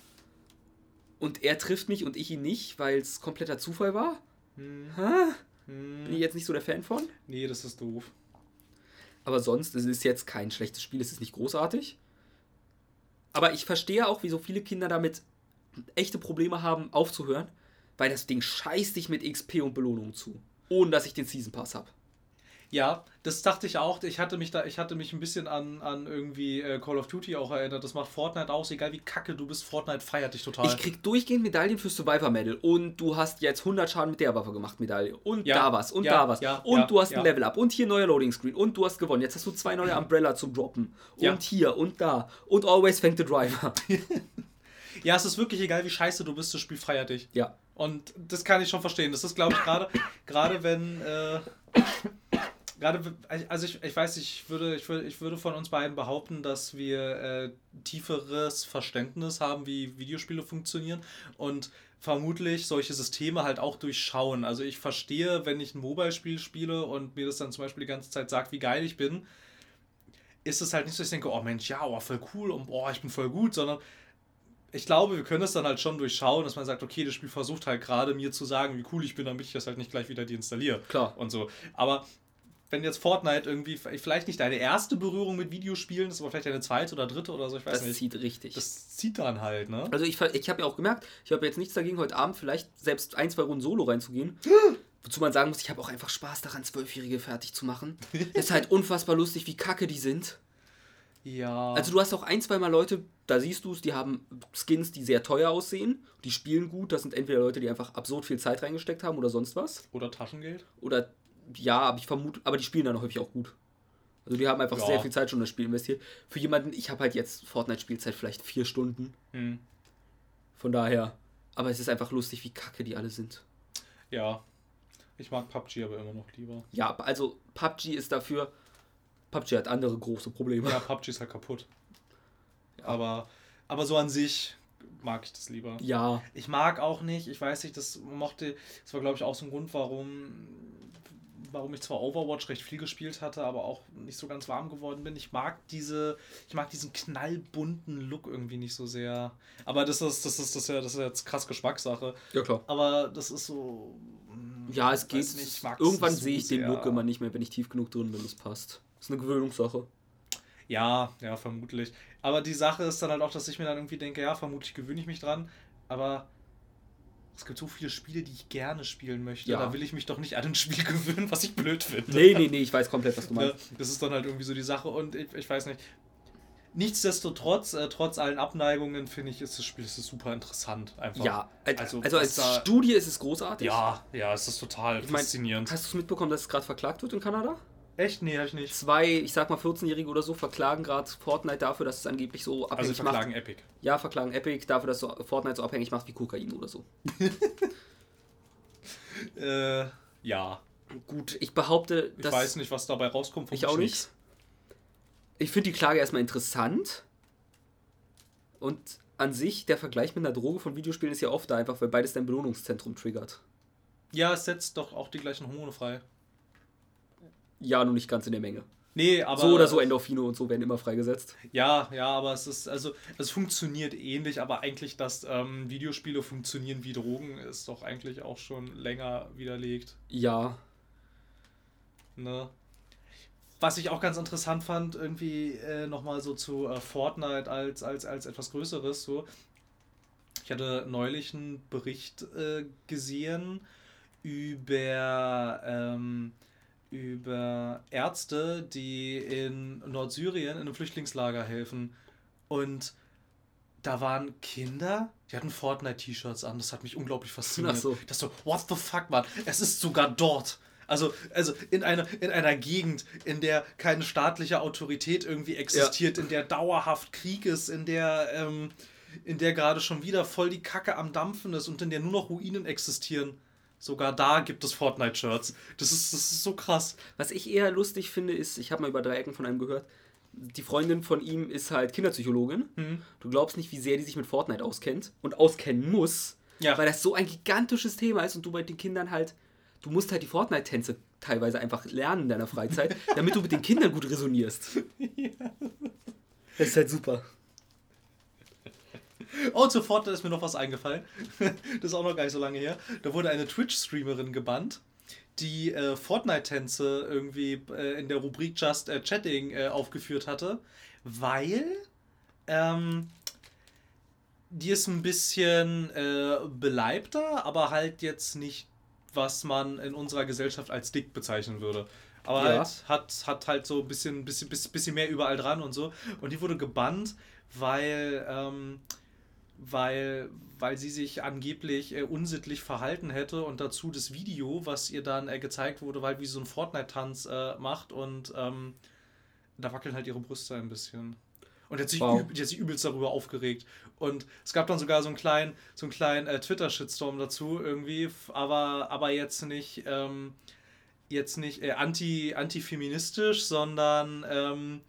Und er trifft mich und ich ihn nicht, weil es kompletter Zufall war. Hm. Ha? Hm. Bin ich jetzt nicht so der Fan von. Nee, das ist doof. Aber sonst, es ist jetzt kein schlechtes Spiel, es ist nicht großartig. Aber ich verstehe auch, wie so viele Kinder damit echte Probleme haben, aufzuhören, weil das Ding scheißt dich mit XP und Belohnungen zu. Ohne dass ich den Season Pass habe. Ja, das dachte ich auch. Ich hatte mich da, ich hatte mich ein bisschen an, an irgendwie äh, Call of Duty auch erinnert. Das macht Fortnite aus, egal wie kacke du bist, Fortnite feiert dich total. Ich krieg durchgehend Medaillen für Survivor Medal und du hast jetzt 100 Schaden mit der Waffe gemacht, Medaille. Und Ja, da was und ja, da was. ja, und du hast ein. Level Up und hier neuer Loading Screen und du hast gewonnen. Jetzt hast du zwei neue Umbrella zum Droppen. Und hier und da. Und always thank the driver. (laughs) ja, es ist wirklich egal, wie scheiße du bist, das Spiel feiert dich. ja. Und das kann ich schon verstehen. Das ist, glaube ich, gerade, gerade wenn, äh, gerade, w- also ich, ich weiß, ich würde, ich würde, ich würde von uns beiden behaupten, dass wir äh, tieferes Verständnis haben, wie Videospiele funktionieren und vermutlich solche Systeme halt auch durchschauen. Also ich verstehe, wenn ich ein Mobile-Spiel spiele und mir das dann zum Beispiel die ganze Zeit sagt, wie geil ich bin, ist es halt nicht so, dass ich denke, oh Mensch, ja, oh, voll cool und oh, ich bin voll gut, sondern ich glaube, wir können es dann halt schon durchschauen, dass man sagt, okay, das Spiel versucht halt gerade mir zu sagen, wie cool ich bin, damit ich das halt nicht gleich wieder deinstalliere. Klar. Und so. Aber wenn jetzt Fortnite irgendwie, vielleicht nicht deine erste Berührung mit Videospielen ist, aber vielleicht deine zweite oder dritte oder so, ich weiß Das nicht. zieht richtig. das zieht dann halt, ne? Also ich, ich habe ja auch gemerkt, ich habe jetzt nichts dagegen, heute Abend vielleicht selbst ein, zwei Runden Solo reinzugehen. (gasps) Wozu man sagen muss, ich habe auch einfach Spaß daran, Zwölfjährige fertig zu machen. (laughs) ist halt unfassbar lustig, wie kacke die sind. Ja. Also du hast auch ein, zwei Mal Leute, da siehst du es, die haben Skins, die sehr teuer aussehen. Die spielen gut. Das sind entweder Leute, die einfach absurd viel Zeit reingesteckt haben oder sonst was. oder Taschengeld. Oder ja, aber ich vermute, aber die spielen dann häufig auch gut. Also die haben einfach Ja. sehr viel Zeit schon in das Spiel investiert. Für jemanden, ich habe halt jetzt Fortnite-Spielzeit vielleicht vier Stunden. Hm. Von daher Aber es ist einfach lustig, wie kacke die alle sind. Ja. Ich mag PUBG aber immer noch lieber. Ja, also PUBG ist dafür. PUBG hat andere große Probleme. Ja, PUBG ist halt kaputt. Ja. Aber, aber so an sich mag ich das lieber. Ja. Ich mag auch nicht, ich weiß nicht, das mochte, das war glaube ich auch so ein Grund, warum warum ich zwar Overwatch recht viel gespielt hatte, aber auch nicht so ganz warm geworden bin. Ich mag diese, ich mag diesen knallbunten Look irgendwie nicht so sehr. Aber das ist, das ist, das ist ja, das ist jetzt krass Geschmackssache. Ja, klar. Aber das ist so. Hm, ja, es geht. Nicht, irgendwann sehe ich den Look immer nicht mehr, wenn ich tief genug drin bin, das passt. Das ist eine Gewöhnungssache. Ja, ja, vermutlich. Aber die Sache ist dann halt auch, dass ich mir dann irgendwie denke, ja, vermutlich gewöhne ich mich dran. Aber es gibt so viele Spiele, die ich gerne spielen möchte. Ja. Da will ich mich doch nicht an ein Spiel (laughs) gewöhnen, was ich blöd finde. Nee, nee, nee, ich weiß komplett, was du meinst. Das ist dann halt irgendwie so die Sache und ich, ich weiß nicht. Nichtsdestotrotz, äh, trotz allen Abneigungen, finde ich, ist das Spiel ist super interessant. Einfach. Ja, also, also als da, Studie ist es großartig. Ja, ja, es ist total ich faszinierend. Mein, hast du es mitbekommen, dass es gerade verklagt wird in Kanada? Echt? Nee, hab ich nicht. Zwei, ich sag mal 14-Jährige oder so, verklagen gerade Fortnite dafür, dass es angeblich so abhängig also verklagen macht. Epic. Ja, verklagen Epic dafür, dass so Fortnite so abhängig macht wie Kokain oder so. (laughs) äh, ja. Gut, ich behaupte, Ich weiß nicht, was dabei rauskommt. Ich auch nicht. Ich finde die Klage erstmal interessant. Und an sich, der Vergleich mit einer Droge von Videospielen ist ja oft da, einfach weil beides dein Belohnungszentrum triggert. Ja, es setzt doch auch die gleichen Hormone frei. Ja, nur nicht ganz in der Menge. Nee, aber. So oder so Endorphine und so werden immer freigesetzt. Ja, ja, aber es ist, also, es funktioniert ähnlich, aber eigentlich, dass ähm, Videospiele funktionieren wie Drogen, ist doch eigentlich auch schon länger widerlegt. Ja. Ne? Was ich auch ganz interessant fand, irgendwie äh, nochmal so zu äh, Fortnite als, als, als etwas Größeres, so. Ich hatte neulich einen Bericht äh, gesehen über. Ähm, über Ärzte, die in Nordsyrien in einem Flüchtlingslager helfen. Und da waren Kinder, die hatten Fortnite-T-Shirts an. Das hat mich unglaublich fasziniert. Ach so. Das so, what the fuck, Mann? Es ist sogar dort. Also, also in, einer, in einer Gegend, in der keine staatliche Autorität irgendwie existiert, ja. in der dauerhaft Krieg ist, in der, ähm, in der gerade schon wieder voll die Kacke am Dampfen ist und in der nur noch Ruinen existieren. Sogar da gibt es Fortnite-Shirts. Das ist, das ist so krass. Was ich eher lustig finde, ist, ich habe mal über drei Ecken von einem gehört, die Freundin von ihm ist halt Kinderpsychologin. Mhm. Du glaubst nicht, wie sehr die sich mit Fortnite auskennt und auskennen muss. Ja. Weil das so ein gigantisches Thema ist und du bei den Kindern halt, du musst halt die Fortnite-Tänze teilweise einfach lernen in deiner Freizeit, (laughs) damit du mit den Kindern gut resonierst. Ja. Das ist halt super. Oh, sofort ist mir noch was eingefallen. (laughs) das ist auch noch gar nicht so lange her. Da wurde eine Twitch-Streamerin gebannt, die äh, Fortnite-Tänze irgendwie äh, in der Rubrik Just äh, Chatting äh, aufgeführt hatte, weil ähm, die ist ein bisschen äh, beleibter, aber halt jetzt nicht, was man in unserer Gesellschaft als dick bezeichnen würde. Aber ja. halt, hat, hat halt so ein bisschen, bisschen, bisschen mehr überall dran und so. Und die wurde gebannt, weil ähm, weil, weil sie sich angeblich äh, unsittlich verhalten hätte und dazu das Video, was ihr dann äh, gezeigt wurde, weil wie so ein Fortnite-Tanz äh, macht und ähm, da wackeln halt ihre Brüste ein bisschen. Und die hat sich, wow. üb, sich übelst darüber aufgeregt. Und es gab dann sogar so einen kleinen, so einen kleinen äh, Twitter-Shitstorm dazu irgendwie, aber, aber jetzt nicht, ähm, jetzt nicht äh, anti, anti-feministisch, sondern ähm,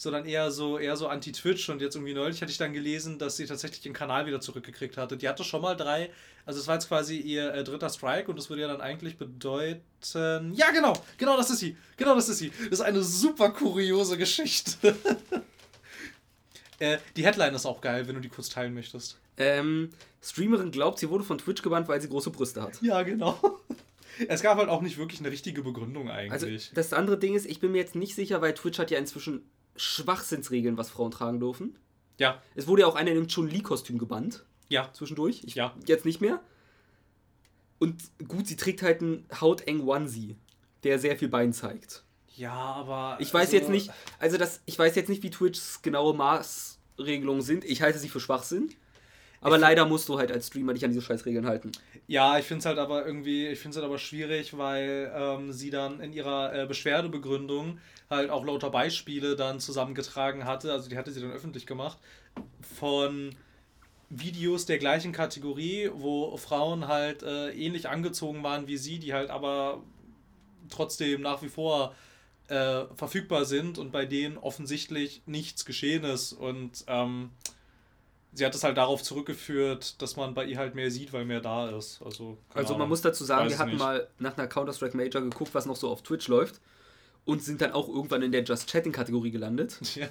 sondern eher so, eher so anti-Twitch. Und jetzt irgendwie neulich hatte ich dann gelesen, dass sie tatsächlich den Kanal wieder zurückgekriegt hatte. Die hatte schon mal drei, also es war jetzt quasi ihr äh, dritter Strike und das würde ja dann eigentlich bedeuten. Ja, genau, genau das ist sie. Genau das ist sie. Das ist eine super kuriose Geschichte. (laughs) äh, die Headline ist auch geil, wenn du die kurz teilen möchtest. Ähm, Streamerin glaubt, sie wurde von Twitch gebannt, weil sie große Brüste hat. Ja, genau. (laughs) Es gab halt auch nicht wirklich eine richtige Begründung eigentlich. Also das andere Ding ist, ich bin mir jetzt nicht sicher, weil Twitch hat ja inzwischen Schwachsinnsregeln, was Frauen tragen dürfen. Ja. Es wurde ja auch einer in einem Chun-Li-Kostüm gebannt. Ja. Zwischendurch. Ich, ja. Jetzt nicht mehr. Und gut, sie trägt halt einen hauteng Onesie, der sehr viel Bein zeigt. Ja, aber. Ich weiß also jetzt nicht, also das, ich weiß jetzt nicht, wie Twitchs genaue Maßregelungen sind. Ich halte sie für Schwachsinn. Aber ich leider musst du halt als Streamer dich an diese Scheißregeln halten. Ja, ich finde es halt aber irgendwie, ich finde es halt aber schwierig, weil ähm, sie dann in ihrer äh, Beschwerdebegründung halt auch lauter Beispiele dann zusammengetragen hatte, also die hatte sie dann öffentlich gemacht, von Videos der gleichen Kategorie, wo Frauen halt äh, ähnlich angezogen waren wie sie, die halt aber trotzdem nach wie vor äh, verfügbar sind und bei denen offensichtlich nichts geschehen ist. Und ähm, sie hat es halt darauf zurückgeführt, dass man bei ihr halt mehr sieht, weil mehr da ist. Also, also man muss dazu sagen, wir hatten nicht. mal nach einer Counter-Strike Major geguckt, was noch so auf Twitch läuft. Und sind dann auch irgendwann in der Just Chatting-Kategorie gelandet. (laughs) Ja.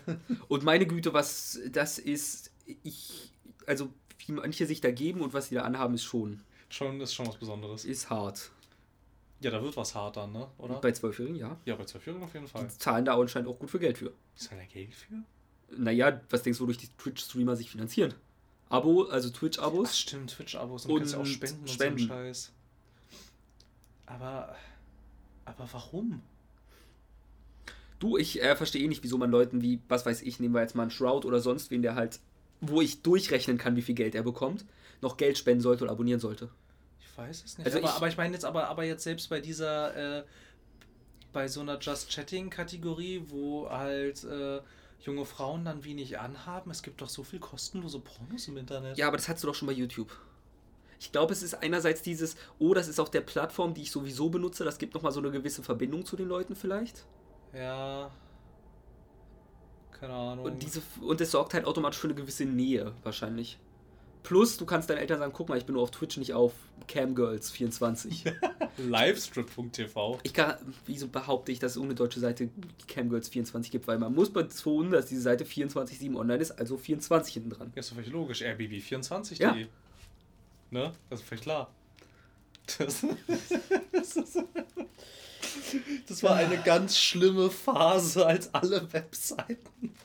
Und meine Güte, was das ist, ich, also wie manche sich da geben und was sie da anhaben, ist schon. Schon ist schon was Besonderes. Ist hart. Ja, da wird was hart dann, ne? Oder? Bei Zwölfjährigen, ja. Ja, bei Zwölfjährigen auf jeden Fall. Die zahlen da anscheinend auch gut für Geld für. Ist da Geld für? Naja, was denkst du, wodurch die Twitch-Streamer sich finanzieren? Abo, also Twitch-Abos. Stimmt, Twitch-Abos und, und kannst ja auch spenden, spenden. und so Scheiß. Aber, aber warum? Du, ich äh, verstehe eh nicht, wieso man Leuten wie, was weiß ich, nehmen wir jetzt mal einen Shroud oder sonst wen, der halt, wo ich durchrechnen kann, wie viel Geld er bekommt, noch Geld spenden sollte oder abonnieren sollte weiß es nicht. Also aber, ich, aber ich meine jetzt aber, aber jetzt selbst bei dieser, äh, bei so einer Just Chatting-Kategorie, wo halt äh, junge Frauen dann wenig anhaben, es gibt doch so viel kostenlose Pornos im Internet. Ja, aber das hast du doch schon bei YouTube. Ich glaube, es ist einerseits dieses, oh, das ist auf der Plattform, die ich sowieso benutze, das gibt nochmal so eine gewisse Verbindung zu den Leuten vielleicht. Ja. Keine Ahnung. Und, diese, und es sorgt halt automatisch für eine gewisse Nähe, wahrscheinlich. Plus, du kannst deinen Eltern sagen, guck mal, ich bin nur auf Twitch, nicht auf Camgirls24. (laughs) Livestrip.tv. Ich kann, wieso behaupte ich, dass es irgendeine deutsche Seite Camgirls24 gibt? Weil man muss betonen, dass diese Seite 24-7 online ist, also 24 hinten dran. Ja, ist doch völlig logisch. RBB24.de. Ja. Ne? Das ist völlig klar. Das, (laughs) das war eine ganz schlimme Phase, als alle Webseiten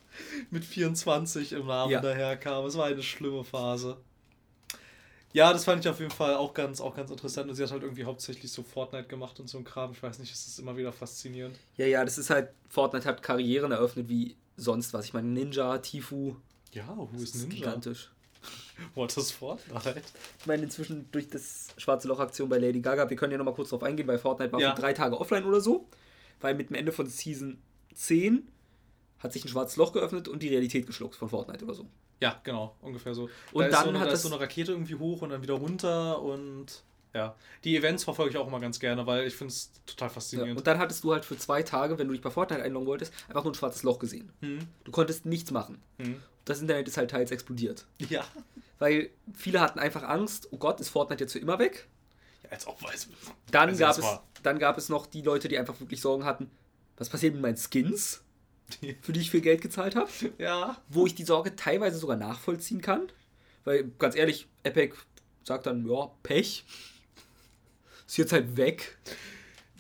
mit 24 im Namen ja. daherkam. Es war eine schlimme Phase. Ja, das fand ich auf jeden Fall auch ganz, auch ganz interessant. Und sie hat halt irgendwie hauptsächlich so Fortnite gemacht und so ein Kram. Ich weiß nicht, es ist immer wieder faszinierend. Ja, ja, das ist halt, Fortnite hat Karrieren eröffnet wie sonst was. Ich meine, Ninja, Tifu. Ja, wo ist Ninja? Gigantisch. (laughs) What is Fortnite? Ich meine, inzwischen durch das Schwarze Loch-Aktion bei Lady Gaga, wir können ja nochmal kurz drauf eingehen, weil Fortnite war ja. für drei Tage offline oder so. Weil mit dem Ende von Season 10 hat sich ein schwarzes Loch geöffnet und die Realität geschluckt von Fortnite oder so. Ja, genau, ungefähr so. Und da dann so, hat da so eine Rakete irgendwie hoch und dann wieder runter und ja. Die Events verfolge ich auch immer ganz gerne, weil ich finde es total faszinierend. Ja, und dann hattest du halt für zwei Tage, wenn du dich bei Fortnite einloggen wolltest, einfach nur ein schwarzes Loch gesehen. Hm. Du konntest nichts machen. Hm. Das Internet ist halt teils explodiert. Ja. Weil viele hatten einfach Angst, oh Gott, ist Fortnite jetzt für immer weg? Ja, als ob weiß. Dann, also gab es, dann gab es noch die Leute, die einfach wirklich Sorgen hatten, was passiert mit meinen Skins? Für die ich viel Geld gezahlt habe. Ja. Wo ich die Sorge teilweise sogar nachvollziehen kann. Weil, ganz ehrlich, Epic sagt dann, ja, Pech. Ist jetzt halt weg.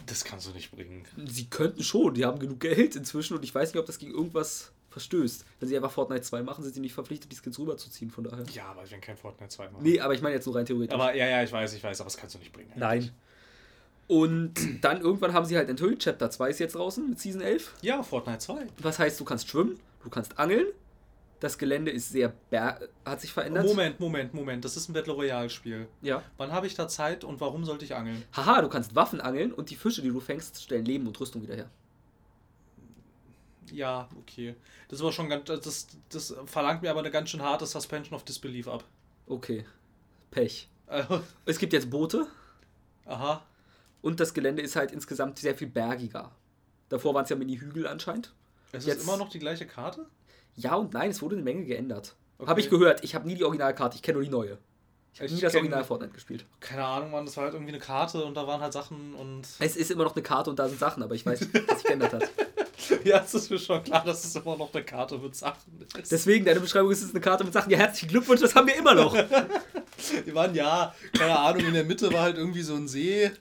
Das kannst du nicht bringen. Sie könnten schon, die haben genug Geld inzwischen und ich weiß nicht, ob das gegen irgendwas verstößt. Wenn sie einfach Fortnite 2 machen, sind sie nicht verpflichtet, die Skins rüberzuziehen, von daher. Ja, aber wenn kein Fortnite 2 machen. Nee, aber ich meine jetzt nur rein theoretisch. Aber ja, ja, ich weiß, ich weiß, aber das kannst du nicht bringen. Nein. Und dann irgendwann haben sie halt enthüllt, Chapter 2 ist jetzt draußen mit Season 11. Ja, Fortnite 2. Was heißt, du kannst schwimmen, du kannst angeln. Das Gelände ist sehr hat sich verändert. Moment, Moment, Moment. Das ist ein Battle Royale Spiel. Ja. Wann habe ich da Zeit und warum sollte ich angeln? Haha, du kannst Waffen angeln und die Fische, die du fängst, stellen Leben und Rüstung wieder her. Ja, okay. Das war schon ganz. Das, das verlangt mir aber eine ganz schön harte Suspension of Disbelief ab. Okay. Pech. es gibt jetzt Boote. Aha. Und das Gelände ist halt insgesamt sehr viel bergiger. Davor waren es ja Mini-Hügel anscheinend. Es Jetzt, ist immer noch die gleiche Karte? Ja und nein, es wurde eine Menge geändert. Okay. Habe ich gehört. Ich habe nie die Originalkarte, ich kenne nur die neue. Ich habe nie das Original Fortnite gespielt. Keine Ahnung, Mann, das war halt irgendwie eine Karte und da waren halt Sachen und. Es ist immer noch eine Karte und da sind Sachen, aber ich weiß nicht, was sich geändert hat. (laughs) ja, es ist mir schon klar, dass es immer noch eine Karte mit Sachen ist. Deswegen, deine Beschreibung ist es eine Karte mit Sachen. Ja, herzlichen Glückwunsch, das haben wir immer noch. (laughs) die waren ja, keine Ahnung, in der Mitte war halt irgendwie so ein See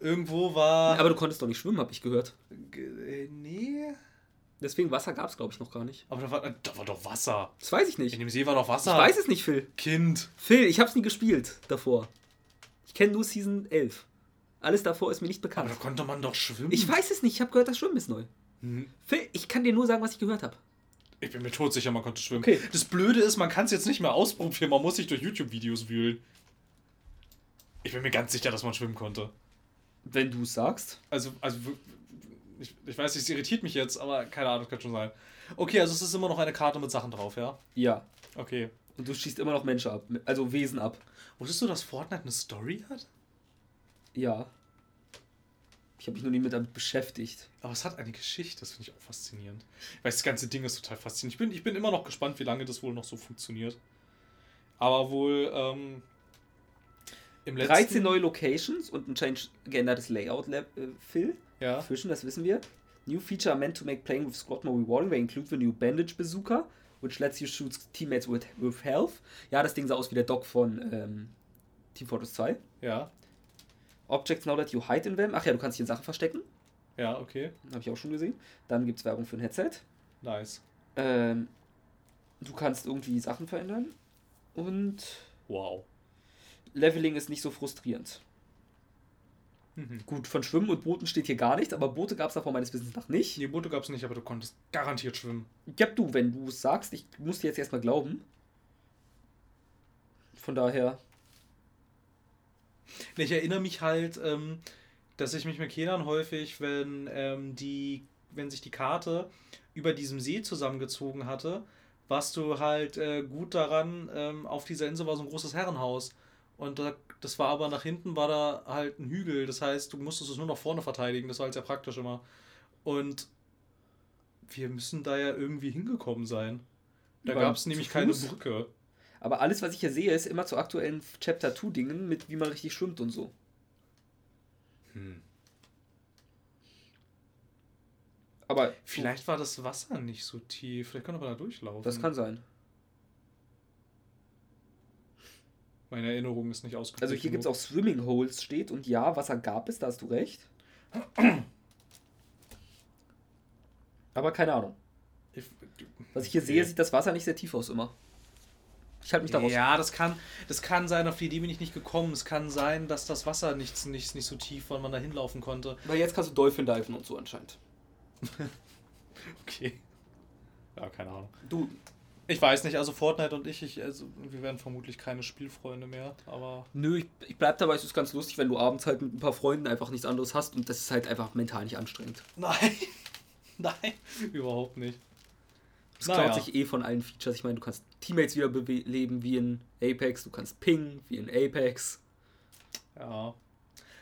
Irgendwo war. Aber du konntest doch nicht schwimmen, habe ich gehört. Äh, nee. Deswegen Wasser gab es, glaube ich, noch gar nicht. Aber da war, da war doch Wasser. Das weiß ich nicht. In dem See war doch Wasser. Ich weiß es nicht, Phil. Kind. Phil, ich habe es nie gespielt davor. Ich kenne nur Season 11. Alles davor ist mir nicht bekannt. Aber da konnte man doch schwimmen. Ich weiß es nicht. Ich habe gehört, das Schwimmen ist neu. Hm. Phil, ich kann dir nur sagen, was ich gehört habe. Ich bin mir todsicher, man konnte schwimmen. Okay. Das Blöde ist, man kann es jetzt nicht mehr ausprobieren. Man muss sich durch YouTube-Videos wühlen. Ich bin mir ganz sicher, dass man schwimmen konnte. Wenn du es sagst. Also, also ich, ich weiß nicht, es irritiert mich jetzt, aber keine Ahnung, kann schon sein. Okay, also es ist immer noch eine Karte mit Sachen drauf, ja? Ja. Okay. Und du schießt immer noch Menschen ab, also Wesen ab. Wusstest du, dass Fortnite eine Story hat? Ja. Ich habe mich noch nie mit damit beschäftigt. Aber es hat eine Geschichte, das finde ich auch faszinierend. Weil das ganze Ding ist total faszinierend. Ich bin, ich bin immer noch gespannt, wie lange das wohl noch so funktioniert. Aber wohl ähm, im letzten... 13 neue Locations und ein change geändertes Layout, äh, Phil. Ja. Fischen, das wissen wir. New feature meant to make playing with squad more rewarding. They include the new Bandage Bazooka, which lets you shoot teammates with, with health. Ja, das Ding sah aus wie der Doc von ähm, Team Fortress 2. Ja. Objects now that you hide in them. Ach ja, du kannst in Sachen verstecken. Ja, okay. Habe ich auch schon gesehen. Dann gibt es Werbung für ein Headset. Nice. Ähm, du kannst irgendwie Sachen verändern. Und. Wow. Leveling ist nicht so frustrierend. Mhm. Gut, von Schwimmen und Booten steht hier gar nichts, aber Boote gab es davor meines Wissens nach nicht. Nee, Boote gab es nicht, aber du konntest garantiert schwimmen. Ja, du, wenn du es sagst, ich muss dir jetzt erstmal glauben. Von daher. Ich erinnere mich halt, ähm, dass ich mich mit Kindern häufig, wenn ähm, die, wenn sich die Karte über diesem See zusammengezogen hatte, warst du halt äh, gut daran, ähm, auf dieser Insel war so ein großes Herrenhaus. Und da, das war aber nach hinten war da halt ein Hügel. Das heißt, du musstest es nur nach vorne verteidigen. Das war halt sehr praktisch immer. Und wir müssen da ja irgendwie hingekommen sein. Da gab es nämlich keine Brücke. Aber alles, was ich hier sehe, ist immer zu aktuellen Chapter 2 Dingen mit wie man richtig schwimmt und so. Hm. Aber vielleicht war das Wasser nicht so tief. Vielleicht können wir da durchlaufen. Das kann sein. Meine Erinnerung ist nicht ausgeprägt. Also hier gibt es auch Swimming Holes steht und ja, Wasser gab es, da hast du recht. Aber keine Ahnung. Was ich hier sehe, sieht das Wasser nicht sehr tief aus immer. Ich halte mich daraus. Ja, das kann, das kann sein, auf die Idee bin ich nicht gekommen. Es kann sein, dass das Wasser nicht, nicht, nicht so tief war, man da hinlaufen konnte. Weil jetzt kannst du Dolphin diven und so anscheinend. (laughs) okay. Ja, keine Ahnung. Du. Ich weiß nicht, also Fortnite und ich, ich also, wir werden vermutlich keine Spielfreunde mehr, aber. Nö, ich, ich bleib dabei, es ist ganz lustig, wenn du abends halt mit ein paar Freunden einfach nichts anderes hast und das ist halt einfach mental nicht anstrengend. (laughs) Nein. Nein, überhaupt nicht. Das naja. klaut sich eh von allen Features. Ich meine, du kannst Teammates wieder leben wie in Apex, du kannst pingen wie in Apex. Ja.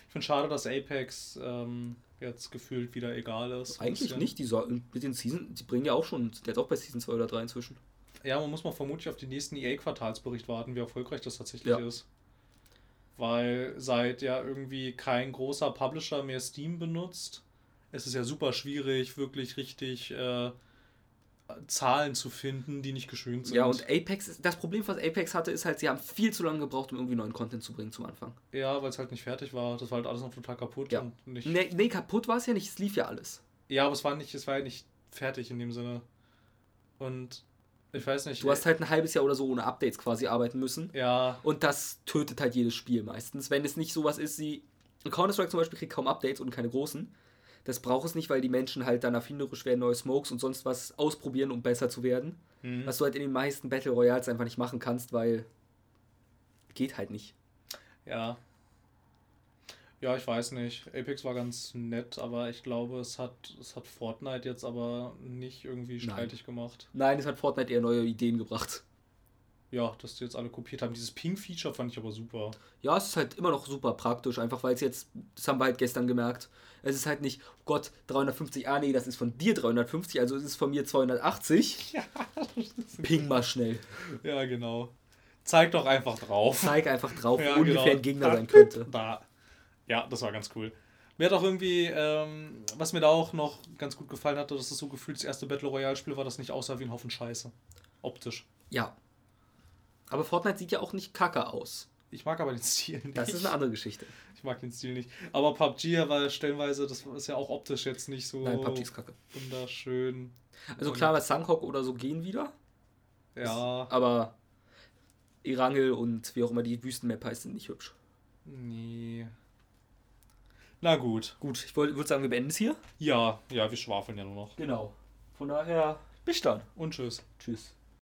Ich finde schade, dass Apex ähm, jetzt gefühlt wieder egal ist. Eigentlich nicht, die so, mit den Season, die bringen ja auch schon, der ist auch bei Season 2 oder 3 inzwischen. Ja, man muss mal vermutlich auf den nächsten EA-Quartalsbericht warten, wie erfolgreich das tatsächlich ja. ist. Weil seit ja irgendwie kein großer Publisher mehr Steam benutzt, es ist ja super schwierig, wirklich richtig äh, Zahlen zu finden, die nicht geschönt sind. Ja, und Apex, das Problem, was Apex hatte, ist halt, sie haben viel zu lange gebraucht, um irgendwie neuen Content zu bringen zum Anfang. Ja, weil es halt nicht fertig war. Das war halt alles noch total kaputt. Ja. Und nicht nee, nee, kaputt war es ja nicht, es lief ja alles. Ja, aber es war nicht, es war ja nicht fertig in dem Sinne. Und ich weiß nicht. Du hast halt ein halbes Jahr oder so ohne Updates quasi arbeiten müssen. Ja. Und das tötet halt jedes Spiel meistens. Wenn es nicht sowas ist wie. Counter-Strike zum Beispiel kriegt kaum Updates und keine großen. Das braucht es nicht, weil die Menschen halt dann erfinderisch werden, neue Smokes und sonst was ausprobieren, um besser zu werden. Mhm. Was du halt in den meisten Battle Royals einfach nicht machen kannst, weil geht halt nicht. Ja. Ja, ich weiß nicht. Apex war ganz nett, aber ich glaube, es hat, es hat Fortnite jetzt aber nicht irgendwie streitig Nein. gemacht. Nein, es hat Fortnite eher neue Ideen gebracht. Ja, dass die jetzt alle kopiert haben. Dieses Ping-Feature fand ich aber super. Ja, es ist halt immer noch super praktisch, einfach weil es jetzt, das haben wir halt gestern gemerkt, es ist halt nicht, oh Gott, 350, ah nee, das ist von dir 350, also ist es von mir 280. (laughs) Ja, Ping mal schnell. Ja, genau. Zeig doch einfach drauf. Zeig einfach drauf, (laughs) ja, wo ungefähr genau. ein Gegner da, sein könnte. Da. Ja, das war ganz cool. Mir hat auch irgendwie, ähm, was mir da auch noch ganz gut gefallen hatte, dass es so gefühlt das erste Battle Royale-Spiel war, das nicht aussah wie ein Haufen Scheiße. Optisch. Ja. Aber Fortnite sieht ja auch nicht kacke aus. Ich mag aber den Stil nicht. Das ist eine andere Geschichte. Ich mag den Stil nicht. Aber PUBG war stellenweise, das ist ja auch optisch jetzt nicht so Nein, PUBG ist kacke. wunderschön. Also klar, bei Sanghok oder so gehen wieder. Ja. Ist, aber Irangel und wie auch immer die Wüstenmap heißt, sind nicht hübsch. Nee. Na gut. Gut, ich würde sagen, wir beenden es hier. Ja, ja, wir schwafeln ja nur noch. Genau. Von daher, bis dann. Und tschüss. Tschüss.